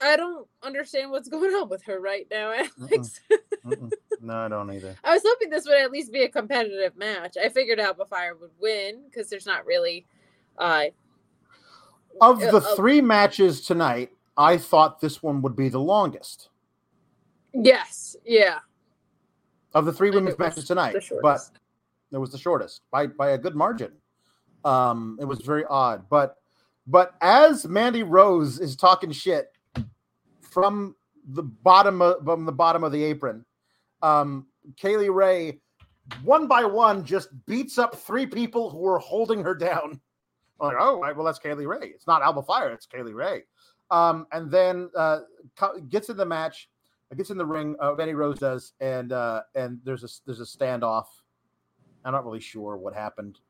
S2: I don't understand what's going on with her right now, Alex.
S1: mm-mm. no, I don't either.
S2: I was hoping this would at least be a competitive match. I figured Alba Fyre would win because there's not really uh
S1: Of
S2: uh,
S1: the
S2: uh,
S1: three matches tonight, I thought this one would be the longest.
S2: yes, yeah.
S1: of the three women's matches tonight, but it was the shortest by by a good margin. Um, it was very odd, but but as Mandy Rose is talking shit from the bottom of from the bottom of the apron, um, Kay Lee Ray one by one just beats up three people who are holding her down. Like, oh, right, well, that's Kay Lee Ray. It's not Alba Fyre, it's Kay Lee Ray. Um, and then uh, gets in the match, gets in the ring. Uh, Mandy Rose does, and uh, and there's a there's a standoff. I'm not really sure what happened,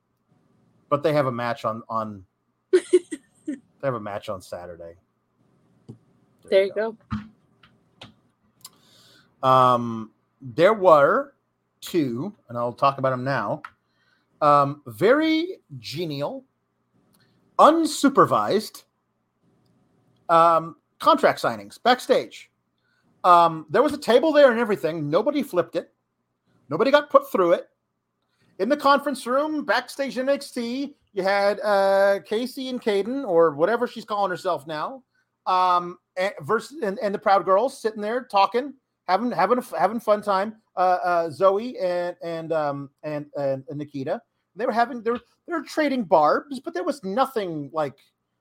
S1: but they have a match on on. they have a match on Saturday.
S2: There you go.
S1: Um, there were two, and I'll talk about them now. Um, very genial, unsupervised um, contract signings backstage. Um, there was a table there and everything. Nobody flipped it. Nobody got put through it. In the conference room, backstage NXT, you had uh, Casey and Caden, or whatever she's calling herself now, um, and, versus and, and the Proud Girls sitting there talking, having having a, having fun time. Uh, uh, Zoe and and um and, and Nikita, they were having they were they were trading barbs, but there was nothing like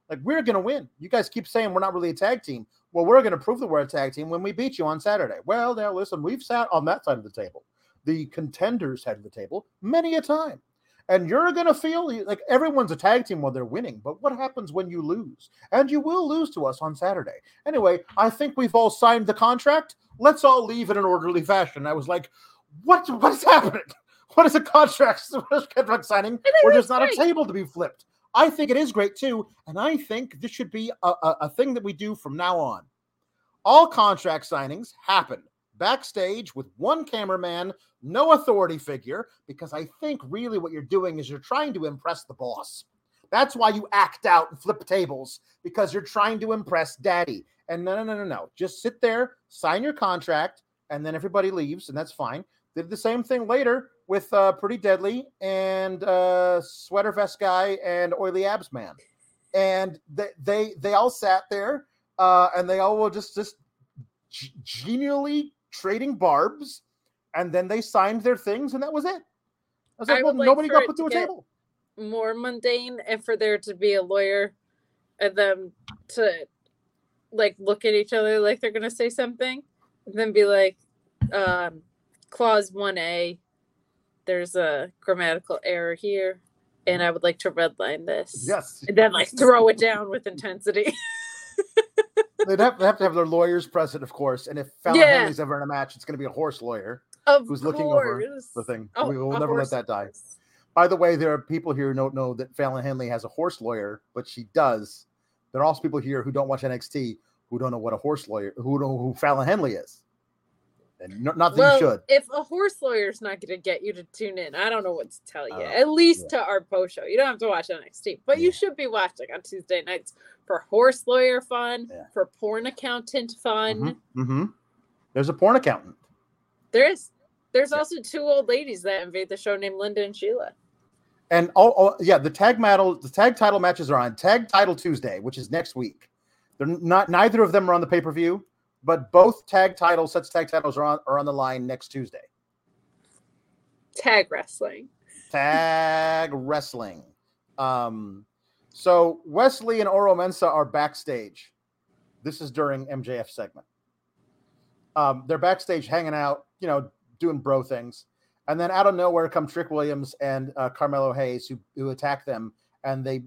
S1: like we're gonna win. You guys keep saying we're not really a tag team. Well, we're gonna prove that we're a tag team when we beat you on Saturday. Well, now listen, we've sat on that side of the table, the contenders side of the table, many a time. And you're going to feel like everyone's a tag team while they're winning. But what happens when you lose? And you will lose to us on Saturday. Anyway, I think we've all signed the contract. Let's all leave in an orderly fashion. I was like, what? What is happening? What is a contract, what is contract signing? Or there's not a table to be flipped. I think it is great too. And I think this should be a, a, a thing that we do from now on. All contract signings happen backstage with one cameraman, no authority figure, because I think really what you're doing is you're trying to impress the boss. That's why you act out and flip tables because you're trying to impress daddy. And no, no, no, no, no. Just sit there, sign your contract, and then everybody leaves, and that's fine. did the same thing later with uh, Pretty Deadly and uh, Sweater Vest Guy and Oily Abs Man, and they they they all sat there uh, and they all were just just g- genially trading barbs, and then they signed their things, and that was it. I was like,
S2: I
S1: well,
S2: like
S1: nobody got put to a table.
S2: more mundane and for there to be a lawyer and them to like look at each other like they're gonna say something and then be like um clause 1a there's a grammatical error here and i would like to redline this
S1: Yes,
S2: and then like throw it down with intensity
S1: they'd have, they have to have their lawyers present, of course. And if Fallon
S2: Yeah.
S1: Henley's ever in a match, it's going to be a horse lawyer.
S2: of
S1: Who's looking over the thing.
S2: Oh,
S1: we will never let that die.
S2: course.
S1: By the way, there are people here who don't know that Fallon Henley has a horse lawyer, but she does. There are also people here who don't watch NXT who don't know what a horse lawyer, who don't know who Fallon Henley is. And no- not that
S2: well,
S1: should.
S2: if a horse lawyer's not going to get you to tune in, I don't know what to tell you.
S1: Uh,
S2: At least
S1: yeah.
S2: to our post show, you don't have to watch NXT, but
S1: Yeah.
S2: you should be watching on Tuesday nights for horse lawyer fun,
S1: Yeah.
S2: for porn accountant fun.
S1: hmm There's a porn accountant.
S2: There is. There's also two old ladies that invade the show named Linda and Sheila.
S1: And all, all yeah, the tag battle, the tag title matches are on Tag Title Tuesday, which is next week. They're not neither of them are on the pay per view, but both tag titles, sets of tag titles are on are on the line next Tuesday.
S2: Tag wrestling.
S1: Tag wrestling. Um, so Wes Lee and Oro Mensah are backstage. This is during MJF segment. Um, they're backstage hanging out, you know, doing bro things. And then out of nowhere come Trick Williams and uh, Carmelo Hayes, who, who attack them, and they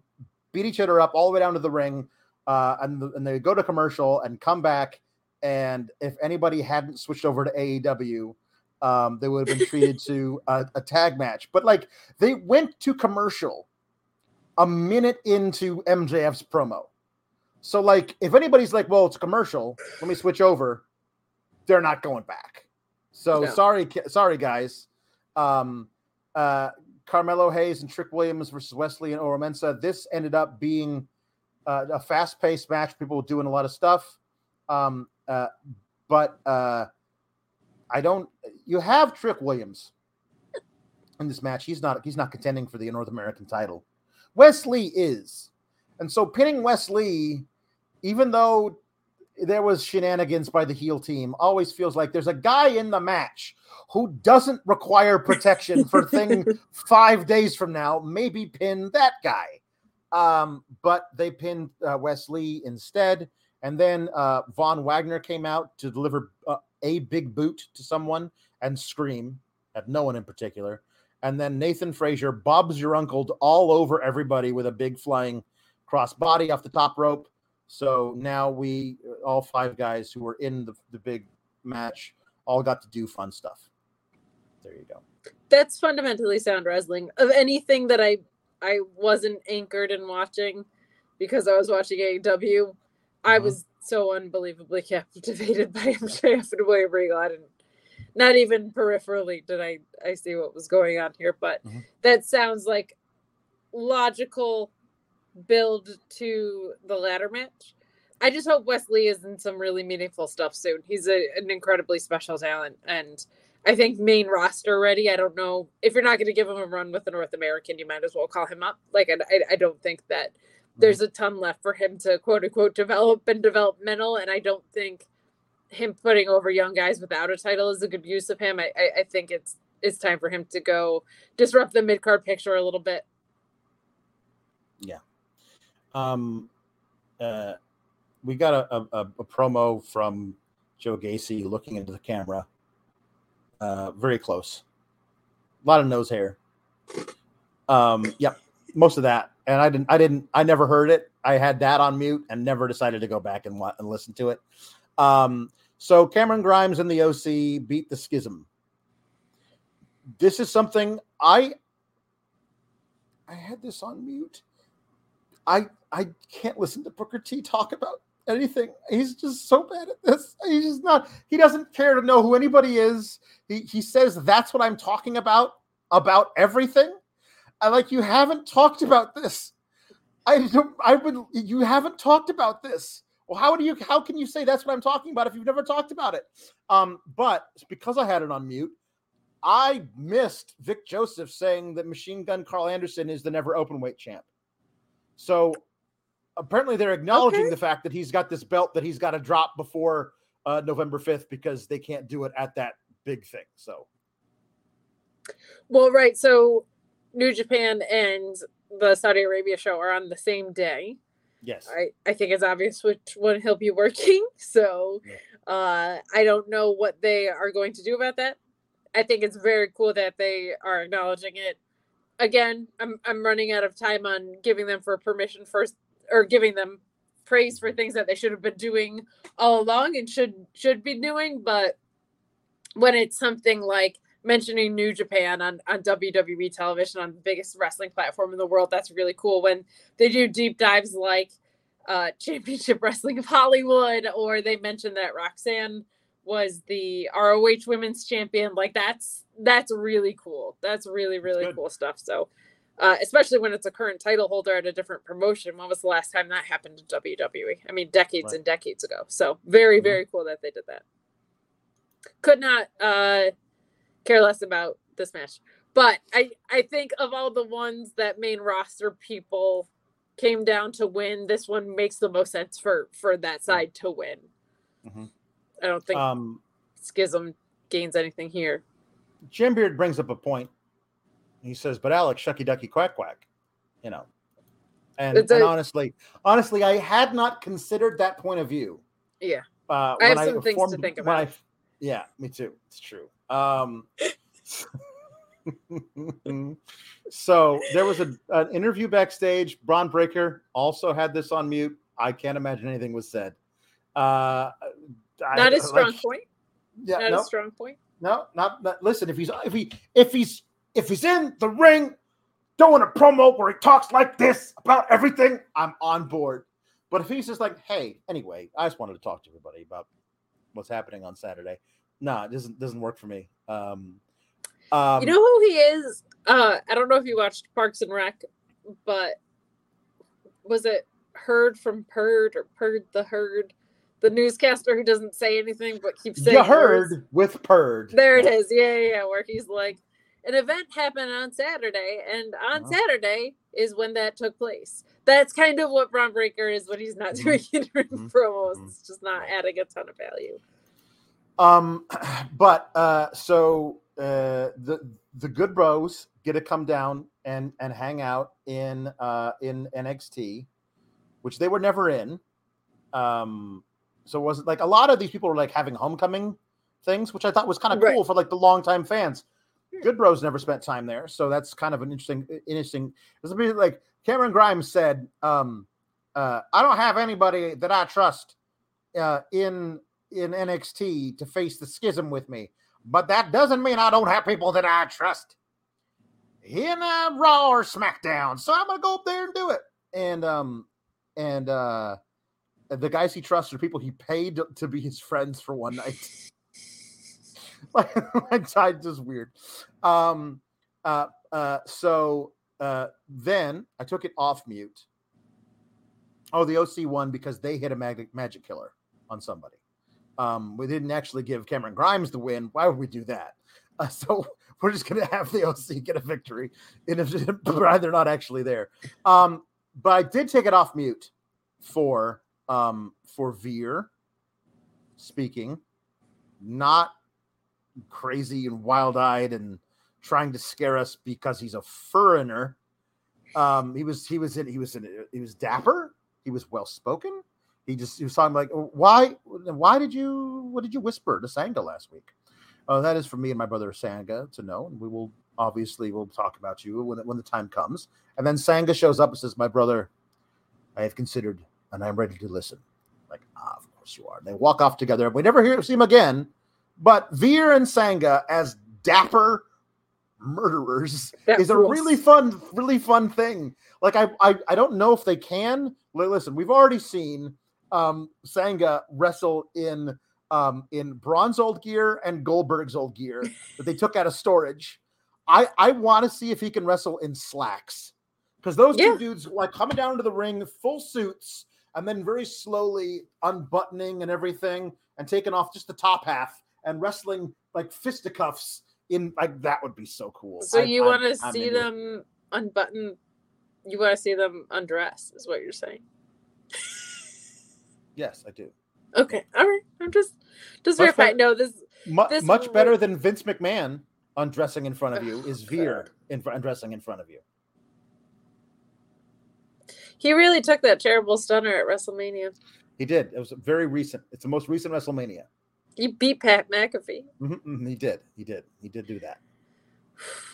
S1: beat each other up all the way down to the ring. Uh, and, and they go to commercial and come back. And if anybody hadn't switched over to AEW, um, they would have been treated to a, a tag match. But like they went to commercial a minute into MJF's promo. So like if anybody's like, well, it's commercial, let me switch over, they're not going back. So
S2: No.
S1: sorry, sorry guys. Um, uh, Carmelo Hayes and Trick Williams versus Wes Lee and Oro Mensah. This ended up being uh, a fast-paced match. People doing a lot of stuff. Um, uh, but uh, I don't. You have Trick Williams in this match. He's not. He's not contending for the North American title. Wes Lee is, and so pinning Wes Lee, even though there was shenanigans by the heel team, always feels like there's a guy in the match who doesn't require protection for thing five days from now. Maybe pin that guy. Um, but they pinned uh, Wes Lee instead. And then uh, Von Wagner came out to deliver uh, a big boot to someone and scream at no one in particular. And then Nathan Frazer bobs your uncle all over everybody with a big flying crossbody off the top rope. So now we, all five guys who were in the, the big match, all got to do fun stuff. There you go.
S2: That's fundamentally sound wrestling. Of anything that I I wasn't anchored in watching because I was watching AEW, I
S1: Mhm.
S2: was so unbelievably captivated by MJF and William Regal. I didn't not even peripherally did I I see what was going on here, but
S1: Mhm.
S2: that sounds like logical build to the ladder match. I just hope Wes Lee is in some really meaningful stuff soon. He's a, an incredibly special talent, and I think main roster ready. I don't know if you're not going to give him a run with the North American, you might as well call him up. Like I, I don't think that there's a ton left for him to quote unquote develop and developmental, and I don't think him putting over young guys without a title is a good use of him. I, I, I think it's it's time for him to go disrupt the mid card picture a little bit. Yeah.
S1: Um, uh, we got a, a, a- a promo from Joe Gacy looking into the camera. Uh, very close. A lot of nose hair. Um, yep, most of that. And I didn't, I didn't, I never heard it. I had that on mute and never decided to go back and, and listen to it. Um, so Cameron Grimes and the OC beat the schism. This is something I, I had this on mute. I I can't listen to Booker T talk about anything. He's just so bad at this. He's just not. He doesn't care to know who anybody is. He he says that's what I'm talking about about everything. I like you haven't talked about this. I. I would. You haven't talked about this. Well, how do you? How can you say that's what I'm talking about if you've never talked about it? Um, but because I had it on mute, I missed Vic Joseph saying that Machine Gun Karl Anderson is the never open weight champ. So apparently they're acknowledging
S2: Okay.
S1: the fact that he's got this belt that he's got to drop before uh, November 5th because they can't do it at that big thing. So
S2: Well, right. So New Japan and the Saudi Arabia show are on the same day.
S1: yes.
S2: I, I think it's obvious which one he'll be working. So
S1: Yeah.
S2: uh, I don't know what they are going to do about that. I think it's very cool that they are acknowledging it. Again, I'm I'm running out of time on giving them for permission first or giving them praise for things that they should have been doing all along and should should be doing, but when it's something like mentioning New Japan on, on WWE television on the biggest wrestling platform in the world, that's really cool. When they do deep dives like uh, Championship Wrestling of Hollywood, or they mentioned that Roxanne was the ROH Women's Champion. Like that's that's really cool. That's really really
S1: good.
S2: cool stuff. So, uh, especially when it's a current title holder at a different promotion. When was the last time that happened in WWE? I mean, decades
S1: Right.
S2: and decades ago. So very
S1: Mhm.
S2: very cool that they did that. Could not uh, care less about this match. But I, I think of all the ones that main roster people came down to win, this one makes the most sense for for that side to win.
S1: Mhm.
S2: I don't think
S1: Um,
S2: Schism gains anything here.
S1: Jam Beard brings up a point. He says, "But Alex, shucky ducky quack quack," you know. And,
S2: It's
S1: and honestly, honestly, I had not considered that point of view.
S2: Yeah.
S1: Uh,
S2: I have some things to think about.
S1: I- yeah, me too. It's true. Um, so there was a, an interview backstage. Bron Breakker also had this on mute. I can't imagine anything was said. Uh,
S2: Not a strong
S1: like-
S2: point.
S1: Yeah,
S2: Not
S1: no,
S2: a strong point.
S1: no, not, not. Listen, if he's if he if he's if he's in the ring doing a promo where he talks like this about everything, I'm on board. But if he's just like, hey, anyway, I just wanted to talk to everybody about what's happening on Saturday. No, it doesn't doesn't work for me. Um, um
S2: you know who he is? Uh, I don't know if you watched Parks and Rec, but was it Heard from Purd or Purd the Herd? The newscaster who doesn't say anything but keeps saying
S1: you
S2: words?
S1: heard with Purd.
S2: There it is. Yeah, yeah, yeah. Where he's like, an event happened on Saturday, and on
S1: Uh-huh.
S2: Saturday is when that took place. That's kind of what Bron Breakker is when he's not
S1: Mhm.
S2: doing in-ring
S1: Mhm.
S2: promos.
S1: Mhm.
S2: It's just not adding a ton of value.
S1: Um, but uh, so uh, the the good bros get to come down and and hang out in uh in NXT, which they were never in. Um, so it wasn't like a lot of these people were like having homecoming things, which I thought was kind of
S2: Right.
S1: cool for like the longtime fans. Good Bros never spent time there, so that's kind of an interesting, interesting. It's a bit like Cameron Grimes said, um, uh, "I don't have anybody that I trust uh, in in NXT to face the schism with me, but that doesn't mean I don't have people that I trust in uh, Raw or SmackDown. So I'm gonna go up there and do it." And um, and uh, the guys he trusts are people he paid to- be his friends for one night. like, I just weird. Um, uh, uh, so uh, then I took it off mute. Oh, the OC won because they hit a magic magic killer on somebody. Um, we didn't actually give Cameron Grimes the win. Why would we do that? Uh, so we're just gonna have the OC get a victory, and if they're not actually there. Um, but I did take it off mute for um for Veer speaking, not crazy and wild eyed and trying to scare us because he's a foreigner. Um, he was he was in he was in he was dapper. He was well spoken. He just he was talking like why why did you what did you whisper to Sanga last week? Oh, that is for me and my brother Sanga to know, and we will obviously we'll talk about you when when the time comes. And then Sanga shows up and says, "My brother, I have considered and I'm ready to listen." Like, ah, of course you are. And they walk off together. And we never hear see him again. But Veer and Sangha as dapper murderers
S2: That
S1: is a really fun, really fun thing. Like I, I, I don't know if they can. Listen, we've already seen um, Sanga wrestle in um, in Braun's old gear and Goldberg's old gear that they took out of storage. I, I want to see if he can wrestle in slacks because those
S2: Yeah.
S1: two dudes like coming down to the ring full suits and then very slowly unbuttoning and everything and taking off just the top half and wrestling like fisticuffs in like that would be so cool.
S2: So
S1: I-
S2: you want to see
S1: into it.
S2: them unbutton? You want to see them undress? Is what you're saying?
S1: Yes, I do.
S2: Okay, all right. I'm just just
S1: Much
S2: verifying. No, this
S1: Mu-
S2: This
S1: much better than Vince McMahon undressing in front of you is
S2: Oh,
S1: Veer in undressing in front of you.
S2: he really took that terrible stunner at WrestleMania.
S1: He did. It was very recent. It's the most recent WrestleMania.
S2: He beat Pat McAfee.
S1: Mhm, mhm, he did. He did. He did do that.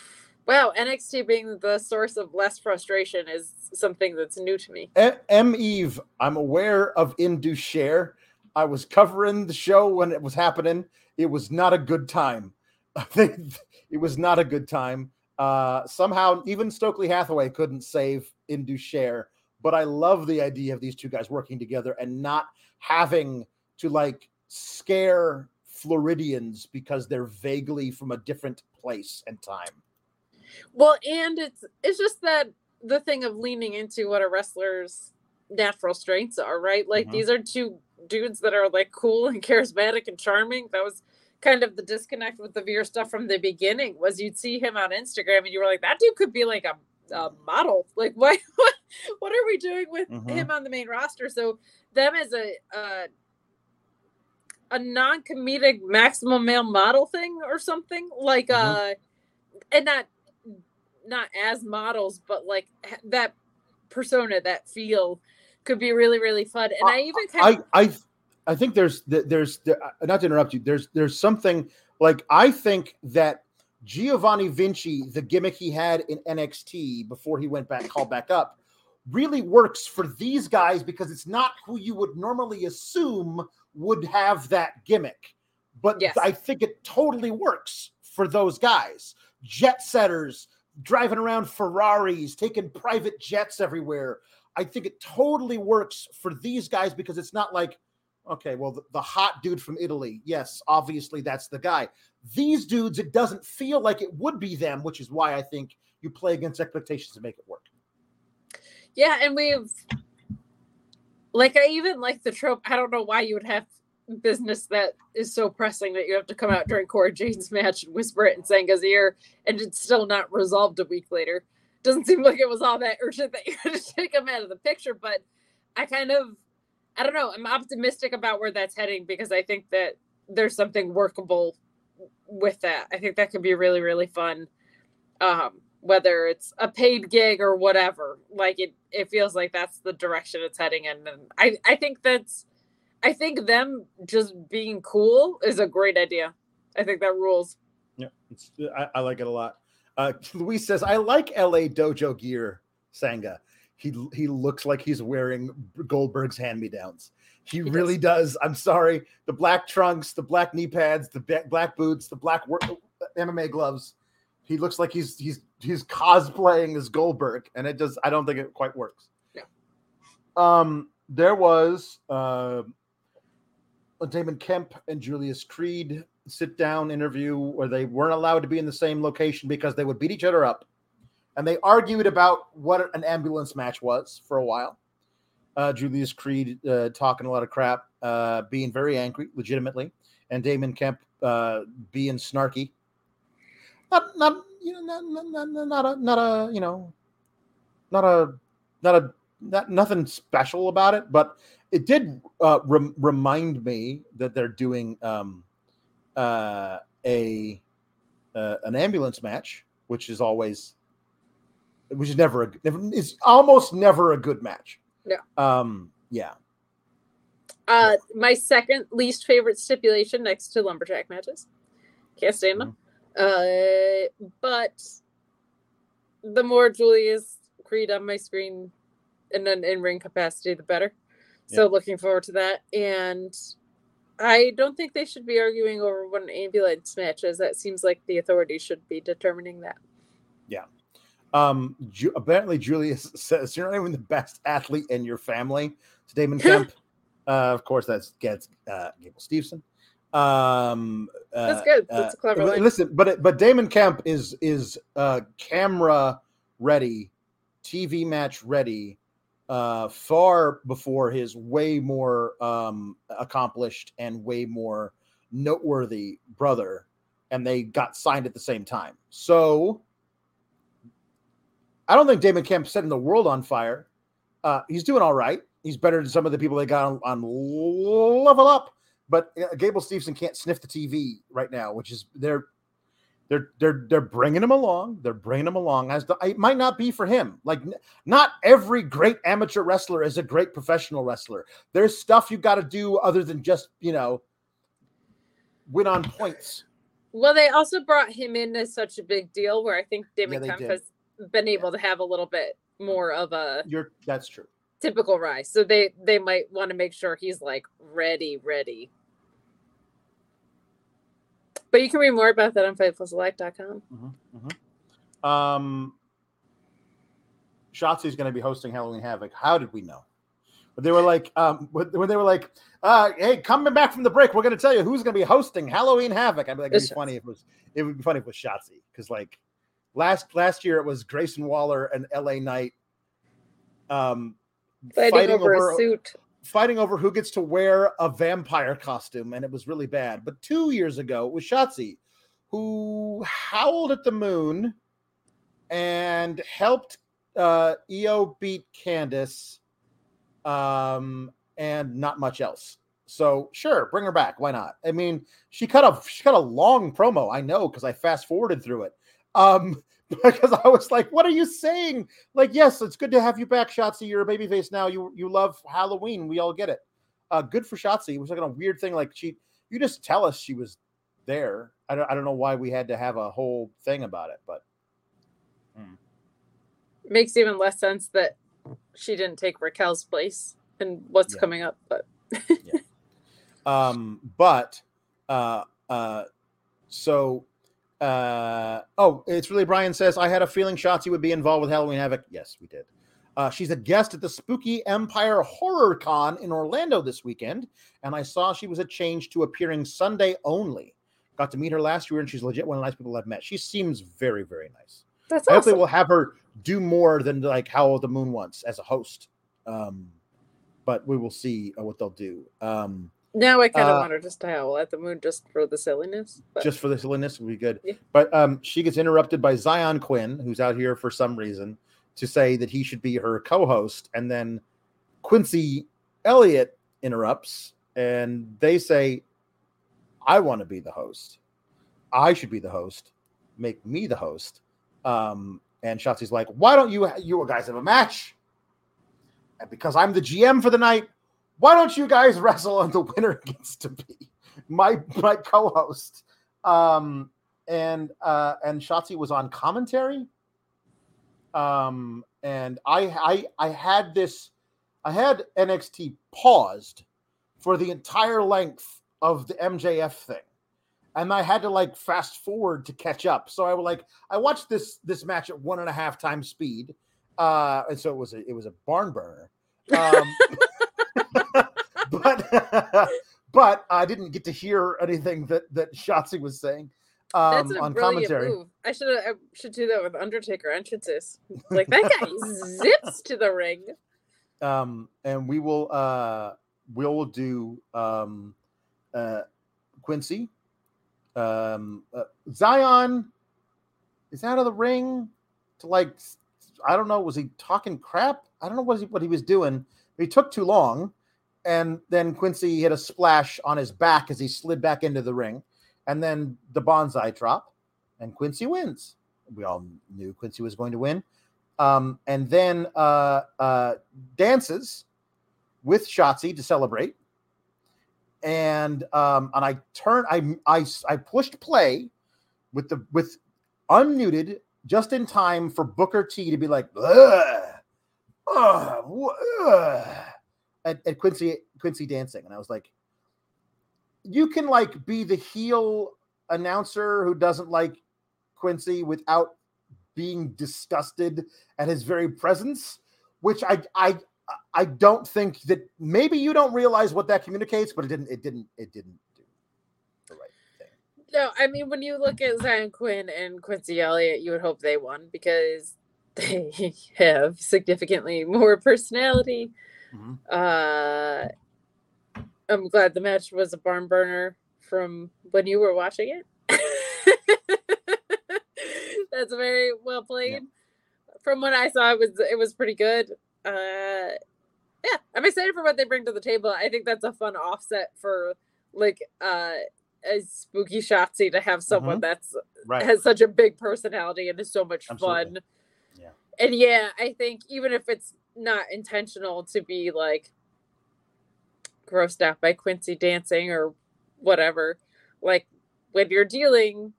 S2: Wow, NXT being the source of less frustration is something that's new to me.
S1: M. Eve, I'm aware of Indus Sher. I was covering the show when it was happening. It was not a good time. it was not a good time. Uh, somehow, even Stokely Hathaway couldn't save Indus Sher. But I love the idea of these two guys working together and not having to like scare Floridians because they're vaguely from a different place and time.
S2: Well, and it's it's just that the thing of leaning into what a wrestler's natural strengths are, right? Like
S1: Mhm.
S2: these are two dudes that are like cool and charismatic and charming. That was kind of the disconnect with the Veer stuff from the beginning was you'd see him on Instagram and you were like, that dude could be like a, a model. Like what what what are we doing with
S1: Mhm.
S2: him on the main roster? So them as a uh a non-comedic maximum male model thing or something like
S1: Mhm.
S2: uh and not not as models but like that persona that feel could be really really fun and i even kind
S1: I
S2: of
S1: I I think there's there's there, uh, not to interrupt you. There's there's something like I think that Giovanni Vinci, the gimmick he had in NXT before he went back called back up, really works for these guys because it's not who you would normally assume would have that gimmick. But
S2: Yes.
S1: I think it totally works for those guys. Jet setters driving around Ferraris, taking private jets everywhere. I think it totally works for these guys because it's not like, okay, well, the, the hot dude from Italy, yes, obviously that's the guy. These dudes, it doesn't feel like it would be them, which is why I think you play against expectations to make it work.
S2: yeah and we've like i even like the trope i don't know why you would have business that is so pressing that you have to come out during Cora Jade's match and whisper it in Sanga's ear and it's still not resolved a week later. Doesn't seem like it was all that urgent that you had to take him out of the picture, but I kind of I don't know, I'm optimistic about where that's heading because I think that there's something workable with that. I think that could be really, really fun. Um, whether it's a paid gig or whatever. Like it it feels like that's the direction it's heading in. And I, I think that's I think them just being cool is a great idea. I think that rules.
S1: Yeah, I, I like it a lot. Uh, Luis says, I like LA dojo gear, Sanga. He he looks like he's wearing Goldberg's hand-me-downs. He,
S2: He
S1: really does. I'm sorry. The black trunks, the black knee pads, the black boots, the black work, MMA gloves. He looks like he's he's he's cosplaying as Goldberg, and it just I don't think it quite works.
S2: Yeah.
S1: Um, there was uh, Damon Kemp and Julius Creed sit down interview where they weren't allowed to be in the same location because they would beat each other up. And they argued about what an ambulance match was for a while. Uh, Julius Creed uh, talking a lot of crap, uh, being very angry, legitimately, and Damon Kemp uh, being snarky. Not, not, you know, not, not, not, not a, not a, you know, not a, not a, not nothing special about it, but it did uh, rem- remind me that they're doing um, uh, a uh, an ambulance match, which is always, which is never a, never, it's almost never a good match.
S2: Yeah.
S1: Um. Yeah.
S2: Uh, my second least favorite stipulation next to lumberjack matches. Can't stand them. Uh, but the more Julius Creed on my screen in an in ring capacity, the better. So looking forward to that. And I don't think they should be arguing over what an ambulance match is. That seems like the authorities should be determining that. Yeah.
S1: Um. Ju- apparently, Julius says you're not even the best athlete in your family. It's Damon Kemp. uh, of course, that's gets uh, Gable Steveson. Um. uh,
S2: That's good. That's a
S1: uh,
S2: clever link.
S1: Listen, but but Damon Kemp is is uh camera ready, TV match ready, uh, far before his way more um accomplished and way more noteworthy brother, and they got signed at the same time. So I don't think Damon Kemp's setting the world on fire. Uh, he's doing all right. He's better than some of the people they got on, on level up. But uh, Gable Steveson can't sniff the TV right now, which is they're they're they're they're bringing him along. They're bringing him along. As the, it might not be for him. Like not every great amateur wrestler is a great professional wrestler. There's stuff you got to do other than just you know win on points.
S2: Well, they also brought him in as such a big deal where I think
S1: Yeah,
S2: Damon
S1: they
S2: Kemp has been able to have a little bit more of a
S1: You're that's true.
S2: typical rise. So they they might want to make sure he's like ready, ready. But you can read more about that on FightfulSelect.com.
S1: Mm-hmm, Um, Shotzi's going to be hosting Halloween Havoc. How did we know? But they were like, um, when they were like, uh, "Hey, coming back from the break, we're going to tell you who's going to be hosting Halloween Havoc." I'd be like, "It'd be funny if it was. It would be funny if it was Shotzi because like last last year it was Grayson Waller and L.A. Knight, um,
S2: Fighting, over, a suit.
S1: Fighting over who gets to wear a vampire costume, and it was really bad. But two years ago, it was Shotzi who howled at the moon and helped uh, Io beat Candice, um, and not much else. So sure, bring her back. Why not? I mean, she cut a she cut a long promo. I know because I fast forwarded through it. Um, because I was like, "What are you saying?" Like, yes, it's good to have you back, Shotzi. You're a babyface now. You you love Halloween. We all get it. Uh, good for Shotzi. It was like a weird thing. Like she, you just tell us she was there. I don't I don't know why we had to have a whole thing about it, but
S2: Makes even less sense that she didn't take Raquel's place and what's
S1: Yeah.
S2: coming up. But
S1: um but uh uh so uh oh it's really brian says i had a feeling shotzi would be involved with halloween havoc. Yes we did. Uh, she's a guest at the spooky empire horror con in orlando this weekend and i saw she was a change to appearing sunday only. Got to meet her last year and she's legit one of the nice people i've met. She seems very very nice.
S2: That's
S1: i hope they
S2: awesome.
S1: will have her do more than like howl the moon once as a host. Um but we will see uh, what they'll do. Um
S2: Now I kind of
S1: Uh,
S2: want her just to howl at the moon just for the silliness. But
S1: just for the silliness would be good.
S2: Yeah.
S1: But um, she gets interrupted by Zion Quinn, who's out here for some reason, to say that he should be her co-host, and then Quincy Elliott interrupts, and they say, "I want to be the host. I should be the host. Make me the host." Um, and Shotzi's like, "Why don't you you guys have a match?" And because I'm the GM for the night, why don't you guys wrestle and the winner gets to be my my co-host. Um and uh and Shotzi was on commentary. Um and i i i had this i had nxt paused for the entire length of the mjf thing. And i had to like fast forward to catch up. So i was like i watched this this match at one and a half times speed. Uh and so it was a it was a barn burner. Um but but I didn't get to hear anything that that Shotzi was saying um,
S2: that's a
S1: on
S2: brilliant
S1: commentary.
S2: move. I should I should do that with Undertaker entrances. Like that guy zips to the ring.
S1: Um, and we will uh, we'll do um, uh, Quincy, um, uh, Zion is out of the ring to like I don't know was he talking crap? I don't know what he, what he was doing. He took too long, and then Quincy hit a splash on his back as he slid back into the ring, and then the banzai drop, and Quincy wins. We all knew Quincy was going to win. Um, and then uh, uh, dances with Shotzi to celebrate. And um, and I turned, I, I I pushed play with the with unmuted just in time for Booker T to be like, ugh, ugh," at, at Quincy Quincy dancing, and I was like, you can like be the heel announcer who doesn't like Quincy without being disgusted at his very presence, which I I I don't think that maybe you don't realize what that communicates, but it didn't it didn't it didn't do the right thing.
S2: No, I mean when you look at Zion Quinn and Quincy Elliott, you would hope they won because they have significantly more personality.
S1: Mhm.
S2: Uh I'm glad the match was a barn burner from when you were watching it. That's very well played. From what I saw, it was it was pretty good. Uh, yeah, I'm excited for what they bring to the table. I think that's a fun offset for like uh a spooky Shotzi to have someone that's
S1: Right.
S2: has such a big personality and is so much
S1: Absolutely.
S2: fun.
S1: Yeah.
S2: And yeah, I think even if it's not intentional to be like grossed out by Quincy dancing or whatever, like when you're dealing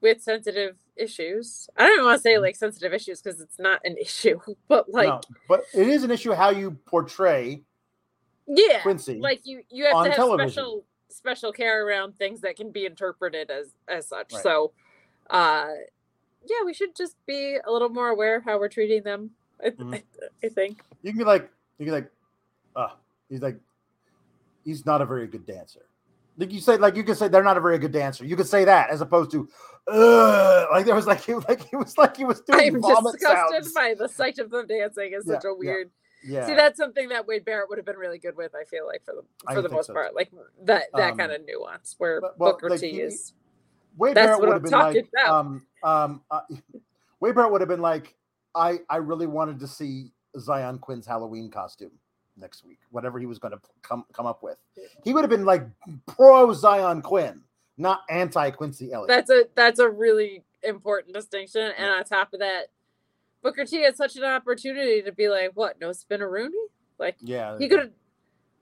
S2: with sensitive issues, I don't want to say like sensitive issues because it's not an issue, but like
S1: no, but it is an issue how you portray
S2: yeah,
S1: Quincy.
S2: like you you have to have
S1: television.
S2: special special care around things that can be interpreted as as such
S1: Right.
S2: so uh yeah we should just be a little more aware of how we're treating them i,
S1: Mhm.
S2: I, I think
S1: you can be like, you can be like, uh, he's like, he's not a very good dancer. Like you say, like you can say they're not a very good dancer. You could say that as opposed to, uh, like there was like he like he was like he was doing
S2: i'm disgusted
S1: sounds.
S2: by the sight of them dancing is such
S1: Yeah,
S2: a weird
S1: yeah,
S2: see that's something that wade barrett would have been really good with i feel like for the for the most
S1: so,
S2: part like that that
S1: Um,
S2: kind of nuance where
S1: but- well,
S2: booker
S1: like,
S2: t
S1: he-
S2: is
S1: Wade Barrett would have been like,
S2: about.
S1: um, um, uh, Wade Barrett would have been like, I, I really wanted to see Zion Quinn's Halloween costume next week, whatever he was going to come come up with. He would have been like pro Zion Quinn, not anti Quincy Elliott.
S2: that's a that's a really important distinction and on top of that booker t had such an opportunity to be like what no spinneroonie like
S1: yeah,
S2: He could have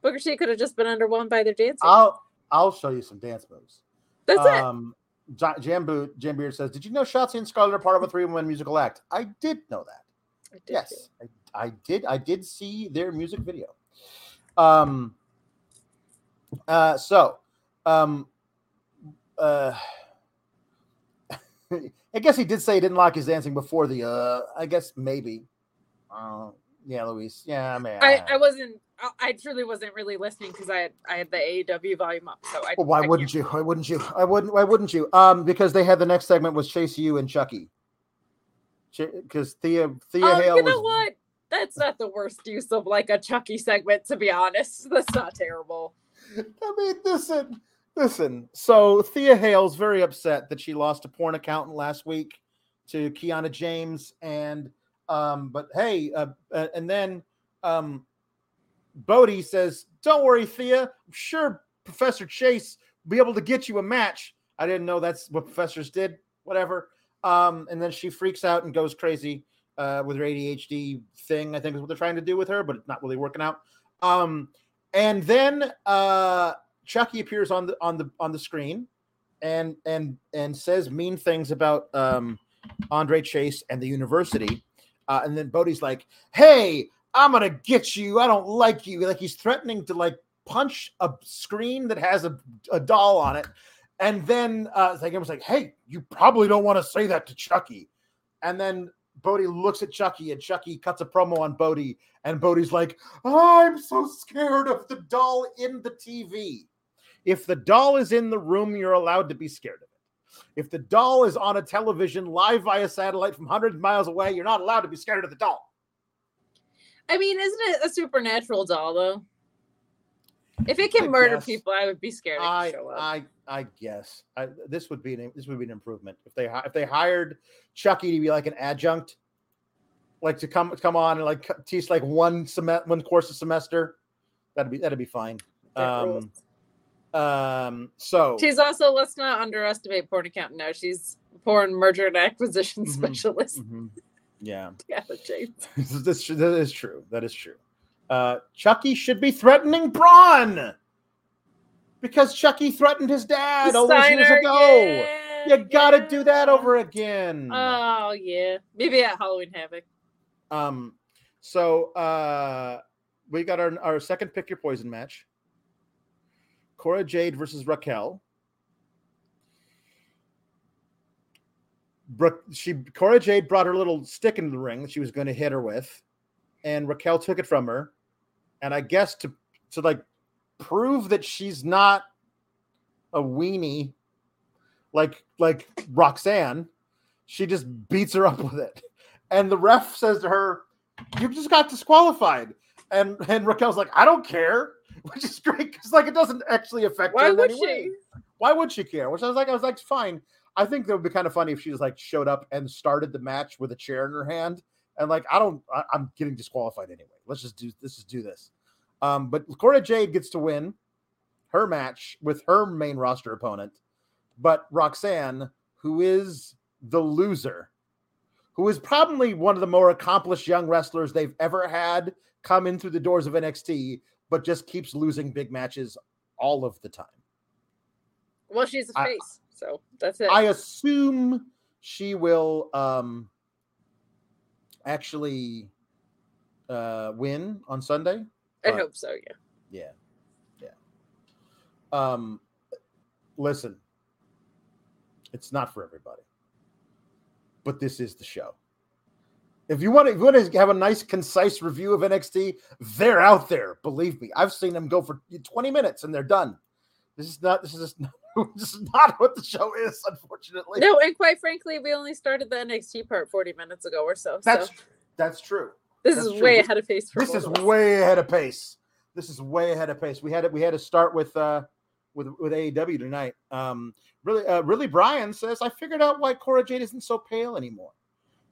S2: Booker T could have just been underwhelmed by their dancing.
S1: I'll I'll show you some dance moves.
S2: That's it.
S1: um, Ja- Jambu Jambeard says, "Did you know Shotzi and Scarlett are part of a three-woman musical act?" I did know that.
S2: I did
S1: Yes, I, I did. I did see their music video. Um. Uh. So, um. Uh. I guess he did say he didn't like his dancing before the. Uh. I guess maybe. Uh, yeah, Luis. Yeah, man.
S2: I, I wasn't. I, I truly wasn't really listening because I had I had the AEW volume up. So I.
S1: Well, why
S2: I
S1: wouldn't you? Why wouldn't you? I wouldn't. Why wouldn't you? Um, because they had the next segment was Chase U and Chucky. Because Thea Thea
S2: Oh,
S1: Hale
S2: you know
S1: was
S2: what? That's not the worst use of like a Chucky segment, to be honest. That's not terrible.
S1: I mean, listen, listen. So Thea Hale's very upset that she lost a porn accountant last week to Kiana James, and um, but hey, uh, uh, and then um, Bodhi says, "Don't worry, Thea. I'm sure Professor Chase will be able to get you a match." I didn't know that's what professors did. Whatever. Um, and then she freaks out and goes crazy uh, with her ADHD thing. I think is what they're trying to do with her, but it's not really working out. Um, and then uh, Chucky appears on the on the on the screen, and and and says mean things about um, Andre Chase and the university. Uh, and then Bodhi's like, "Hey, I'm gonna get you. I don't like you." Like he's threatening to like punch a screen that has a, a doll on it. And then uh, was like, "Hey, you probably don't want to say that to Chucky." And then Bodhi looks at Chucky, and Chucky cuts a promo on Bodhi, and Bodhi's like, I'm so scared of the doll in the TV. If the doll is in the room, you're allowed to be scared of it. If the doll is on a television live via satellite from hundreds of miles away, you're not allowed to be scared of the doll.
S2: I mean, isn't it a supernatural doll though? If it can
S1: I
S2: murder
S1: guess.
S2: people, I would be scared.
S1: I. I, I guess I, this would be an, this would be an improvement if they if they hired Chucky to be like an adjunct, like to come come on and like teach like one sem- one course a semester. That'd be that'd be fine.
S2: That
S1: Um,
S2: rules.
S1: Um. So
S2: She's also let's not underestimate porn accountant. No, she's porn merger and acquisition
S1: Mhm.
S2: specialist.
S1: Mhm. yeah,
S2: Yeah,
S1: this, that is true. That is true. Uh, Chucky should be threatening Bron because Chucky threatened his dad all those years ago.
S2: yeah,
S1: You gotta do that over again.
S2: Oh yeah, maybe at Halloween Havoc.
S1: Um, so uh, we got our, our second pick your poison match. Cora Jade versus Raquel. She Cora Jade brought her little stick into the ring that she was going to hit her with, and Raquel took it from her. And I guess to to like prove that she's not a weenie like like Roxanne, she just beats her up with it. And the ref says to her, "You just got disqualified." And and Raquel's like, "I don't care," which is great because like it doesn't actually affect her
S2: Why
S1: in
S2: would
S1: any way.
S2: she?
S1: Why would she care? Which I was like, I was like, fine. I think that would be kind of funny if she just like showed up and started the match with a chair in her hand and like I don't I, am getting disqualified anyway. Let's just do let's just do this. Um, but Cora Jade gets to win her match with her main roster opponent, but Roxanne, who is the loser, who is probably one of the more accomplished young wrestlers they've ever had come in through the doors of NXT, but just keeps losing big matches all of the time.
S2: Well, she's a face, I, so that's it.
S1: I assume she will um actually uh win on Sunday.
S2: I hope so, yeah.
S1: Yeah. Yeah. Um listen. It's not for everybody. But this is the show. If you want to, you want to have a nice, concise review of NXT, they're out there. Believe me, I've seen them go for 20 minutes and they're done. This is not. This is just, this is not what the show is, unfortunately.
S2: No, and quite frankly, we only started the NXT part 40 minutes ago or so.
S1: That's
S2: so.
S1: that's true.
S2: This
S1: that's
S2: is
S1: true.
S2: way ahead of pace.
S1: this is way ahead of pace. This is way ahead of pace. We had it. We had to start with uh with with AEW tonight. Um, really, uh, really, Brian says I figured out why Cora Jade isn't so pale anymore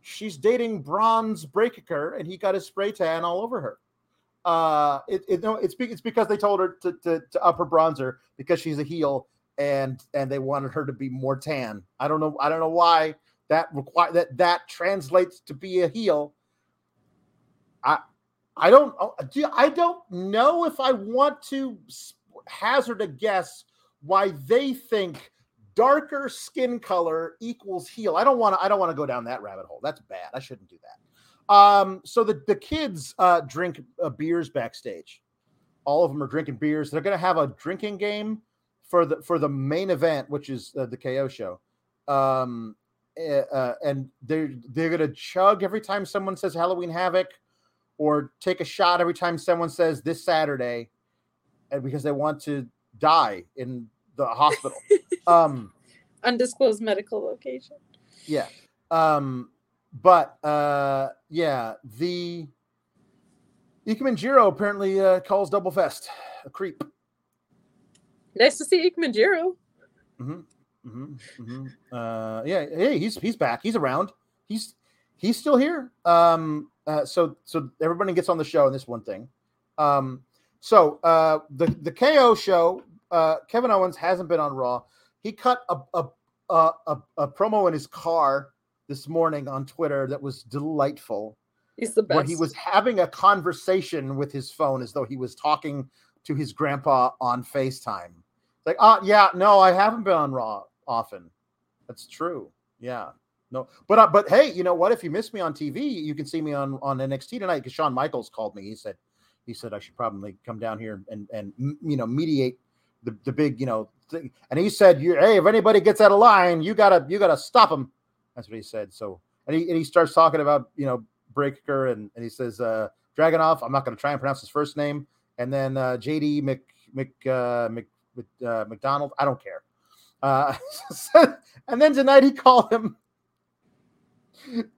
S1: she's dating Bronze Breakker, and he got his spray tan all over her. Uh, it, it no, it's it's because they told her to, to to up her bronzer because she's a heel, and and they wanted her to be more tan. I don't know. I don't know why that require that that translates to be a heel. I I don't oh, I don't know if I want to hazard a guess why they think darker skin color equals heel. I don't want to. I don't want to go down that rabbit hole. That's bad. I shouldn't do that. Um, so the the kids uh, drink uh, beers backstage. All of them are drinking beers. They're going to have a drinking game for the for the main event, which is uh, the KO show. Um, eh, uh, and they're they're going to chug every time someone says Halloween Havoc, or take a shot every time someone says this Saturday, and because they want to die in the hospital. um,
S2: Undisclosed medical location.
S1: Yeah. Um, but uh, yeah, the Ikemen Jiro apparently uh, calls Double Fest a creep.
S2: Nice to see Ikemen Jiro.
S1: Mm-hmm. Mm-hmm. Mm-hmm. Uh, yeah, hey, he's he's back. He's around. He's he's still here. Um, uh, so so everybody gets on the show, and this one thing. Um, so uh, the the KO show uh, Kevin Owens hasn't been on Raw. He cut a, a, a, a, a promo in his car this morning on Twitter that was delightful.
S2: He's the best.
S1: Where he was having a conversation with his phone as though he was talking to his grandpa on FaceTime. Like, uh, yeah, no, I haven't been on Raw often. That's true. Yeah. No, but uh, but hey, you know what? If you miss me on TV, you can see me on on NXT tonight because Shawn Michaels called me. He said he said I should probably come down here and and you know mediate the, the big, you know, thing. And he said, "You, hey, if anybody gets out of line, you gotta you gotta stop him. That's what he said. So, and he and he starts talking about you know Breakker and, and he says uh, Dragunov. I'm not gonna try and pronounce his first name. And then uh, JD Mc Mc, uh, Mc uh, McDonald. I don't care. Uh, and then tonight he called him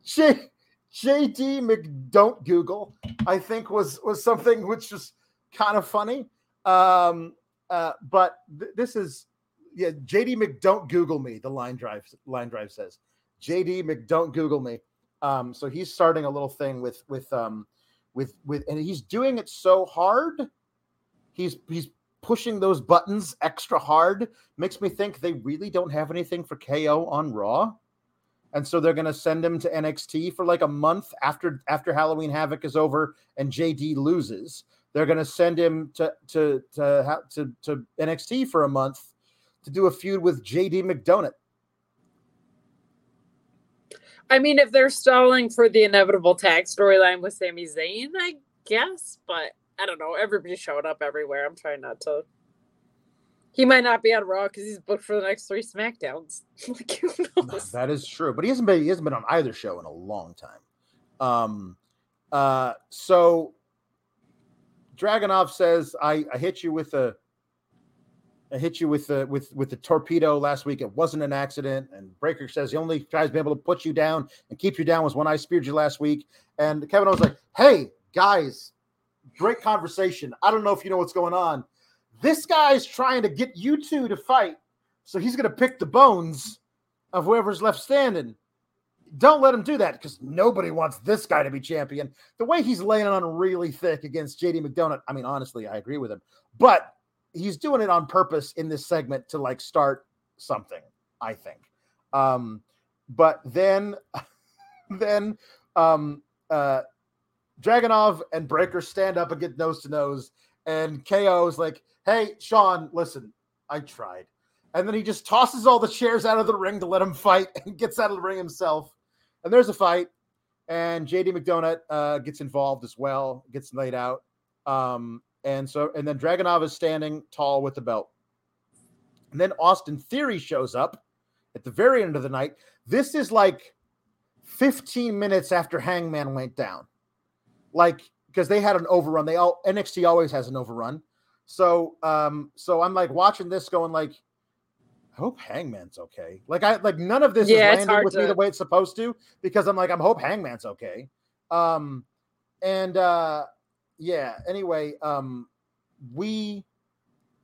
S1: J, JD McDon't Google. I think was was something which was kind of funny. Um, uh, but th- this is yeah, JD McDon't Google me. The line drive line drive says JD McDon't Google me. Um, so he's starting a little thing with with um with with and he's doing it so hard. He's he's pushing those buttons extra hard. Makes me think they really don't have anything for KO on Raw. And so they're going to send him to NXT for like a month after after Halloween Havoc is over and JD loses. They're going to send him to to to to, to NXT for a month to do a feud with JD McDonagh.
S2: I mean, if they're stalling for the inevitable tag storyline with Sami Zayn, I guess, but I don't know. Everybody's showing up everywhere. I'm trying not to. He might not be on Raw because he's booked for the next three Smackdowns. like who knows?
S1: That is true, but he hasn't been he hasn't been on either show in a long time. Um, uh, so Dragunov says, I, I hit you with a I hit you with the with with the torpedo last week. It wasn't an accident. And Breakker says the only guy's been able to put you down and keep you down was when I speared you last week. And Kevin was like, "Hey guys, great conversation. I don't know if you know what's going on. This guy's trying to get you two to fight, so he's going to pick the bones of whoever's left standing. Don't let him do that because nobody wants this guy to be champion. The way he's laying on really thick against JD McDonagh, I mean, honestly, I agree with him, but he's doing it on purpose in this segment to like start something, I think. Um, but then, then, um, uh, Dragunov and Breakker stand up and get nose to nose, and KO is like, "Hey, Sean, listen, I tried." And then he just tosses all the chairs out of the ring to let him fight and gets out of the ring himself. And there's a fight, and JD McDonagh uh, gets involved as well, gets laid out. Um, and so, and then Dragunov is standing tall with the belt. And then Austin Theory shows up at the very end of the night. This is like 15 minutes after Hangman went down. Like, because they had an overrun. They all NXT always has an overrun. So um, so I'm like watching this going like, I hope Hangman's okay. Like I like none of this
S2: Yeah,
S1: is landing with me the way it's supposed to because I'm like, I'm hope Hangman's okay. Um and uh yeah, anyway, um we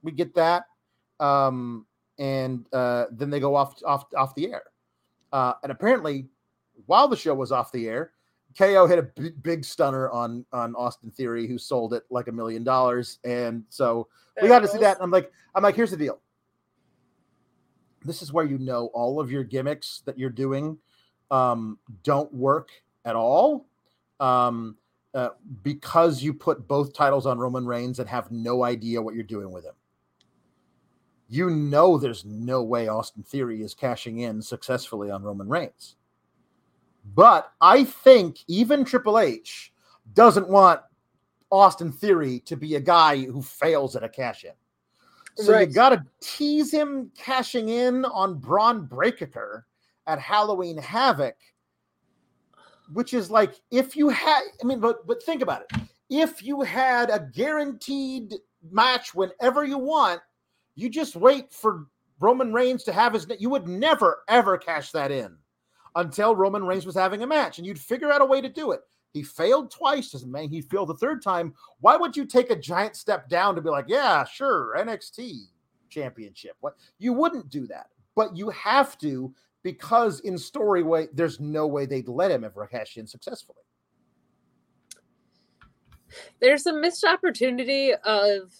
S1: we get that. Um and uh then they go off off off the air. Uh and apparently while the show was off the air, KO hit a big, big stunner on on Austin Theory, who sold it like a million dollars, and so we got to see that. And I'm like, I'm like, here's the deal. This is where you know all of your gimmicks that you're doing um, don't work at all um, uh, because you put both titles on Roman Reigns and have no idea what you're doing with him. You know, there's no way Austin Theory is cashing in successfully on Roman Reigns. But I think even Triple H doesn't want Austin Theory to be a guy who fails at a cash in. So
S2: Right.
S1: you got to tease him cashing in on Bron Breakker at Halloween Havoc, which is like if you had, I mean, but but think about it. If you had a guaranteed match whenever you want, you just wait for Roman Reigns to have his. You would never ever cash that in until Roman Reigns was having a match, and you'd figure out a way to do it. He failed twice, doesn't mean he failed the third time. Why would you take a giant step down to be like, yeah, sure, NXT championship? What you wouldn't do that, but you have to because in story way, there's no way they'd let him ever cash in successfully.
S2: there's a missed opportunity of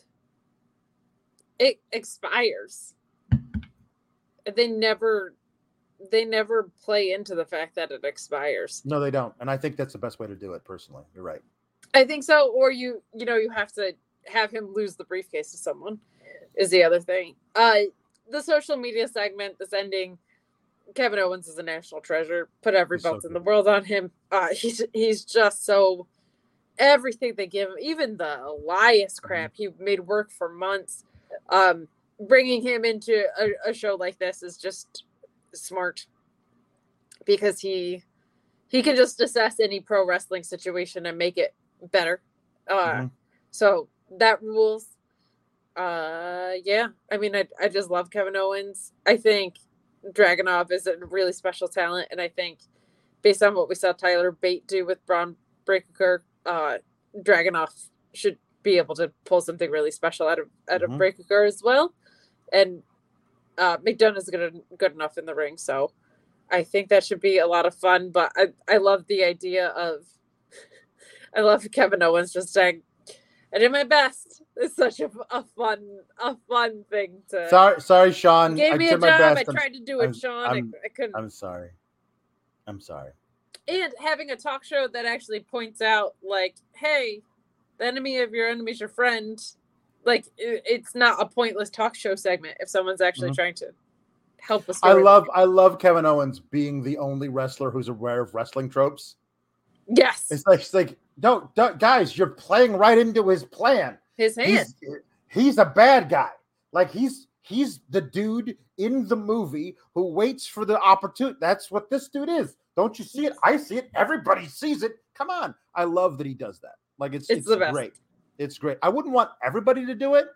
S2: it expires they never they never play into the fact that it expires
S1: No, they don't, and I think that's the best way to do it. Personally, you're right.
S2: i think so or you you know you have to have him lose the briefcase to someone is the other thing uh the social media segment this ending kevin owens is a national treasure put every
S1: He's so
S2: belt in the world on him uh he's he's just so everything they give him even the elias
S1: Mm-hmm.
S2: crap he made work for months um bringing him into a, a show like this is just smart because he he can just assess any pro wrestling situation and make it better uh
S1: Mhm.
S2: so that rules uh yeah i mean I, I just love kevin owens i think dragunov is a really special talent and i think based on what we saw tyler bate do with bron breakker uh dragunov should be able to pull something really special out of out
S1: Mhm.
S2: of breakker as well and uh mcdonagh's good good enough in the ring so i think that should be a lot of fun but i i love the idea of i love kevin owens just saying i did my best it's such a, a fun a fun thing to
S1: Sorry, sorry, Sean.
S2: gave
S1: I
S2: me a
S1: did my
S2: job
S1: best.
S2: i
S1: I'm-
S2: tried to do it
S1: I'm-
S2: sean
S1: I'm-
S2: I, I couldn't
S1: I'm sorry. I'm sorry.
S2: and having a talk show that actually points out like hey the enemy of your enemy is your friend like it, it's not a pointless talk show segment if someone's actually
S1: Mhm.
S2: trying to help us
S1: I love I love Kevin Owens being the only wrestler who's aware of wrestling tropes.
S2: yes
S1: It's like it's like no, don't, guys, you're playing right into his plan.
S2: his hand
S1: He's he's a bad guy. Like he's he's the dude in the movie who waits for the opportunity. That's what this dude is. Don't you see it? I see it. Everybody sees it. Come on. I love that he does that. Like it's
S2: It's
S1: it's, great. It's great. I wouldn't want everybody to do it,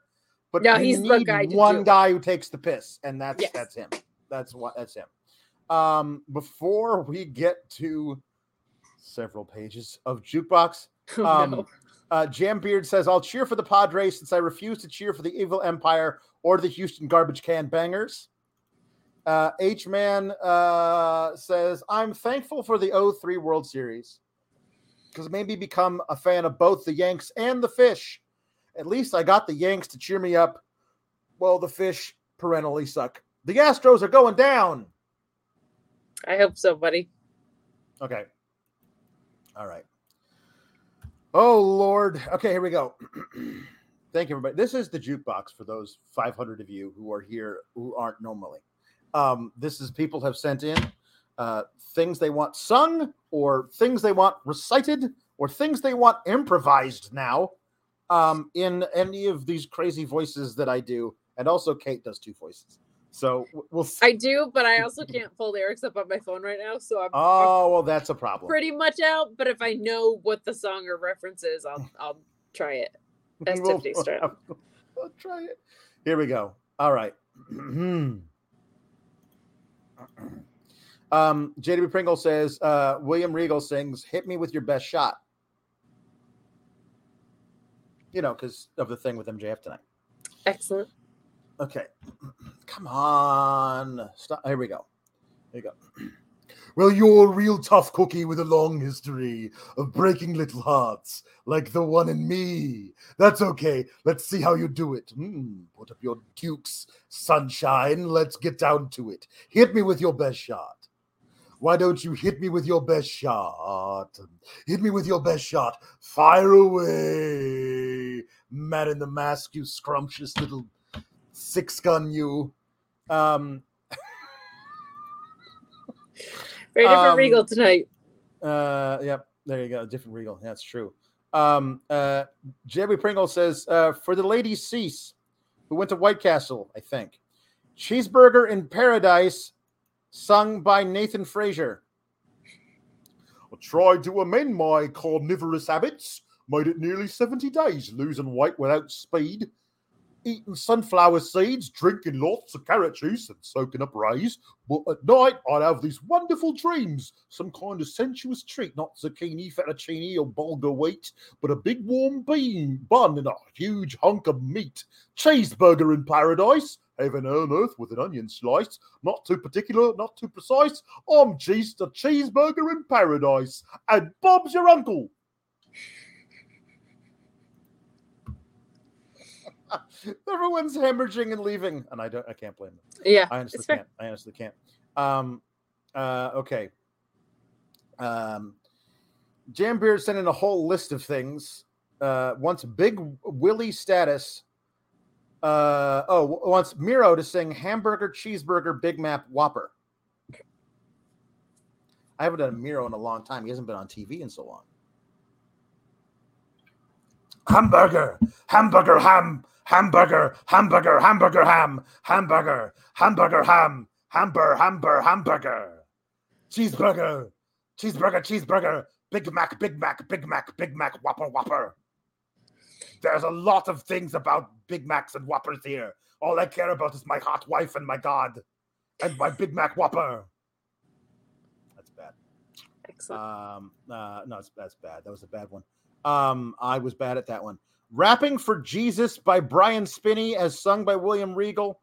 S1: but
S2: No, he's the guy
S1: one guy who takes the piss, and that's
S2: Yes.
S1: that's him. That's what that's him. Um, before we get to several pages of jukebox,
S2: Oh,
S1: um,
S2: no.
S1: uh, Jam Beard says, I'll cheer for the Padres since I refuse to cheer for the evil empire or the Houston garbage can bangers. Uh, H Man uh, says, I'm thankful for the 03 World Series because maybe become a fan of both the Yanks and the Fish. At least I got the Yanks to cheer me up. Well, the Fish perennially suck. The Astros are going down.
S2: I hope so, buddy.
S1: Okay. All right. Oh, Lord. Okay, here we go. Thank you, everybody. This is the jukebox for those 500 of you who are here who aren't normally. Um, this is people have sent in uh, things they want sung or things they want recited or things they want improvised now um, in any of these crazy voices that I do. And also, Kate does two voices. So we'll. See.
S2: I do, but I also can't pull lyrics up on my phone right now. So I'm,
S1: oh well, that's a problem.
S2: pretty much out. But if I know what the song or reference is, I'll I'll try it. As
S1: We'll-
S2: Tiffany Stratton.
S1: We'll try it. Here we go. All right. um, JW Pringle says uh, William Regal sings "Hit Me with Your Best Shot." You know, because of the thing with MJF tonight.
S2: Excellent.
S1: Okay. Come on. Stop. Here we go. Here we go. Well, you're a real tough cookie with a long history of breaking little hearts, like the one in me. That's okay. Let's see how you do it. Hmm, put up your dukes, sunshine. Let's get down to it. Hit me with your best shot. Why don't you hit me with your best shot? Hit me with your best shot. Fire away. Man in the mask, you scrumptious little six gun you. Um,
S2: Very different
S1: Um,
S2: Regal tonight.
S1: uh, yep, there you go. Different regal. That's true. Um, uh, Jerry Pringle says uh, for the lady Cease, who went to White Castle, I think. Cheeseburger in Paradise, sung by Nathan Frazer. I tried to amend my carnivorous habits. Made it nearly 70 days losing weight without speed. Eating sunflower seeds, drinking lots of carrot juice, and soaking up rays. But at night, I'd have these wonderful dreams. Some kind of sensuous treat, not zucchini, fettuccine, or bulgur wheat, but a big warm bean bun and a huge hunk of meat. Cheeseburger in paradise. Heaven on earth with an onion slice. Not too particular, not too precise. I'm just a cheeseburger in paradise. And Bob's your uncle. Everyone's hemorrhaging and leaving, and I don't. I can't blame them.
S2: Yeah,
S1: I honestly
S2: it's fair.
S1: can't. I honestly can't. Um, uh, okay. Um, Jambeard sent in a whole list of things. Uh, wants Big Willie status. Uh, oh, wants Miro to sing hamburger, cheeseburger, Big Mac, Whopper. I haven't done a Miro in a long time. He hasn't been on TV in so long. Hamburger, hamburger, ham, hamburger, hamburger, hamburger, ham, hamburger, hamburger, ham, hamburger, hamburger, hamburger, cheeseburger, cheeseburger, cheeseburger, Big Mac, Big Mac, Big Mac, Big Mac, Whopper, Whopper. There's a lot of things about Big Macs and Whoppers here. All I care about is my hot wife and my God, and my Big Mac Whopper. That's bad.
S2: Excellent.
S1: Um, uh, no, it's, that's bad. That was a bad one. Um, I was bad at that one. Rapping for Jesus by Brian Spinney, as sung by William Regal.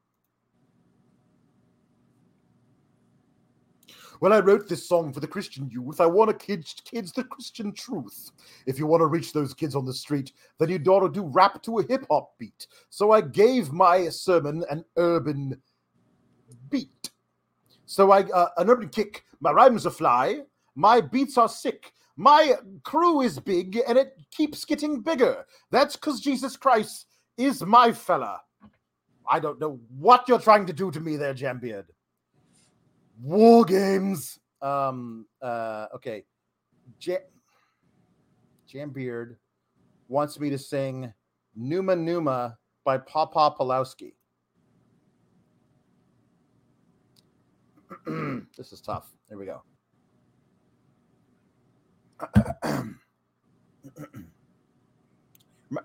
S1: Well, I wrote this song for the Christian youth. I want to kids kids the Christian truth. If you want to reach those kids on the street, then you'd ought to do rap to a hip hop beat. So I gave my sermon an urban beat. So I uh, an urban kick. My rhymes are fly. My beats are sick. My crew is big, and it keeps getting bigger. That's because Jesus Christ is my fella. I don't know what you're trying to do to me there, Jambeard. War games. Um. Uh. Okay. Jam. Jambeard wants me to sing "Numa Numa" by Papa Pawlowski. this is tough. Here we go.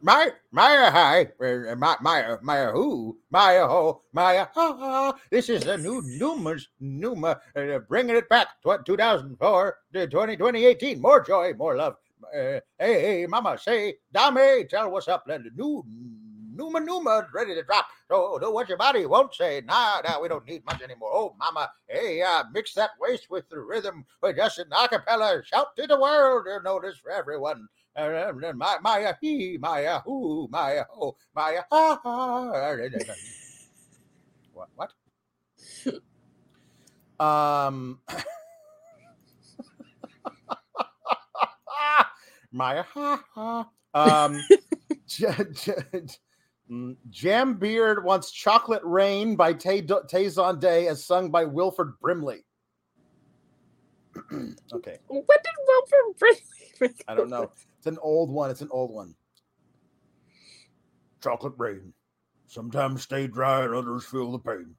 S1: My Maya hi uh, my Maya Maya who? Maya ho Maya ha ha this is the new Numa's Numa uh, bringing it back tw- 2004 to 20, 2018 more joy more love. Uh, hey, hey mama say Dame tell what's up let the new Numa Numa ready to drop. So do what your body won't say. Nah, nah, we don't need much anymore. Oh, mama, hey, uh, mix that waist with the rhythm. We're just an acapella. Shout to the world. You notice for everyone. Uh, my, my, he, my, who, my, oh, my, ha, ha. What? What? um. Maya, ha, ha. Um, J- J- Jam Beard wants Chocolate Rain by Tay, Tay Zonday as sung by Wilford Brimley. okay.
S2: What did Wilford Brimley?
S1: I don't know. It's an old one. It's an old one. Chocolate Rain. Sometimes stay dry and others feel the pain.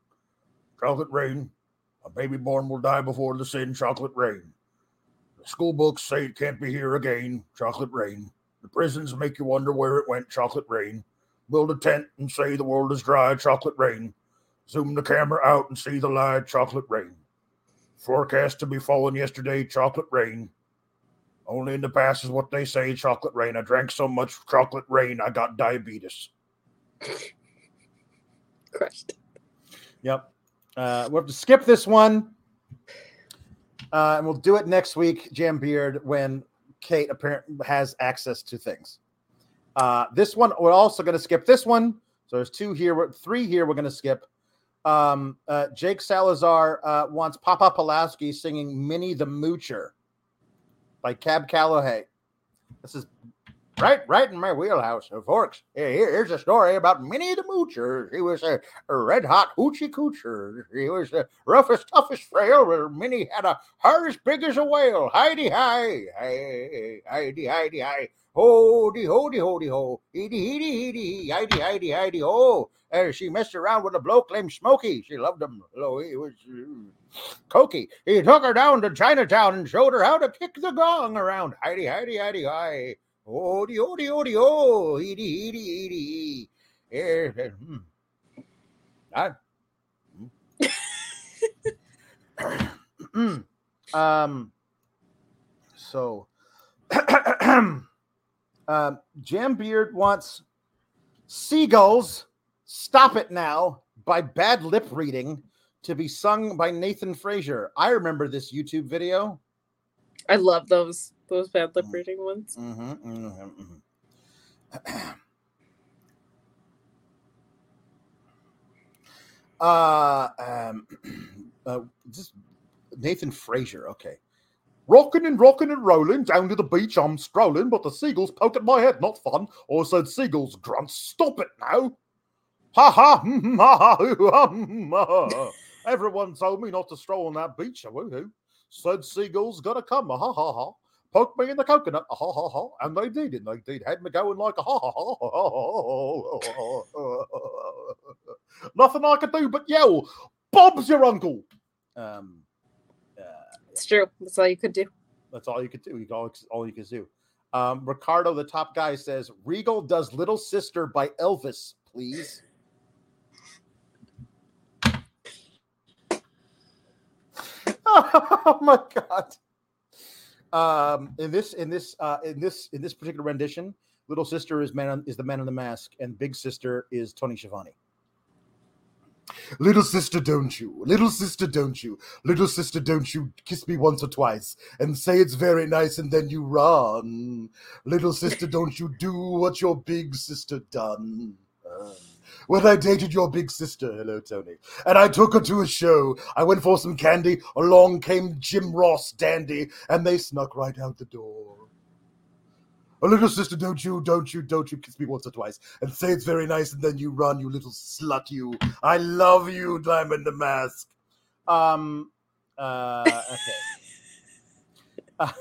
S1: Chocolate Rain. A baby born will die before the sin. Chocolate Rain. The school books say it can't be here again. Chocolate Rain. The prisons make you wonder where it went. Chocolate rain. Build a tent and say the world is dry. Chocolate rain. Zoom the camera out and see the light. Chocolate rain. Forecast to be falling yesterday. Chocolate rain. Only in the past is what they say. Chocolate rain. I drank so much chocolate rain, I got diabetes.
S2: Crushed.
S1: Yep. Uh, we'll have to skip this one. Uh, and we'll do it next week, Jam Beard, when Kate apparently has access to things. Uh, this one, we're also going to skip this one. So there's two here, three here. We're going to skip. Um, uh, Jake Salazar uh, wants Papa Pawlowski singing "Minnie the Moocher" by Cab Calloway. This is right, right in my wheelhouse, of Forks. Here's a story about Minnie the Moocher. She was a, red hot hoochie coocher. She was the roughest, toughest frail, where Minnie had a heart as big as a whale. Heidi hi, hi, Heidi, Heidi, hi. Hody, hody, hody, ho. Heedy, heedy, heedy, Heidi, Heidi, Heidi, ho. And she messed around with a bloke named Smokey. She loved him. Oh, he was uh, cokey. He took her down to Chinatown and showed her how to kick the gong around. Heidi, Heidi, Heidi, hi. Odi, odi, odi, oh, eedy, eedy, eedy. Hmm. Ah. Hmm. um, so, um, Jam Beard wants Seagulls, Stop It Now by Bad Lip Reading to be sung by Nathan Frazer. I remember this YouTube video.
S2: I love those those bad lip reading ones.
S1: Mm-hmm, mm-hmm, mm-hmm. uh, um, uh, just Nathan Frazer. Okay. Rocking and rocking and rolling down to the beach, I'm strolling, but the seagulls poke at my head. Not fun. Or said seagulls grunt. Stop it now. Ha ha. ha ha. Ha Everyone told me not to stroll on that beach. Woohoo. Said seagulls gotta come. Ha ha ha poke me in the coconut, ha ha ha, and they did, and they did, had me going like a ha ha ha, ha, ha, ha, nothing I could do but yell, Bob's your uncle. Um,
S2: uh, it's true. That's all you could do.
S1: That's all you could do. All, all you could do. Um, Ricardo, the top guy, says Regal does "Little Sister" by Elvis, please. oh my god um, in this in this uh, in this in this particular rendition, little sister is man is the man in the mask, and big sister is Tony Schiavone. Little sister, don't you? Little sister, don't you? Little sister, don't you kiss me once or twice and say it's very nice and then you run? Little sister, don't you do what your big sister done? When I dated your big sister, hello Tony, and I took her to a show. I went for some candy. Along came Jim Ross dandy, and they snuck right out the door. A little sister, don't you, don't you, don't you kiss me once or twice and say it's very nice, and then you run, you little slut, you. I love you, Diamond the Mask. Um, uh, okay.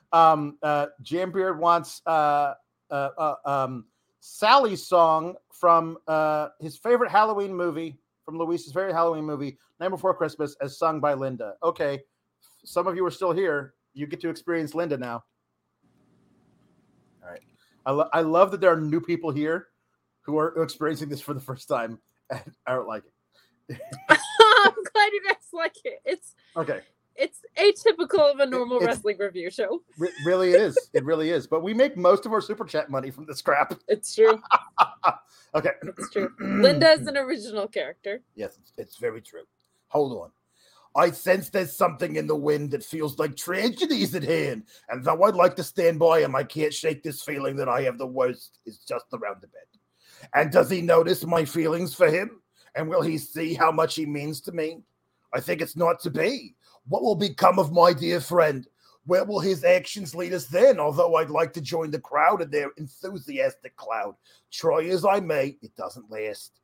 S1: um, uh, Jam Beard wants uh, uh, uh, um, Sally's song from uh, his favorite Halloween movie, from Luis's favorite Halloween movie, Night Before Christmas, as sung by Linda. Okay, some of you are still here. You get to experience Linda now. All right. I, lo- I love that there are new people here who are experiencing this for the first time and I don't like it.
S2: I'm glad you guys like it. It's
S1: okay.
S2: It's atypical of a normal
S1: it's-
S2: wrestling review show.
S1: Re- really it is. It really is. But we make most of our super chat money from this crap.
S2: It's true.
S1: Okay.
S2: It's true. Linda is an original character.
S1: Yes, it's, very true. Hold on. I sense there's something in the wind that feels like tragedy's at hand. And though I'd like to stand by him, I can't shake this feeling that I have the worst is just around the bend. And does he notice my feelings for him? And will he see how much he means to me? I think it's not to be. What will become of my dear friend? Where will his actions lead us then? Although I'd like to join the crowd in their enthusiastic cloud. Try as I may, it doesn't last.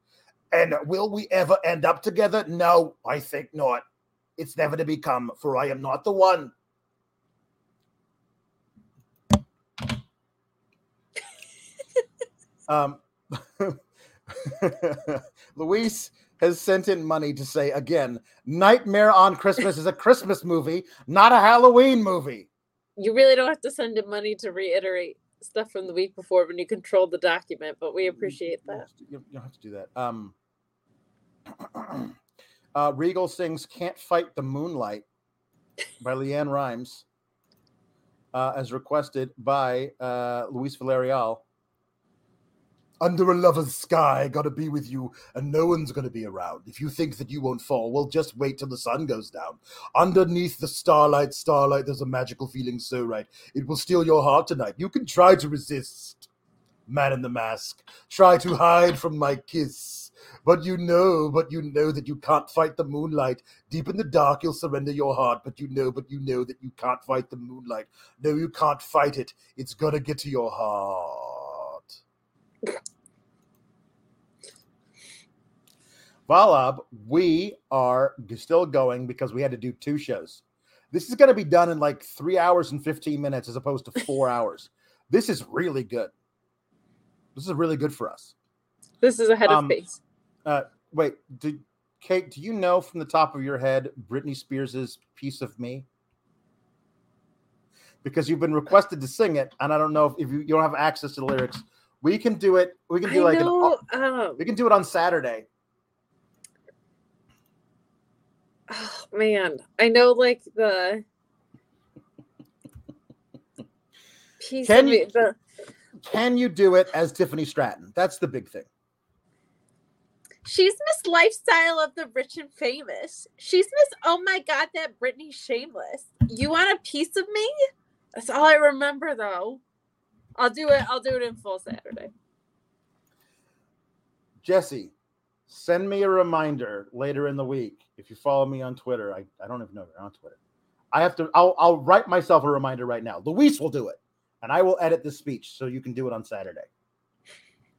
S1: And will we ever end up together? No, I think not. It's never to become, for I am not the one. um, Luis has sent in money to say again Nightmare on Christmas is a Christmas movie, not a Halloween movie.
S2: You really don't have to send him money to reiterate stuff from the week before when you control the document, but we appreciate that.
S1: You don't have to do that. Um, uh, Regal sings "Can't Fight the Moonlight" by LeAnn Rimes, uh, as requested by uh, Luis Villarreal. Under a lover's sky, gotta be with you, and no one's gonna be around. If you think that you won't fall, well, just wait till the sun goes down. Underneath the starlight, starlight, there's a magical feeling so right. It will steal your heart tonight. You can try to resist. Man in the mask, try to hide from my kiss. But you know, but you know that you can't fight the moonlight. Deep in the dark, you'll surrender your heart. But you know, but you know that you can't fight the moonlight. No, you can't fight it. It's gonna get to your heart. Valab, we are still going because we had to do two shows. This is going to be done in like three hours and 15 minutes as opposed to four hours. This is really good. This is really good for us.
S2: This is ahead
S1: Um,
S2: of pace.
S1: Uh, wait, do, Kate, do you know from the top of your head Britney Spears's "Piece of Me"? Because you've been requested to sing it, and I don't know if, if you, you don't have access to the lyrics. We can do it. We can do I like an,
S2: know. um,
S1: we can do it on Saturday.
S2: oh, man, I know like the piece
S1: Can
S2: of
S1: you-
S2: it, the
S1: Can you do it as Tiffany Stratton? That's the big thing.
S2: She's Miss Lifestyle of the Rich and Famous. She's Miss Oh my God, that Britney Shameless. You want a piece of me? That's all I remember though. I'll do it. I'll do it in full Saturday.
S1: Jesse, send me a reminder later in the week. If you follow me on Twitter, I, I don't even know if you're on Twitter. I have to, I'll, I'll write myself a reminder right now. Luis will do it, and I will edit this speech so you can do it on Saturday.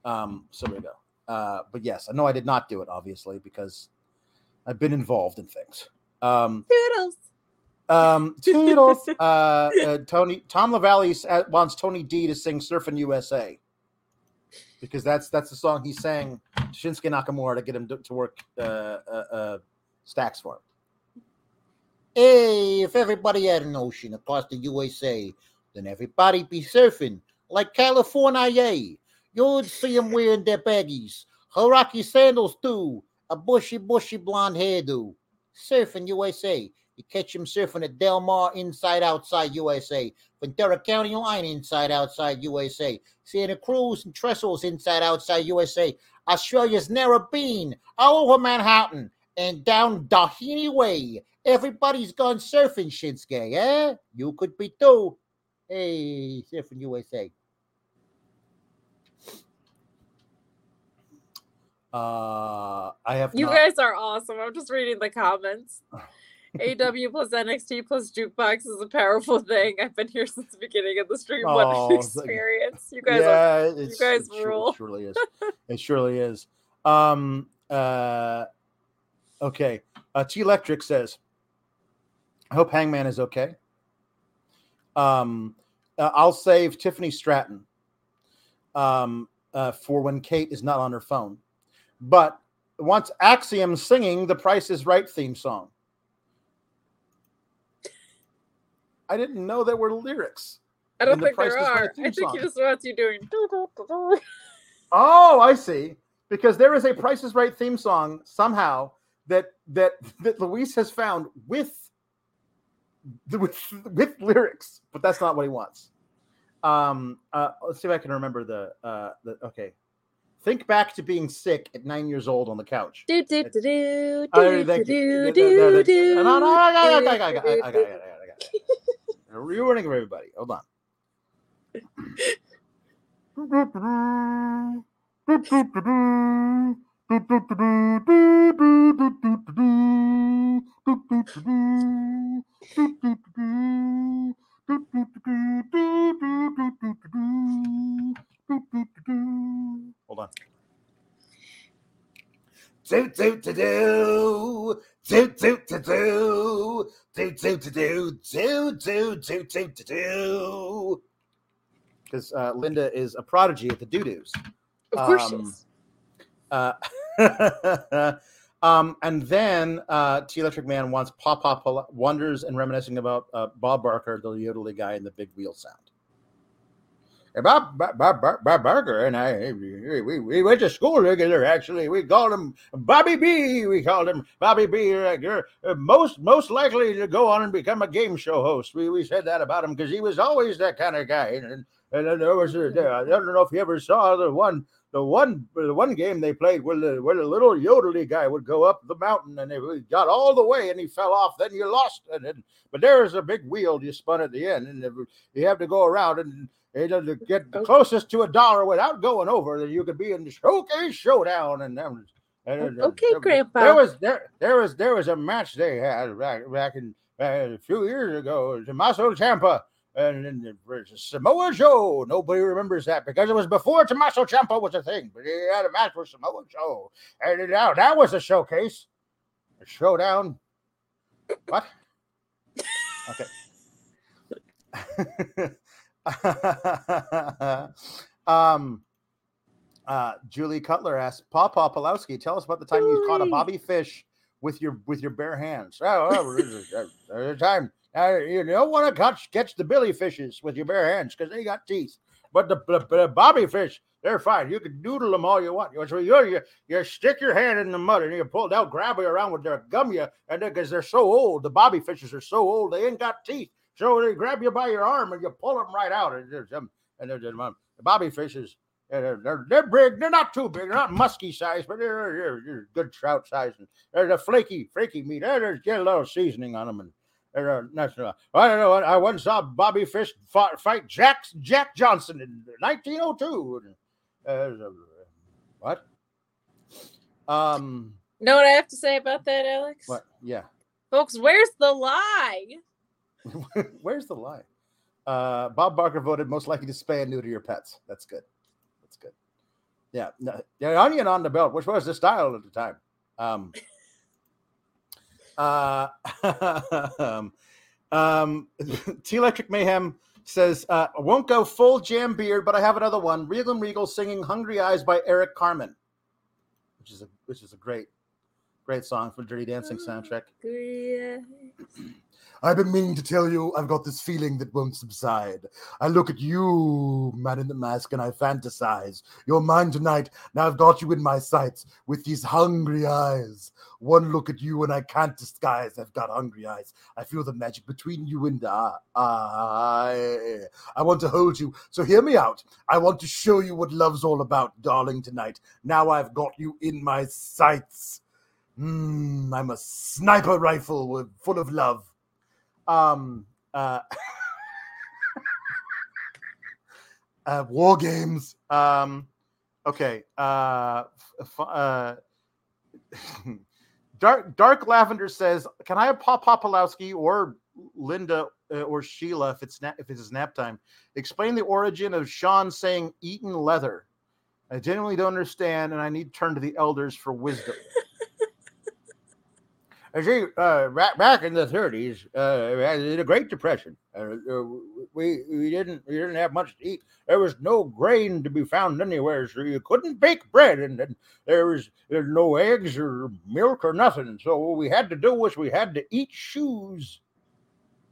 S1: Um, so we go. Uh, but yes, I know I did not do it, obviously, because I've been involved in things. Um,
S2: Toodles.
S1: Um, Toodles. uh, uh, Tony Tom Lavalley uh, wants Tony D to sing "Surfing USA" because that's that's the song he sang to Shinsuke Nakamura to get him to, to work uh, uh, uh, stacks for him. Hey, if everybody had an ocean across the USA, then everybody be surfing like California. Yeah. You'd see them wearing their baggies, huarachi sandals too, a bushy, bushy blonde hairdo. Surfing USA. You catch him surfing at Del Mar inside outside USA, Ventura County line inside outside USA, Santa Cruz and Trestles inside outside USA, Australia's Narrabeen, all over Manhattan, and down Doheny Way. Everybody's gone surfing, Shinsuke, eh? You could be too. Hey, surfing USA. Uh, I have
S2: You
S1: not-
S2: guys are awesome. I'm just reading the comments. AEW plus NXT plus jukebox is a powerful thing. I've been here since the beginning of the stream. what
S1: Oh, like-
S2: experience! You guys are
S1: yeah, it's,
S2: guys
S1: it sure-
S2: rule.
S1: It surely is. it surely is. Um. Uh. Okay. Uh, T Electric says, "I hope Hangman is okay." Um. uh, I'll save Tiffany Stratton. Um. Uh, for when Kate is not on her phone, but wants Axiom singing the Price is Right theme song. I didn't know there were lyrics.
S2: I don't
S1: the
S2: think
S1: Price
S2: there are. I think
S1: song.
S2: he just wants you doing.
S1: Oh, I see. Because there is a Price is Right theme song somehow that that that Luis has found with with with lyrics, but that's not what he wants. Um, uh, let's see if I can remember the uh, the okay. Think back to being sick at nine years old on the couch.
S2: Do do do do
S1: Oh,
S2: do do do do
S1: You're ruining for everybody. Hold on. Hold on. Do do do do do do do do do do do do do do do do do do because uh, Linda is a prodigy at the doo doos.
S2: Of course, she
S1: Um,
S2: is.
S1: Uh, um, and then uh, T Electric Man wants Pop Pop wonders and reminiscing about uh, Bob Barker, the yodely guy in the big wheel sound. Bob, Bob, Bob, Bob, Barker and I, we, we, we went to school together. Actually, we called him Bobby B. We called him Bobby B. Like, you're uh, most most likely to go on and become a game show host. We we said that about him because he was always that kind of guy. And, and then there was a, I don't know if you ever saw the one the one the one game they played where the where the little yodely guy would go up the mountain and he got all the way and he fell off. Then you lost and then, but there was a big wheel you spun at the end and it, you have to go around and. And to get the closest to a dollar without going over, then you could be in the showcase showdown, and then and, uh,
S2: Okay,
S1: there-
S2: Grandpa.
S1: There was there there was there was a match they had back back in uh, a few years ago, Tommaso Ciampa and then there Samoa Joe. Nobody remembers that because it was before Tommaso Ciampa was a thing. But he had a match with Samoa Joe, and now that was a showcase, a showdown. What? Okay. um. Uh, Julie Cutler asks, Papa Pawlowski, tell us about the time you caught a bobby fish with your with your bare hands. Oh, oh, there's a- there's a time uh, you don't want to catch catch the billy fishes with your bare hands because they got teeth. But the, the, the bobby fish, they're fine. You can doodle them all you want. So you, you, you stick your hand in the mud and you pull. They'll grab you around with their gum you, and because they're so old, the bobby fishes are so old, they ain't got teeth. So they grab you by your arm and you pull them right out. And there's them, and there's them, um, the bobby fishes. They're, they're, they're big. They're not too big. They're not musky size, but they're, they're, they're good trout size. And they're the flaky, flaky meat. They're, they're- get a little seasoning on them. And they're, uh, that's, uh, I don't know. I once saw Bobby Fish fought, fight Jack Jack Johnson in 1902. And, uh, what? Um,
S2: Know what I have to say about that, Alex?
S1: what? Yeah.
S2: Folks, where's the lie?
S1: Where's the lie? Uh, Bob Barker voted most likely to spay and neuter your pets. That's good. That's good. Yeah. No, the onion on the belt, which was the style at the time. Um, uh, um, um, T Electric Mayhem says, uh, I won't go full jam beard, but I have another one. Regal and Regal singing Hungry Eyes by Eric Carmen, which is a which is a great, great song from Dirty Dancing oh, soundtrack.
S2: Yeah.
S1: I've been meaning to tell you, I've got this feeling that won't subside. I look at you, man in the mask, and I fantasize. You're mine tonight. Now I've got you in my sights with these hungry eyes. One look at you, and I can't disguise. I've got hungry eyes. I feel the magic between you and I. I, I want to hold you. So hear me out. I want to show you what love's all about, darling, tonight. Now I've got you in my sights. Mm, I'm a sniper rifle with, full of love. Um uh, uh war games. Um okay uh, f- uh dark dark lavender says can i have pop popolowski or linda uh, or sheila if it's na- if it's nap time? Explain the origin of sean saying eaten leather. I genuinely don't understand and i need to turn to the elders for wisdom see, uh, back, back in the 30s, uh, the Great Depression, uh, uh, we we didn't we didn't have much to eat. There was no grain to be found anywhere, so you couldn't bake bread, and, then there was there no eggs or milk or nothing. So what we had to do was we had to eat shoes.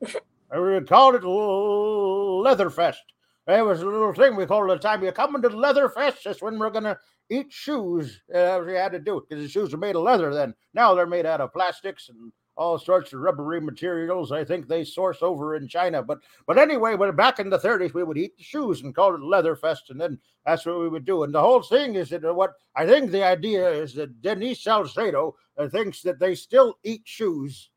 S1: and we called it Leatherfest. That was a little thing we called it the time you're come into Leatherfest. That's when we're gonna eat shoes. Uh, we had to do it because the shoes were made of leather then. Now they're made out of plastics and all sorts of rubbery materials. I think they source over in China. But but anyway, when back in the 30s, we would eat the shoes and call it Leather Fest, and then that's what we would do. And the whole thing is that uh, what I think the idea is that Denise Salcedo uh, thinks that they still eat shoes,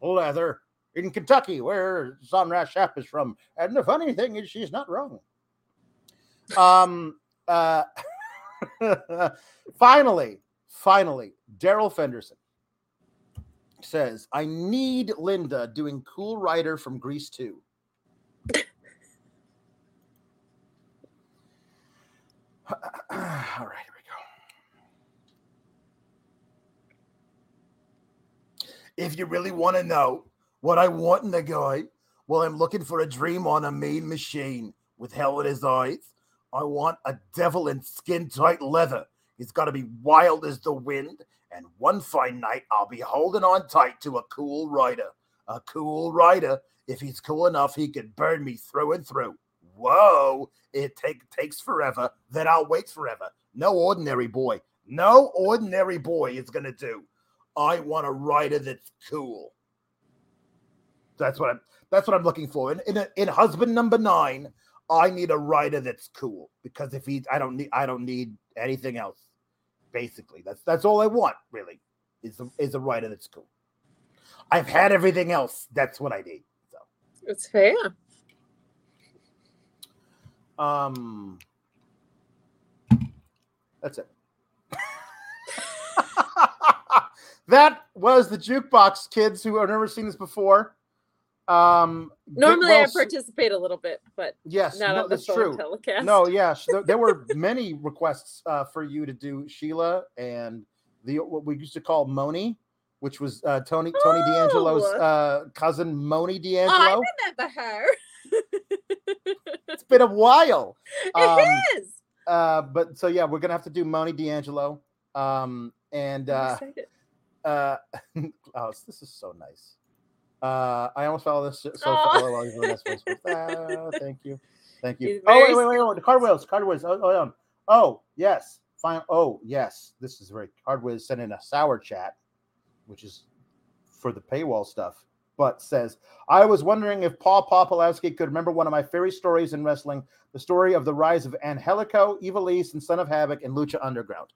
S1: leather, in Kentucky, where Zonra Shap is from. And the funny thing is, she's not wrong. Um. Uh. finally, finally, Daryl Fenderson says, I need Linda doing Cool Rider from Grease 2. All right, here we go. If you really want to know what I want in a guy, well, I'm looking for a dream on a mean machine with hell in his eyes. I want a devil in skin tight leather. He's got to be wild as the wind. And one fine night, I'll be holding on tight to a cool rider. A cool rider. If he's cool enough, he could burn me through and through. Whoa, it take, takes forever. Then I'll wait forever. No ordinary boy. No ordinary boy is going to do. I want a rider that's cool. That's what I'm. That's what I'm looking for. In in, a, in husband number nine, I need a writer that's cool because if he, I don't need, I don't need anything else. Basically, that's that's all I want. Really, is a, is a rider that's cool. I've had everything else. That's what I need. So
S2: It's fair.
S1: Um, that's it. that was the jukebox kids who have never seen this before. Um,
S2: Normally I participate a little bit, but
S1: Yes, no,
S2: on
S1: that's true.
S2: telecast.
S1: No, yes, there, were many requests uh, for you to do Sheila and the what we used to call Moni, which was uh, Tony Tony D'Angelo's
S2: Oh.
S1: uh, cousin Moni
S2: Oh,
S1: D'Angelo.
S2: I remember her.
S1: it's been a while.
S2: It
S1: Um,
S2: is.
S1: uh, but so yeah, we're gonna have to do Moni D'Angelo. Um, and uh, uh, oh, this is so nice. Uh, I almost fell this so
S2: Aw.
S1: while you were in this voice. Ah, thank you, thank you. Oh wait, wait, wait, wait, the card wheels, card wheels. Oh, oh, um, oh yes, fine. Oh yes, this is very card whiz sent in a sour chat, which is for the paywall stuff. But says I was wondering if Paul Popolowski could remember one of my favorite stories in wrestling, the story of the rise of Angelico, Ivelisse, and Son of Havoc in Lucha Underground.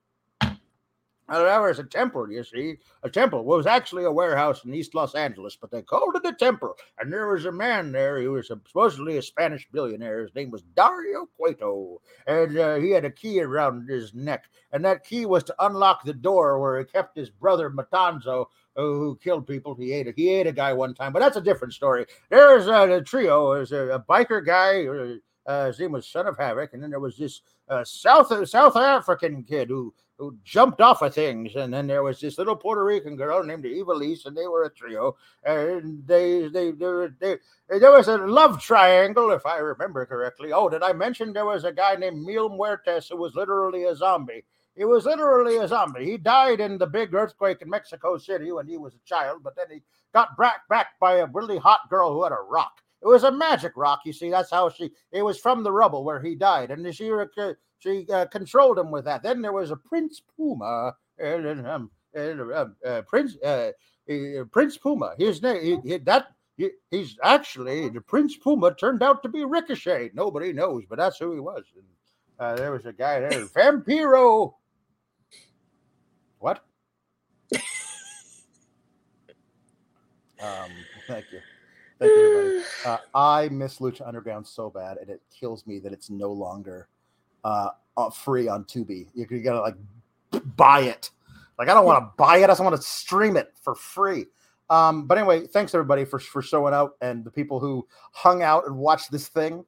S1: There was a temple, you see. A temple was actually a warehouse in East Los Angeles, but they called it a temple. And there was a man there who was supposedly a Spanish billionaire. His name was Dario Cueto. And uh, he had a key around his neck. And that key was to unlock the door where he kept his brother Matanza, who killed people. He ate a, he ate a guy one time, but that's a different story. There was uh, a trio. There was a, a biker guy. Uh, uh, his name was Son of Havoc. And then there was this uh, South South African kid who who jumped off of things, and then there was this little Puerto Rican girl named Ivelisse, and they were a trio, and they they they, they there was a love triangle, if I remember correctly. Oh, did I mention there was a guy named Mil Muertes who was literally a zombie? He was literally a zombie. He died in the big earthquake in Mexico City when he was a child, but then he got back back by a really hot girl who had a rock. It was a magic rock, you see. That's how she. It was from the rubble where he died, and she she uh, controlled him with that. Then there was a Prince Puma, um, and, uh, Prince uh, uh, Prince Puma. His name he, he- that he, he's actually the Prince Puma turned out to be Ricochet. Nobody knows, but that's who he was. And, uh, there was a guy there, Vampiro. What? um, thank you. Thank you, everybody. Uh, I miss Lucha Underground so bad, and it kills me that it's no longer uh, uh, free on Tubi. You, you gotta like buy it. Like I don't want to buy it. I just want to stream it for free. Um, but anyway, thanks everybody for for showing out and the people who hung out and watched this thing.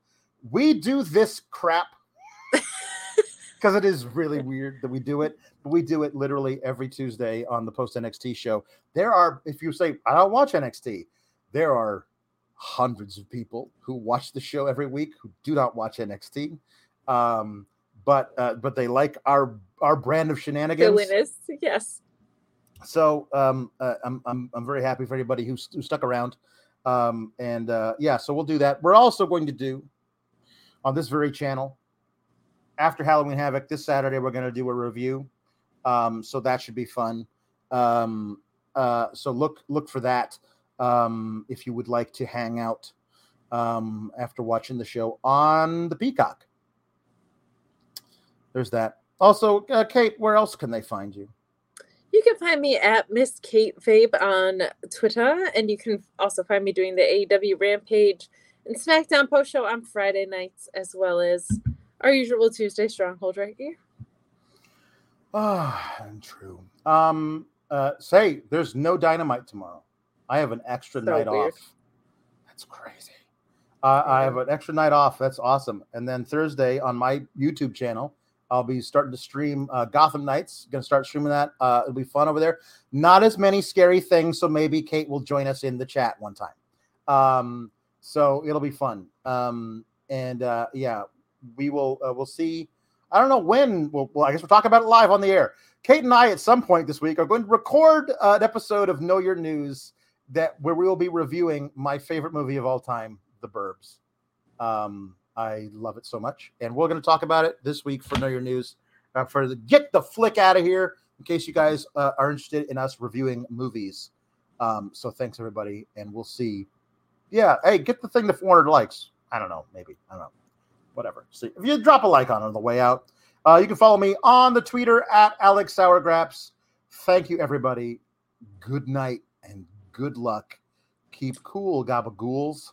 S1: We do this crap because it is really weird that we do it. But we do it literally every Tuesday on the Post NXT show. There are, if you say I don't watch NXT, there are hundreds of people who watch the show every week who do not watch NXT. Um, but uh, but they like our our brand of shenanigans.
S2: Silliness. Yes.
S1: So um, uh, I'm, I'm I'm very happy for anybody who, who stuck around. Um, and uh, yeah, so we'll do that. We're also going to do on this very channel after Halloween Havoc this Saturday. We're going to do a review. Um, so that should be fun. Um, uh, so look look for that um, if you would like to hang out um, after watching the show on the Peacock. There's that. Also, uh, Kate, where else can they find you?
S2: You can find me at Miss Kate Fabe on Twitter, and you can also find me doing the AEW Rampage and SmackDown post show on Friday nights, as well as our usual Tuesday Stronghold right here.
S1: Ah, true. Um, uh, say there's no dynamite tomorrow. I have an extra
S2: So
S1: night
S2: weird.
S1: off. That's crazy. Uh, I have an extra night off. That's awesome. And then Thursday on my YouTube channel, I'll be starting to stream uh, Gotham Knights. Going to start streaming that. Uh, it'll be fun over there. Not as many scary things, so maybe Kate will join us in the chat one time. Um, so it'll be fun. Um, and uh, yeah, we will. Uh, we'll see. I don't know when. We'll, well, I guess we'll talk about it live on the air. Kate and I, at some point this week, are going to record uh, an episode of Know Your News that where we will be reviewing my favorite movie of all time, The Burbs. Um, I love it so much, and we're going to talk about it this week for Know Your News. Uh, for the get the flick out of here, in case you guys uh, are interested in us reviewing movies. Um, so thanks everybody, and we'll see. Yeah, hey, get the thing to 400 likes. I don't know, maybe I don't know, whatever. See if you drop a like on on the way out. Uh, you can follow me on the Twitter at Alex Sourgraps. Thank you, everybody. Good night and good luck. Keep cool, gabagools.